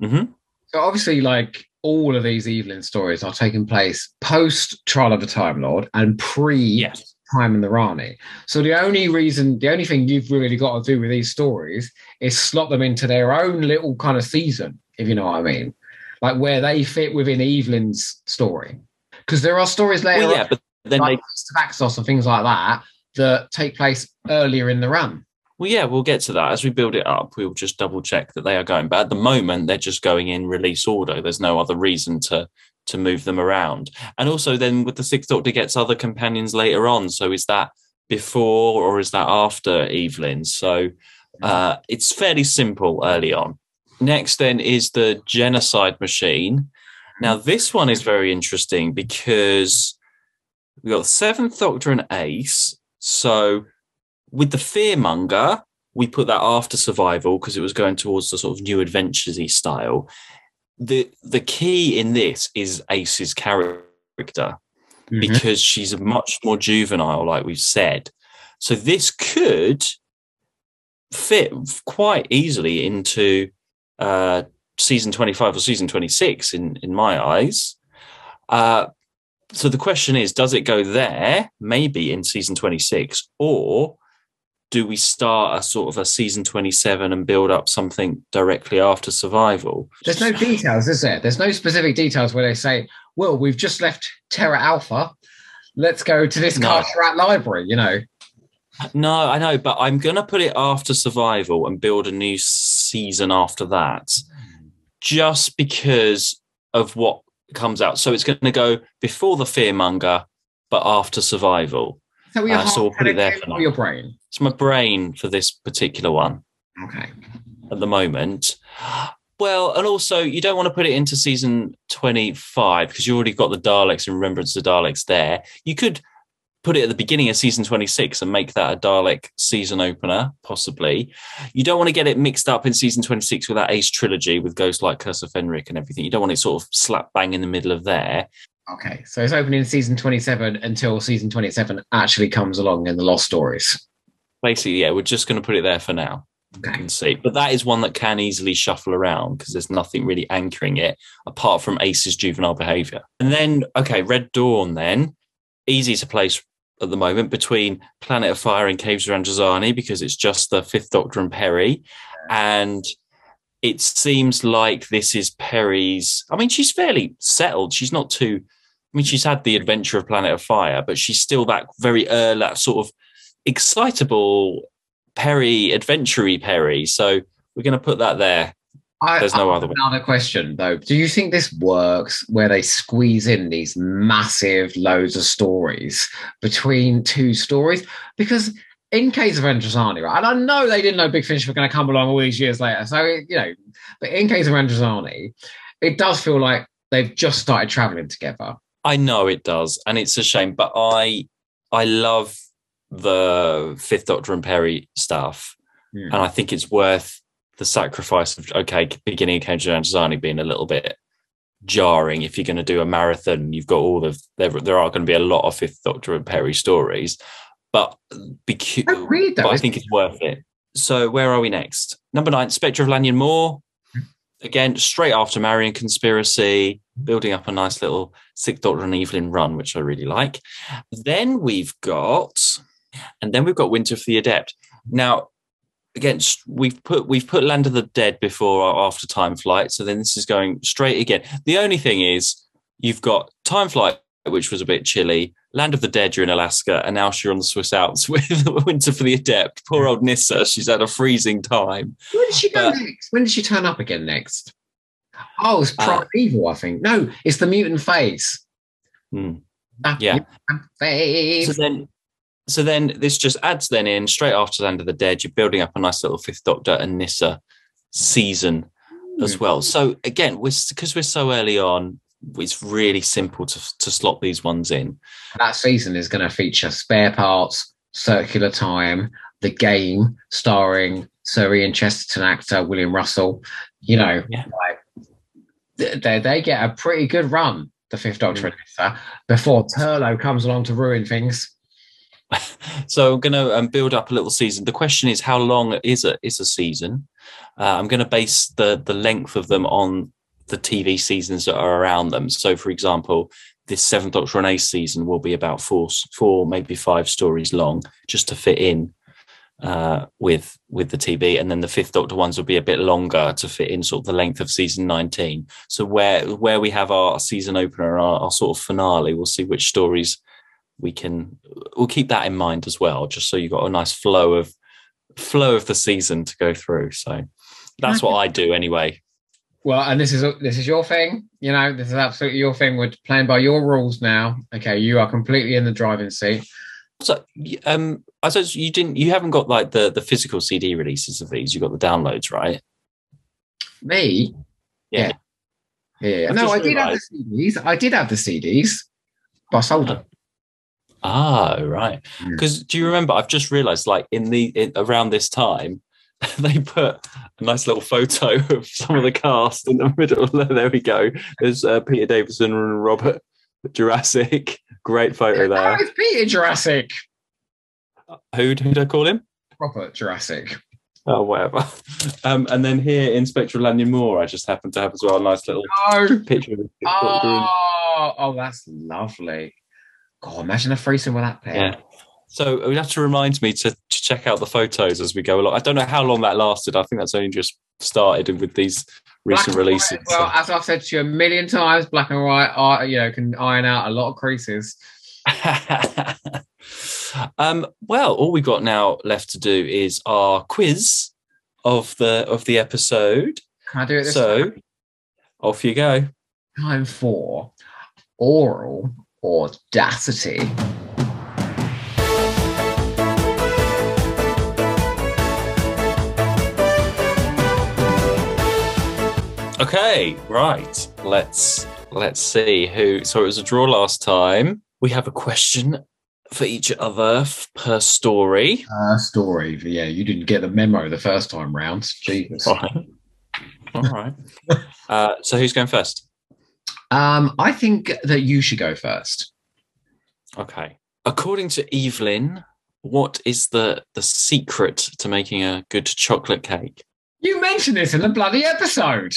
Mm-hmm. So obviously, like all of these Evelyn stories are taking place post Trial of the Time Lord and pre Time and the Rani. So the only reason, the only thing you've really got to do with these stories is slot them into their own little kind of season, if you know what I mean, like where they fit within Evelyn's story. Because there are stories later, Well, yeah, but then like they Axos and things like that that take place earlier in the run. Well, yeah, we'll get to that as we build it up. We'll just double check that they are going. But at the moment, they're just going in release order. There's no other reason to to move them around. And also, then with the Sixth Doctor gets other companions later on. So is that before or is that after Evelyn? So uh, it's fairly simple early on. Next, then is the Genocide Machine. Now, this one is very interesting because we've got the Seventh Doctor and Ace. So with the fearmonger, we put that after survival because it was going towards the sort of new adventuresy style. The the key in this is Ace's character Mhm. because she's much more juvenile, like we've said. So this could fit quite easily into uh, season 25 or season 26 in in my eyes. Uh, so the question is, does it go there, maybe in season 26, or do we start a sort of a season 27 and build up something directly after survival? There's no details, is there? There's no specific details where they say, well, we've just left Terra Alpha. Let's go to this No. Library, you know. No, I know, but I'm going to put it after survival and build a new season after that, just because of what comes out. So it's going to go before the fearmonger, but after survival. So Uh, so we'll put it there for now. your brain. It's my brain for this particular one. Okay. At the moment. Well, and also you don't want to put it into season 25 because you already got the Daleks and Remembrance of the Daleks there. You could put it at the beginning of season 26 and make that a Dalek season opener, possibly. You don't want to get it mixed up in season 26 with that Ace trilogy with Ghost Light Curse of Fenric and everything. You don't want it sort of slap bang in the middle of there. Okay. So it's opening season 27 until season 27 actually comes along in the Lost Stories. Basically, yeah, we're just going to put it there for now. You can see. But that is one that can easily shuffle around because there's nothing really anchoring it apart from Ace's juvenile behavior. And then, okay, Red Dawn, then easy to place at the moment between Planet of Fire and Caves of Androzani because it's just the Fifth Doctor and Peri, and it seems like this is Peri's. I mean, she's fairly settled. She's not too. I mean, she's had the adventure of Planet of Fire, but she's still that very early, that sort of excitable Peri, adventure Peri. So we're going to put that there. I, There's no I other way. Another question though: Do you think this works where they squeeze in these massive loads of stories between two stories? Because in Caves of Androzani, right, and I know they didn't know Big Finish were going to come along all these years later, so you know, but in Caves of Androzani, it does feel like they've just started traveling together. I know it does, and it's a shame, but I I love the Fifth Doctor and Peri stuff, Hmm. and I think it's worth the sacrifice of okay, beginning of Caves of Androzani being a little bit jarring. If you're going to do a marathon, you've got all of there. There are going to be a lot of Fifth Doctor and Peri stories, but because read but I think it's worth it. So where are we next? Number nine, Spectre of Lanyon Moor. Again, straight after Marian Conspiracy, building up a nice little Sixth Doctor and Evelyn run, which I really like. Then we've got, and then we've got Winter of the Adept. Now, against we've put we've put Land of the Dead before or after Time Flight, so then this is going straight again. The only thing is, you've got Time Flight, which was a bit chilly. Land of the Dead, you're in Alaska, and now you're on the Swiss Alps with Winter for the Adept. Poor old Nyssa, she's had a freezing time. When did she go But- next? When did she turn up again next? Oh, it's Uh, Primeval, I think. No, it's the mutant phase. Hmm. Ah, Yeah. mutant phase. So then, so then this just adds then in straight after Land of the Dead. You're building up a nice little Fifth Doctor and Nyssa season as Hmm. well. So again, we're because we're so early on, it's really simple to to slot these ones in. that season is going to feature spare parts, circular time, the game starring Sir Ian Chesterton actor William Russell. You know, Yeah. like they they get a pretty good run. The Fifth Doctor Mm. and Nyssa, before Turlough comes along to ruin things. So I'm going to um, build up a little season. The question is, how long is a is a season? Uh, I'm going to base the the length of them on the TV seasons that are around them. So, for example, this Seventh Doctor and Ace season will be about four four maybe five stories long, just to fit in uh, with with the TV, and then the Fifth Doctor ones will be a bit longer to fit in sort of the length of season 19. So where where we have our season opener, our, our sort of finale, we'll see which stories we can we'll keep that in mind as well just so you've got a nice flow of flow of the season to go through so that's what i do anyway Well, and this is this is your thing. You know, this is absolutely your thing. We're playing by your rules now. Okay, you are completely in the driving seat. so um i suppose you didn't you haven't got like the the physical cd releases of these you got the downloads right Me, yeah, yeah. I've no, I did have the CDs. I did have the CDs, but I sold them. Ah right. Because do you remember i've just realized like in the in, around this time they put a nice little photo of some of the cast in the middle. There we go. There's uh, peter davison and robert Jurasik. Great photo Oh, there. it's Peter Jurasik. who who'd i call him? Robert Jurasik. Oh, whatever. Um, and then here in Spectre of Lanyon Moor, I just happen to have as well a nice little Oh, picture of the Fifth Doctor and- oh, oh, that's lovely. God, imagine a threesome with that pair. Yeah. So we'd have to remind me to, to check out the photos as we go along. I don't know how long that lasted. I think that's only just started with these recent white releases. as Well, as I've said to you a million times, black and white are you know can iron out a lot of creases. um, well, all we've got now left to do is our quiz of the of the episode. Can I do it this So off you go. time for oral audacity. Okay, right. Let's let's see who. So it was a draw last time. We have a question for each other per story. Uh, story. Yeah, you didn't get the memo the first time round. Jesus. All right. All right. Uh, so who's going first? Um, I think that you should go first. Okay. According to Evelyn, what is the the secret to making a good chocolate cake? You mentioned this in the bloody episode.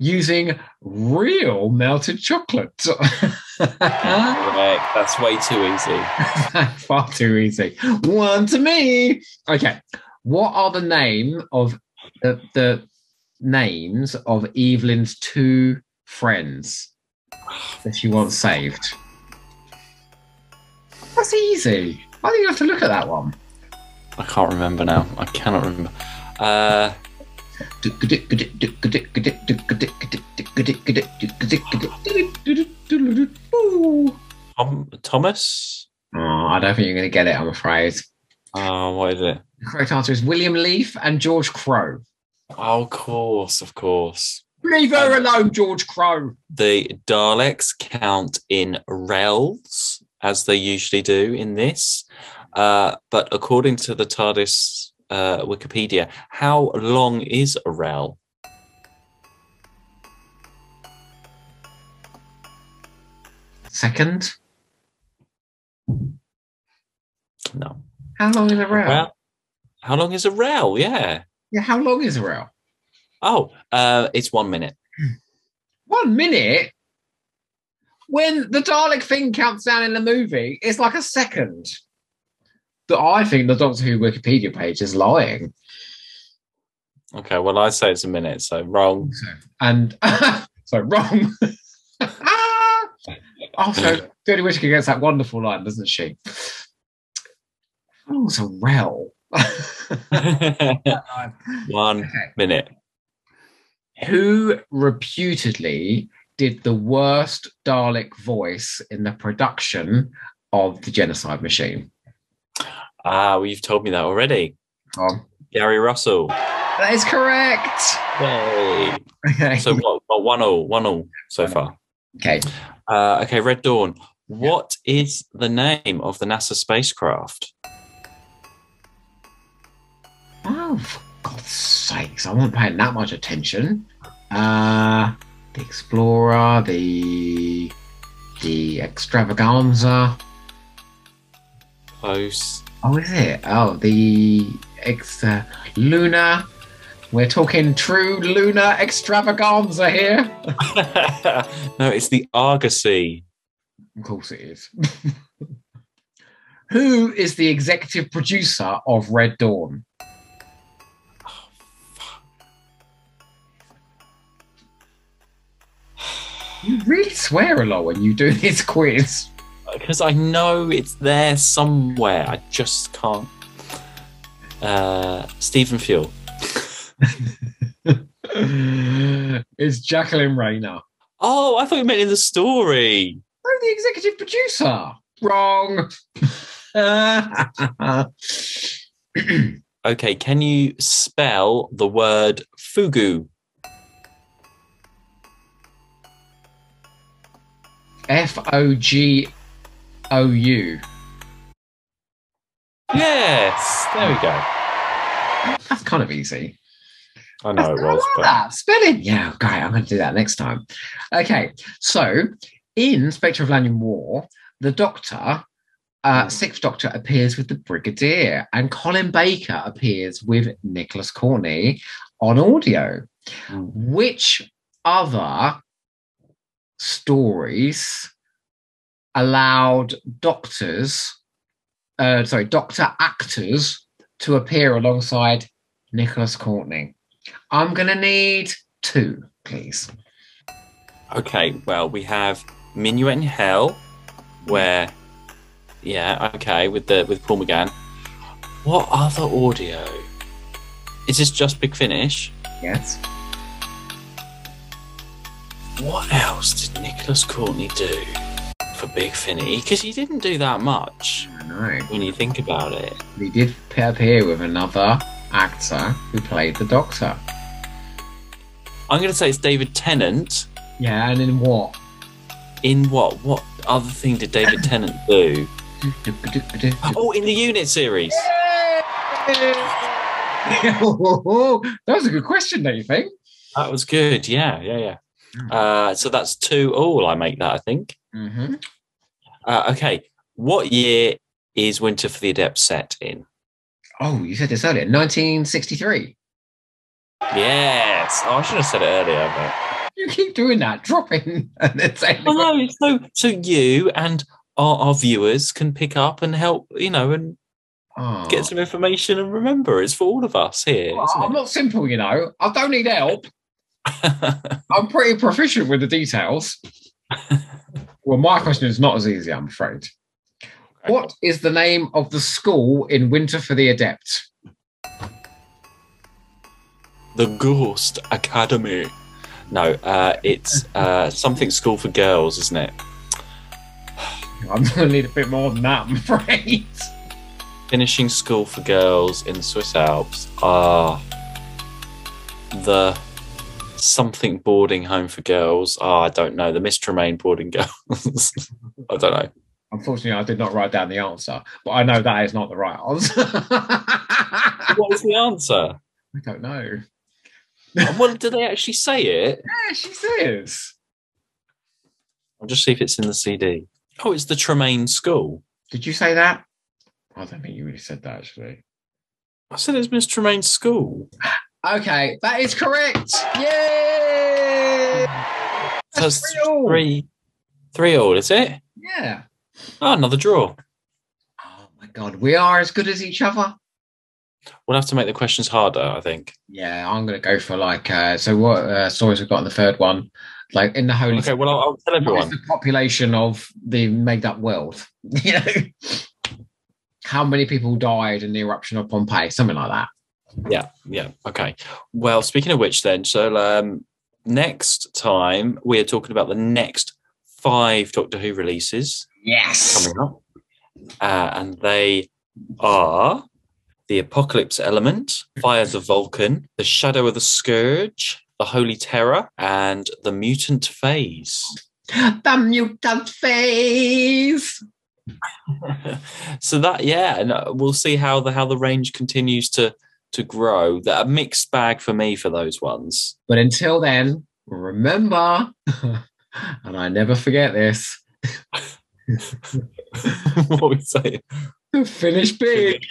Using real melted chocolate. Correct. That's way too easy. Far too easy. One to me. Okay. What are the name of the, the names of Evelyn's two friends that she wants saved? That's easy. I think you have to look at that one. I can't remember now. I cannot remember. Uh, Tom, Thomas? Oh, I don't think you're going to get it, I'm afraid. Oh, what is it? The correct answer is William Leaf and George Crow. Oh, of course, of course. Leave her alone, George Crow. The Daleks count in rels, as they usually do in this. Uh, but according to the TARDIS uh, Wikipedia, how long is a rel? Second. No. How long is a rail? Well, how long is a rel? Yeah. Yeah, how long is a rail? Oh, uh, it's one minute. One minute? When the Dalek thing counts down in the movie, it's like a second. That I think the Doctor Who Wikipedia page is lying. Okay, well, I say it's a minute, so wrong. And so wrong. also, Jodie Whittaker gets that wonderful line, doesn't she? Oh, it's a rel. one Okay. minute. Who reputedly did the worst Dalek voice in the production of the Genocide Machine? Ah, well, you've told me that already. Um, Gary Russell. that is correct. Yay. Okay. So what, what, one all, one all so far. okay. Uh, okay, Red Dawn. What is the name of the NASA spacecraft? Oh, for God's sakes, I wasn't paying that much attention. Uh, the Explorer, the the Extravaganza. Close. Oh, is it? Oh, the ex uh, Luna. We're talking true Luna Extravaganza here. no, it's the Argosy. Of course it is. Who is the executive producer of Red Dawn? You really swear a lot when you do this quiz. Because I know it's there somewhere. I just can't. Uh, Stephen Fewell. it's Jacqueline Rayner. Oh, I thought you meant in the story. I'm the executive producer. Wrong. Okay, can you spell the word fogou? F O G O U. Yes, there we go. That's kind of easy. I know it I was, but that. Spelling. Yeah, great. I'm going to do that next time. Okay. So in Spectre of Lanyon War, the Doctor, uh, Sixth Doctor, appears with the Brigadier, and Colin Baker appears with Nicholas Courtney on audio. Which other stories allowed doctors, uh, sorry, Doctor actors to appear alongside Nicholas Courtney? I'm going to need two, please. Okay, well, we have Minuet in Hell, where, yeah, okay, with the with Paul McGann. What other audio? Is this just Big Finish? Yes. What else did Nicholas Courtney do for Big Finny? Because he didn't do that much I know. when you think about it. He did appear with another actor who played the Doctor. I'm going to say it's David Tennant. Yeah, and in what? In what? What other thing did David Tennant do? Oh, in the Unit series. that was a good question, don't you think? That was good. Yeah, yeah, yeah. Uh, so that's two all. I make that. I think. Mm-hmm. Uh, okay. What year is Winter for the Adept set in? Oh, you said this earlier. 1963. Yes. Oh, I should have said it earlier, but You keep doing that, dropping and then saying. Well, no, so so you and our, our viewers can pick up and help, you know, and Oh. get some information and remember it's for all of us here, Well, I'm not simple, you know. I don't need help. I'm pretty proficient with the details. well, my question is not as easy, I'm afraid. What is the name of the school in Winter for the Adept? The Ghost Academy. No, uh, it's uh, something school for girls, isn't it? I'm going to need a bit more than that, I'm afraid. Finishing school for girls in the Swiss Alps are the something boarding home for girls. Oh, I don't know. The Miss Tremaine boarding girls. I don't know. Unfortunately, I did not write down the answer, but I know that is not the right answer. What is the answer? I don't know. well, did they actually say it? Yeah, she says. I'll just see if it's in the CD. Oh, it's the Tremaine School. Did you say that? I don't think you really said that, actually. I said it's Miss Tremaine's school. Okay, that is correct. Yay! That's three all. three, three all, is it? Yeah. Oh, another draw. Oh my god, we are as good as each other. We'll have to make the questions harder, I think. Yeah, I'm gonna go for like. Uh, so what uh, stories we've got in the third one? Like in the holy. Okay, well, I'll, I'll tell everyone. the population of the made-up world? You know, how many people died in the eruption of Pompeii? Something like that. Yeah, yeah. Okay. Well, speaking of which, then, so um, next time we are talking about the next five Doctor Who releases Yes. coming up, uh, and they are the Apocalypse Element, Fires of Vulcan, the Shadow of the Scourge, the Holy Terror, and the Mutant Phase. The mutant phase. so that yeah, and uh, we'll see how the how the range continues to to grow. That a mixed bag for me for those ones. But until then, remember, and I never forget this. what we saying? Finish big.